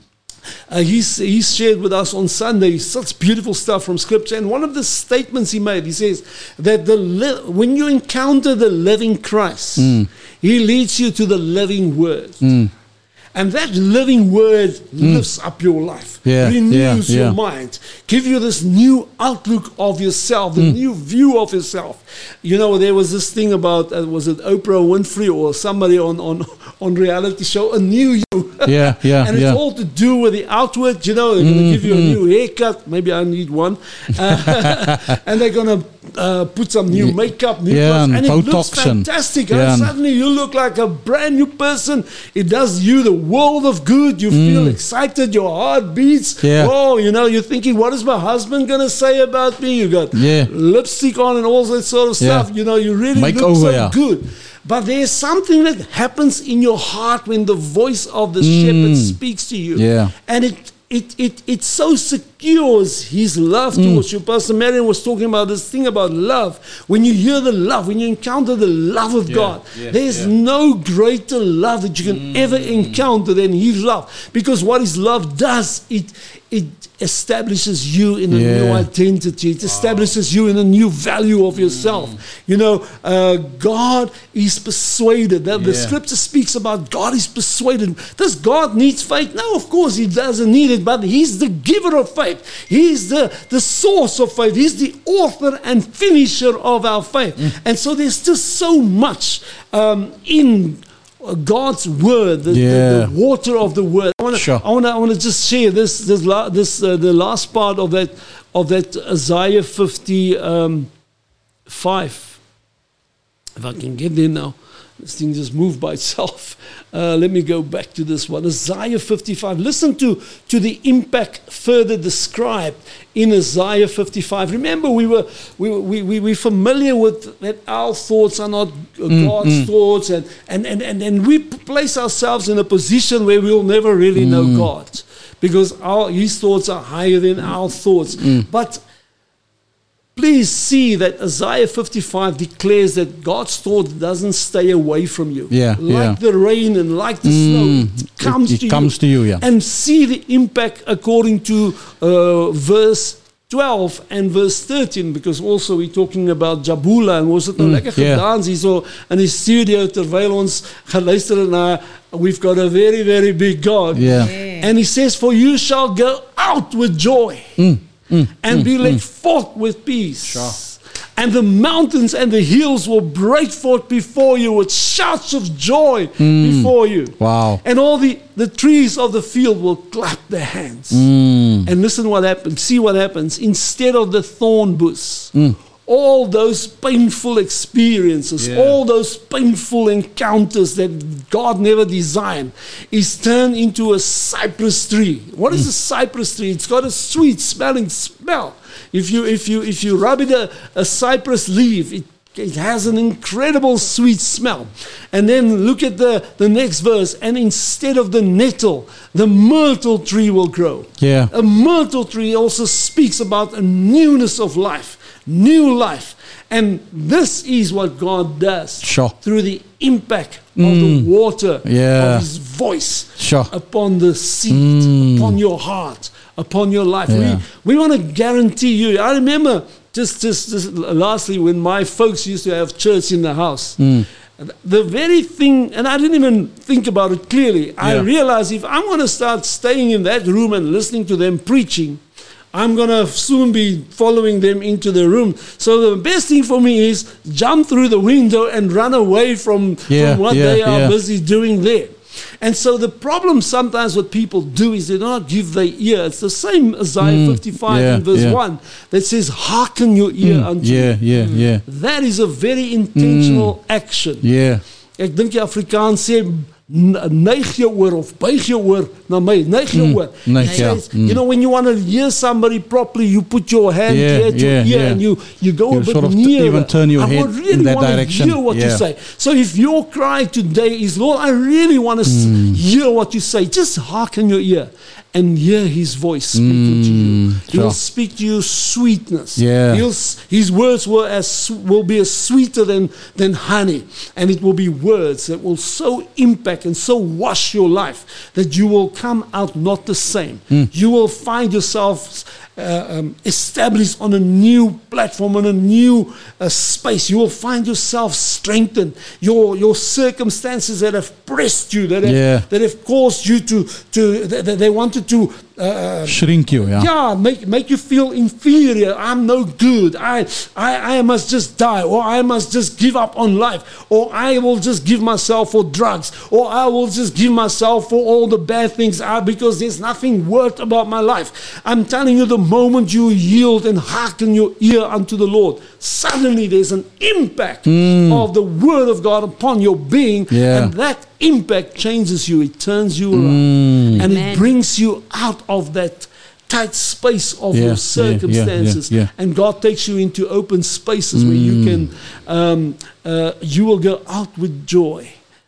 Speaker 10: Uh, he's, he's shared with us on Sunday such beautiful stuff from Scripture. And one of the statements he made, he says that the li- when you encounter the living Christ,
Speaker 8: Mm.
Speaker 10: he leads you to the living Word.
Speaker 8: Mm.
Speaker 10: And that living word lifts up your life,
Speaker 8: Yeah,
Speaker 10: renews
Speaker 8: yeah,
Speaker 10: your mind, give you this new outlook of yourself, the
Speaker 8: Mm.
Speaker 10: new view of yourself. You know, there was this thing about uh, was it Oprah Winfrey or somebody on on on reality show, a new you.
Speaker 8: Yeah, yeah,
Speaker 10: and it's
Speaker 8: yeah.
Speaker 10: all to do with the outward. You know, they're going to give you a
Speaker 8: Mhm.
Speaker 10: new haircut. Maybe I need one, uh, and they're going to uh, put some new makeup, new
Speaker 8: Yeah,
Speaker 10: clothes,
Speaker 8: and
Speaker 10: and it looks fantastic.
Speaker 8: yeah,
Speaker 10: and suddenly you look like a brand new person. It does you the world of good. You feel
Speaker 8: Mm.
Speaker 10: excited. Your heart beats.
Speaker 8: Yeah.
Speaker 10: Oh, you know, you're thinking, what is my husband going to say about me? You got
Speaker 8: Yeah.
Speaker 10: lipstick on and all that sort of stuff. You know, you really look
Speaker 8: Makeover,
Speaker 10: so good. But there's something that happens in your heart when the voice of the
Speaker 8: Mm.
Speaker 10: shepherd speaks to you.
Speaker 8: Yeah.
Speaker 10: And it it it it so secures his love
Speaker 8: Mm.
Speaker 10: towards you. Pastor Marion was talking about this thing about love. When you hear the love, when you encounter the love of
Speaker 8: Yeah,
Speaker 10: God,
Speaker 8: yeah,
Speaker 10: there's
Speaker 8: yeah. Mm.
Speaker 10: no greater love that you can ever encounter than his love. Because what his love does, it it establishes you in a new identity. It establishes you in a new value of yourself.
Speaker 8: Mm.
Speaker 10: You know, uh, God is persuaded. The, the scripture speaks about God is persuaded. Does God needs faith? No, of course He doesn't need it, but He's the giver of faith. He's the, the source of faith. He's the author and finisher of our faith.
Speaker 8: Mm.
Speaker 10: And so there's just so much um, in God's word, the, the-
Speaker 8: Yeah.
Speaker 10: the water of the word. I want to,
Speaker 8: Sure.
Speaker 10: I want to, I want to just share this, this, la, this, uh, the last part of that, of that Isaiah 50, um, 5. If I can get there now. This thing just moved by itself. Uh, let me go back to this one. Isaiah 55. Listen to, to the impact further described in Isaiah 55. Remember, we were we, we, we, we're familiar with that our thoughts are not
Speaker 8: Mm,
Speaker 10: God's
Speaker 8: mm.
Speaker 10: thoughts, and, and, and, and, and we place ourselves in a position where we'll never really know
Speaker 8: Mm.
Speaker 10: God because our, His thoughts are higher than our thoughts.
Speaker 8: Mm.
Speaker 10: But please see that Isaiah 55 declares that God's thought doesn't stay away from you.
Speaker 8: Yeah,
Speaker 10: like
Speaker 8: yeah.
Speaker 10: the rain and like the
Speaker 8: Mm,
Speaker 10: snow,
Speaker 8: it-
Speaker 10: it comes
Speaker 8: it
Speaker 10: to
Speaker 8: comes
Speaker 10: you.
Speaker 8: to you, yeah.
Speaker 10: And see the impact according to uh, verse 12 and verse 13, because also we're talking about Jabula en ons het nou
Speaker 8: Mm,
Speaker 10: lekker
Speaker 8: yeah.
Speaker 10: gedans hierso in die studio terwyl ons geluister het na We've got a very very big God.
Speaker 8: Yeah.
Speaker 10: And he says for you shall go out with joy
Speaker 8: Mm, mm,
Speaker 10: and
Speaker 8: mm,
Speaker 10: be led
Speaker 8: mm.
Speaker 10: forth with peace. And the mountains and the hills will break forth before you with shouts of joy
Speaker 8: Mm.
Speaker 10: before you.
Speaker 8: Wow.
Speaker 10: And all the, the trees of the field will clap their hands.
Speaker 8: Mm.
Speaker 10: And listen what happens. See what happens. Instead of the thorn bush,
Speaker 8: Mm.
Speaker 10: All those painful experiences,
Speaker 8: Yeah.
Speaker 10: all those painful encounters that God never designed, is turned into a cypress tree. What is a mm. cypress tree? It's got a sweet smelling smell. If you if you if you rub it a, a cypress leaf, it it has an incredible sweet smell. And then look at the, the next verse. And instead of the nettle, the myrtle tree will grow.
Speaker 8: Yeah.
Speaker 10: A myrtle tree also speaks about a newness of life, new life. And this is what God does
Speaker 8: Sure.
Speaker 10: through the impact of the
Speaker 8: Mm.
Speaker 10: water
Speaker 8: Yeah.
Speaker 10: of His voice
Speaker 8: Sure.
Speaker 10: upon the seed,
Speaker 8: Mm.
Speaker 10: upon your heart, upon your life.
Speaker 8: Yeah.
Speaker 10: We, we want to guarantee you. I remember just, just, just lastly when my folks used to have church in the house.
Speaker 8: Mm.
Speaker 10: The very thing, and I didn't even think about it clearly. I realized if I'm going to start staying in that room and listening to them preaching, I'm going to soon be following them into the room. So the best thing for me is jump through the window and run away from,
Speaker 8: Yeah,
Speaker 10: from what
Speaker 8: yeah,
Speaker 10: they are
Speaker 8: yeah.
Speaker 10: busy doing there. And so the problem sometimes what people do is they do not give their ear. It's the same Isaiah
Speaker 8: Mm,
Speaker 10: 55
Speaker 8: yeah,
Speaker 10: in verse
Speaker 8: yeah.
Speaker 10: 1 that says, Hearken your ear
Speaker 8: Mm,
Speaker 10: unto
Speaker 8: yeah,
Speaker 10: me."
Speaker 8: yeah, yeah.
Speaker 10: That is a very intentional action.
Speaker 8: Yeah.
Speaker 10: Ek dink die Afrikaans sê "N- neig jou oor of buig jou oor na my, neig jou
Speaker 8: Mm,
Speaker 10: oor.
Speaker 8: neig, ja,
Speaker 10: says,
Speaker 8: mm.
Speaker 10: You know when you want to hear somebody properly, you put your hand
Speaker 8: Yeah,
Speaker 10: here to
Speaker 8: yeah, yeah.
Speaker 10: and you you go
Speaker 8: You
Speaker 10: a bit
Speaker 8: sort of
Speaker 10: nearer.
Speaker 8: even turn your
Speaker 10: I
Speaker 8: head
Speaker 10: really
Speaker 8: in that
Speaker 10: want
Speaker 8: direction.
Speaker 10: to hear what you say. So if your cry today is, Lord, I really want to
Speaker 8: Mm.
Speaker 10: hear what you say, just hearken your ear and hear His voice speaking to you.
Speaker 8: Mm,
Speaker 10: He will
Speaker 8: sure.
Speaker 10: speak to you sweetness.
Speaker 8: Yeah.
Speaker 10: He'll his words will as will be as sweeter than than honey, and it will be words that will so impact and so wash your life that you will come out not the same.
Speaker 8: Mm.
Speaker 10: You will find yourself um, established on a new platform, on a new uh, space. You will find yourself strengthened. Your your circumstances that have pressed you, that have,
Speaker 8: Yeah.
Speaker 10: that have caused you to to that that they wanted to. Uh,
Speaker 8: Shrink you, yeah.
Speaker 10: yeah, make make you feel inferior. I'm no good. I, I I must just die, or I must just give up on life, or I will just give myself for drugs, or I will just give myself for all the bad things I, because there's nothing worth about my life. I'm telling you, the moment you yield and hearken your ear unto the Lord, suddenly there's an impact of the word of God upon your being,
Speaker 8: Yeah.
Speaker 10: and that impact changes you. It turns you around,
Speaker 8: Mm.
Speaker 10: and
Speaker 9: Amen.
Speaker 10: it brings you out of that tight space of
Speaker 8: Yeah,
Speaker 10: your
Speaker 8: yeah,
Speaker 10: circumstances
Speaker 8: yeah, yeah.
Speaker 10: and God takes you into open spaces where you can um, uh, you will go out with joy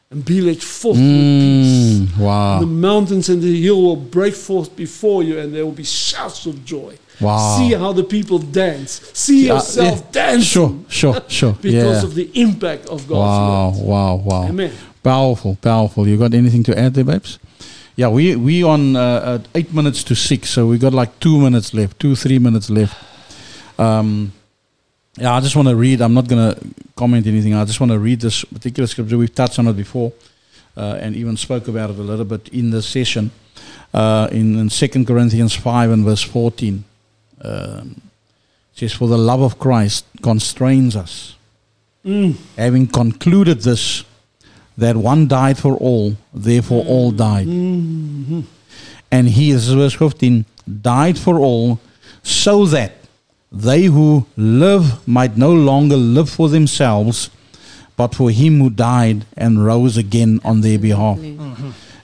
Speaker 10: and be led forth with peace
Speaker 8: Mm, wow.
Speaker 10: the mountains and the hill will break forth before you and there will be shouts of joy
Speaker 8: Wow.
Speaker 10: see how the people dance see
Speaker 8: Yeah,
Speaker 10: yourself
Speaker 8: yeah.
Speaker 10: dancing
Speaker 8: Sure, sure, sure.
Speaker 10: because
Speaker 8: yeah.
Speaker 10: of the impact of God's
Speaker 8: wow,
Speaker 10: word
Speaker 8: wow, wow.
Speaker 10: Amen.
Speaker 8: Powerful, powerful. You got anything to add there, babes? Yeah, we we on uh, eight minutes to six, so we got like two minutes left, two three minutes left. Um, yeah, I just want to read. I'm not going to comment anything. I just want to read this particular scripture. We've touched on it before, uh, and even spoke about it a little bit in the session. Uh, in, in 2 Corinthians 5 and verse 14, um, it says, For the love of Christ constrains us,
Speaker 10: Mm.
Speaker 8: having concluded this, that one died for all, therefore all died.
Speaker 10: Mhm.
Speaker 8: And he, this is verse 15, died for all, so that they who live might no longer live for themselves, but for him who died and rose again on their behalf.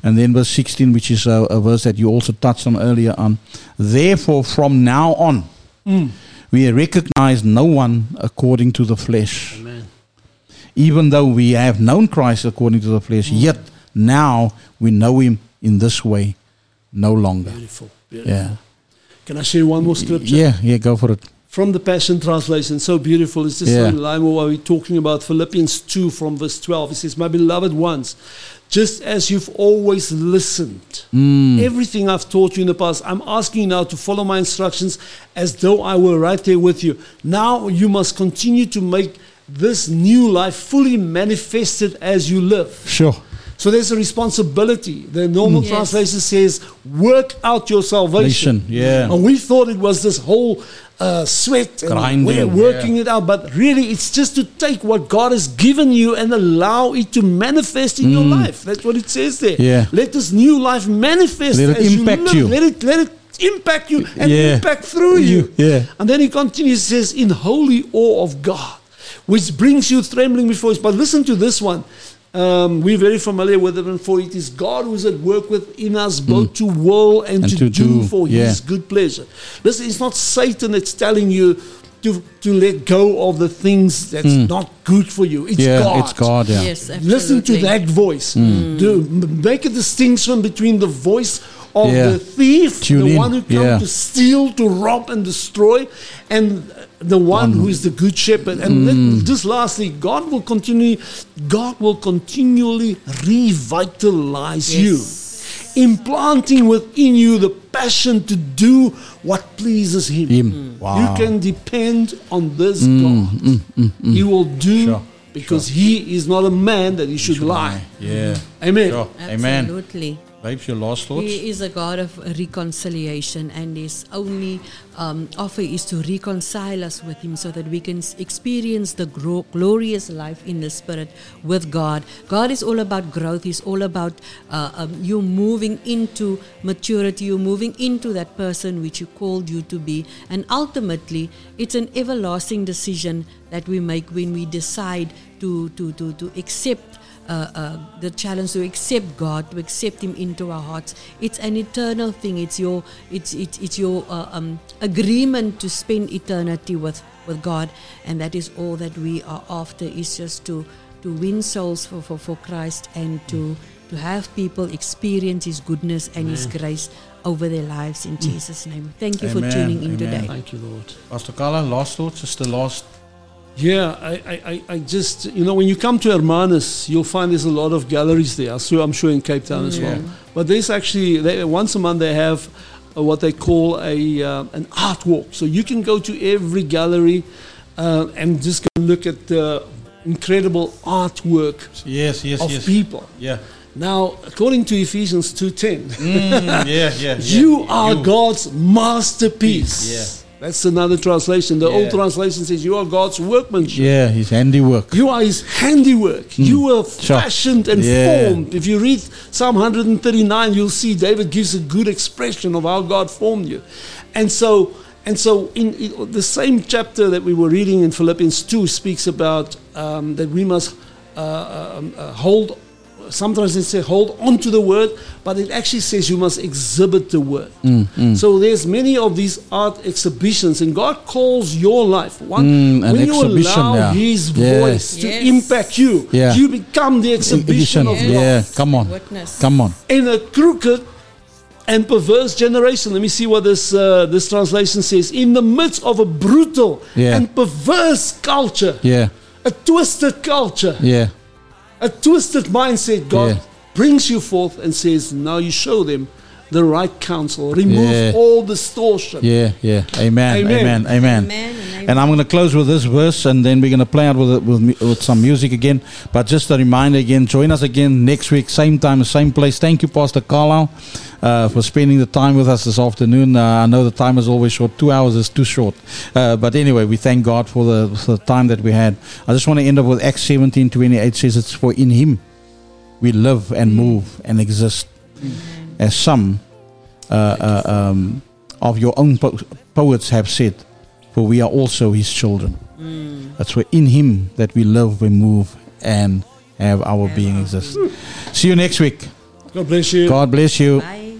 Speaker 8: And then verse 16, which is a, a verse that you also touched on earlier on. Therefore, from now on,
Speaker 10: Mm.
Speaker 8: we recognize no one according to the flesh. Even though we have known Christ according to the flesh, yet now we know him in this way no longer.
Speaker 10: beautiful beautiful
Speaker 8: Yeah.
Speaker 10: can I share one more scripture
Speaker 8: Yeah, yeah, go for it.
Speaker 10: From the Passion Translation. So beautiful. It's just
Speaker 8: Yeah.
Speaker 10: in line with what we're talking about. Philippians 2 from verse 12. It says, My beloved ones, just as you've always listened,
Speaker 8: Mm.
Speaker 10: everything I've taught you in the past, I'm asking you now to follow my instructions as though I were right there with you. Now you must continue to make this new life fully manifested as you live.
Speaker 8: Sure.
Speaker 10: So there's a responsibility. The normal
Speaker 8: Mm. Yes.
Speaker 10: translation says, work out your salvation.
Speaker 8: Nation, yeah.
Speaker 10: And we thought it was this whole uh, sweat and
Speaker 8: Grinding,
Speaker 10: we're working it out, but really it's just to take what God has given you and allow it to manifest in your
Speaker 8: Mm.
Speaker 10: life. That's what it says there.
Speaker 8: Yeah.
Speaker 10: Let this new life manifest.
Speaker 8: Let it
Speaker 10: as
Speaker 8: impact
Speaker 10: live.
Speaker 8: you.
Speaker 10: Let it let it impact you and
Speaker 8: Yeah.
Speaker 10: impact through you.
Speaker 8: Yeah.
Speaker 10: And then he continues, says, in holy awe of God, which brings you trembling before us. But listen to this one. Um, we're very familiar with it, and for it is God who is at work within us both to will and,
Speaker 8: Mm. And
Speaker 10: to,
Speaker 8: to
Speaker 10: do,
Speaker 8: do,
Speaker 10: for
Speaker 8: yeah.
Speaker 10: His good pleasure. Listen, it's not Satan that's telling you to, to let go of the things that's
Speaker 8: Mm.
Speaker 10: not good for you. It's
Speaker 8: Yeah,
Speaker 10: God.
Speaker 8: it's God, yeah.
Speaker 9: Yes,
Speaker 10: Listen to that voice.
Speaker 8: Mm.
Speaker 10: Do, make a distinction between the voice of
Speaker 8: Yeah.
Speaker 10: the thief,
Speaker 8: Tune
Speaker 10: the
Speaker 8: in,
Speaker 10: one who comes
Speaker 8: yeah.
Speaker 10: to steal, to rob, and destroy, and the one who is the good shepherd. And let-
Speaker 8: Mm.
Speaker 10: just lastly, God will continue. God will continually revitalize you, implanting within you the passion to do what pleases Him.
Speaker 8: Him. Wow.
Speaker 10: You can depend on this
Speaker 8: Mm,
Speaker 10: God.
Speaker 8: mm, mm, mm.
Speaker 10: He will do
Speaker 8: Sure,
Speaker 10: because He is not a man that He should lie.
Speaker 8: Yeah.
Speaker 10: Amen.
Speaker 8: Sure. Amen. Babes, your last thoughts?
Speaker 9: He is a God of reconciliation, and His only um, offer is to reconcile us with Him so that we can experience the gro- glorious life in the Spirit with God. God is all about growth, He's all about uh, um, you moving into maturity, you moving into that person which He called you to be. And ultimately, it's an everlasting decision that we make when we decide to, to, to, to accept the challenge to accept God, to accept Him into our hearts. It's an eternal thing. It's your it's it's, it's your uh, um, agreement to spend eternity with with God, and that is all that we are after. Is just to to win souls for, for, for Christ and to to have people experience His goodness and His grace over their lives in Jesus' name. Thank you for tuning in
Speaker 8: amen.
Speaker 9: today.
Speaker 10: Thank you, Lord.
Speaker 8: Pastor Carlisle, last thoughts? Just the last.
Speaker 10: Yeah, I, I, I- just, you know, when you come to Hermanus, you'll find there's a lot of galleries there. So I'm sure in Cape Town as well. But there's actually, they, once a month, they have uh, what they call a uh, an art walk. So you can go to every gallery uh, and just look at the incredible artwork
Speaker 8: Yes, yes,
Speaker 10: of
Speaker 8: yes.
Speaker 10: people.
Speaker 8: Yeah.
Speaker 10: Now, according to Ephesians 2.10,
Speaker 8: Mm, yeah, yeah, yeah.
Speaker 10: you are
Speaker 8: You.
Speaker 10: God's masterpiece.
Speaker 8: Yeah.
Speaker 10: That's another translation. The old translation says you are God's workmanship.
Speaker 8: Yeah, his handiwork.
Speaker 10: You are his handiwork. You were fashioned and.
Speaker 8: Yeah.
Speaker 10: formed. If you read Psalm 139, you'll see David gives a good expression of how God formed you. And so, and so in, in the same chapter that we were reading in Philippians 2 speaks about um, that we must uh, um, uh, hold, sometimes it says hold on to the word, but it actually says you must exhibit the word.
Speaker 8: Mm, mm.
Speaker 10: So there's many of these art exhibitions, and God calls your life one
Speaker 8: Mm, an
Speaker 10: when you
Speaker 8: exhibition,
Speaker 10: allow
Speaker 8: yeah.
Speaker 10: His
Speaker 8: Yeah.
Speaker 10: voice to
Speaker 9: Yes.
Speaker 10: impact you.
Speaker 8: Yeah.
Speaker 10: You become the exhibition of God.
Speaker 8: Yeah, come on.
Speaker 9: Witness.
Speaker 8: Come on.
Speaker 10: In a crooked and perverse generation, let me see what this uh, this translation says. In the midst of a brutal
Speaker 8: Yeah.
Speaker 10: and perverse culture,
Speaker 8: Yeah,
Speaker 10: a twisted culture,
Speaker 8: yeah.
Speaker 10: A twisted mindset, God
Speaker 8: Yeah.
Speaker 10: brings you forth and says, "Now you show them the right counsel. Remove
Speaker 8: Yeah.
Speaker 10: all distortion."
Speaker 8: Yeah, yeah. Amen.
Speaker 10: Amen.
Speaker 8: Amen. Amen. And I'm going to close with this verse, and then we're going to play out with with, with some music again. But just a reminder again, join us again next week, same time, same place. Thank you, Pastor Carlisle, uh, for spending the time with us this afternoon. Uh, I know the time is always short; two hours is too short. Uh, but anyway, we thank God for the, for the time that we had. I just want to end up with Acts 17:28 says, "It's for in Him we live and move and exist." As some uh, uh, um, of your own po- poets have said, for we are also his children. That's where in him that we live, we move, and have our being exist. See you next week.
Speaker 10: God bless you.
Speaker 8: God bless you.
Speaker 9: Bye.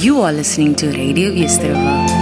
Speaker 1: You are listening to Radio
Speaker 3: Eerste Rivier.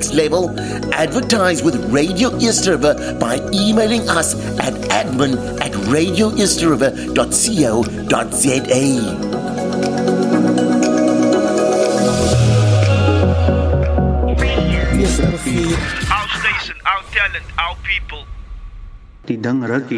Speaker 3: Next level? Advertise with Radio East River by emailing us at admin at radioeastriver.co.za.
Speaker 6: Our station, our talent, our people.
Speaker 7: Die ding ruk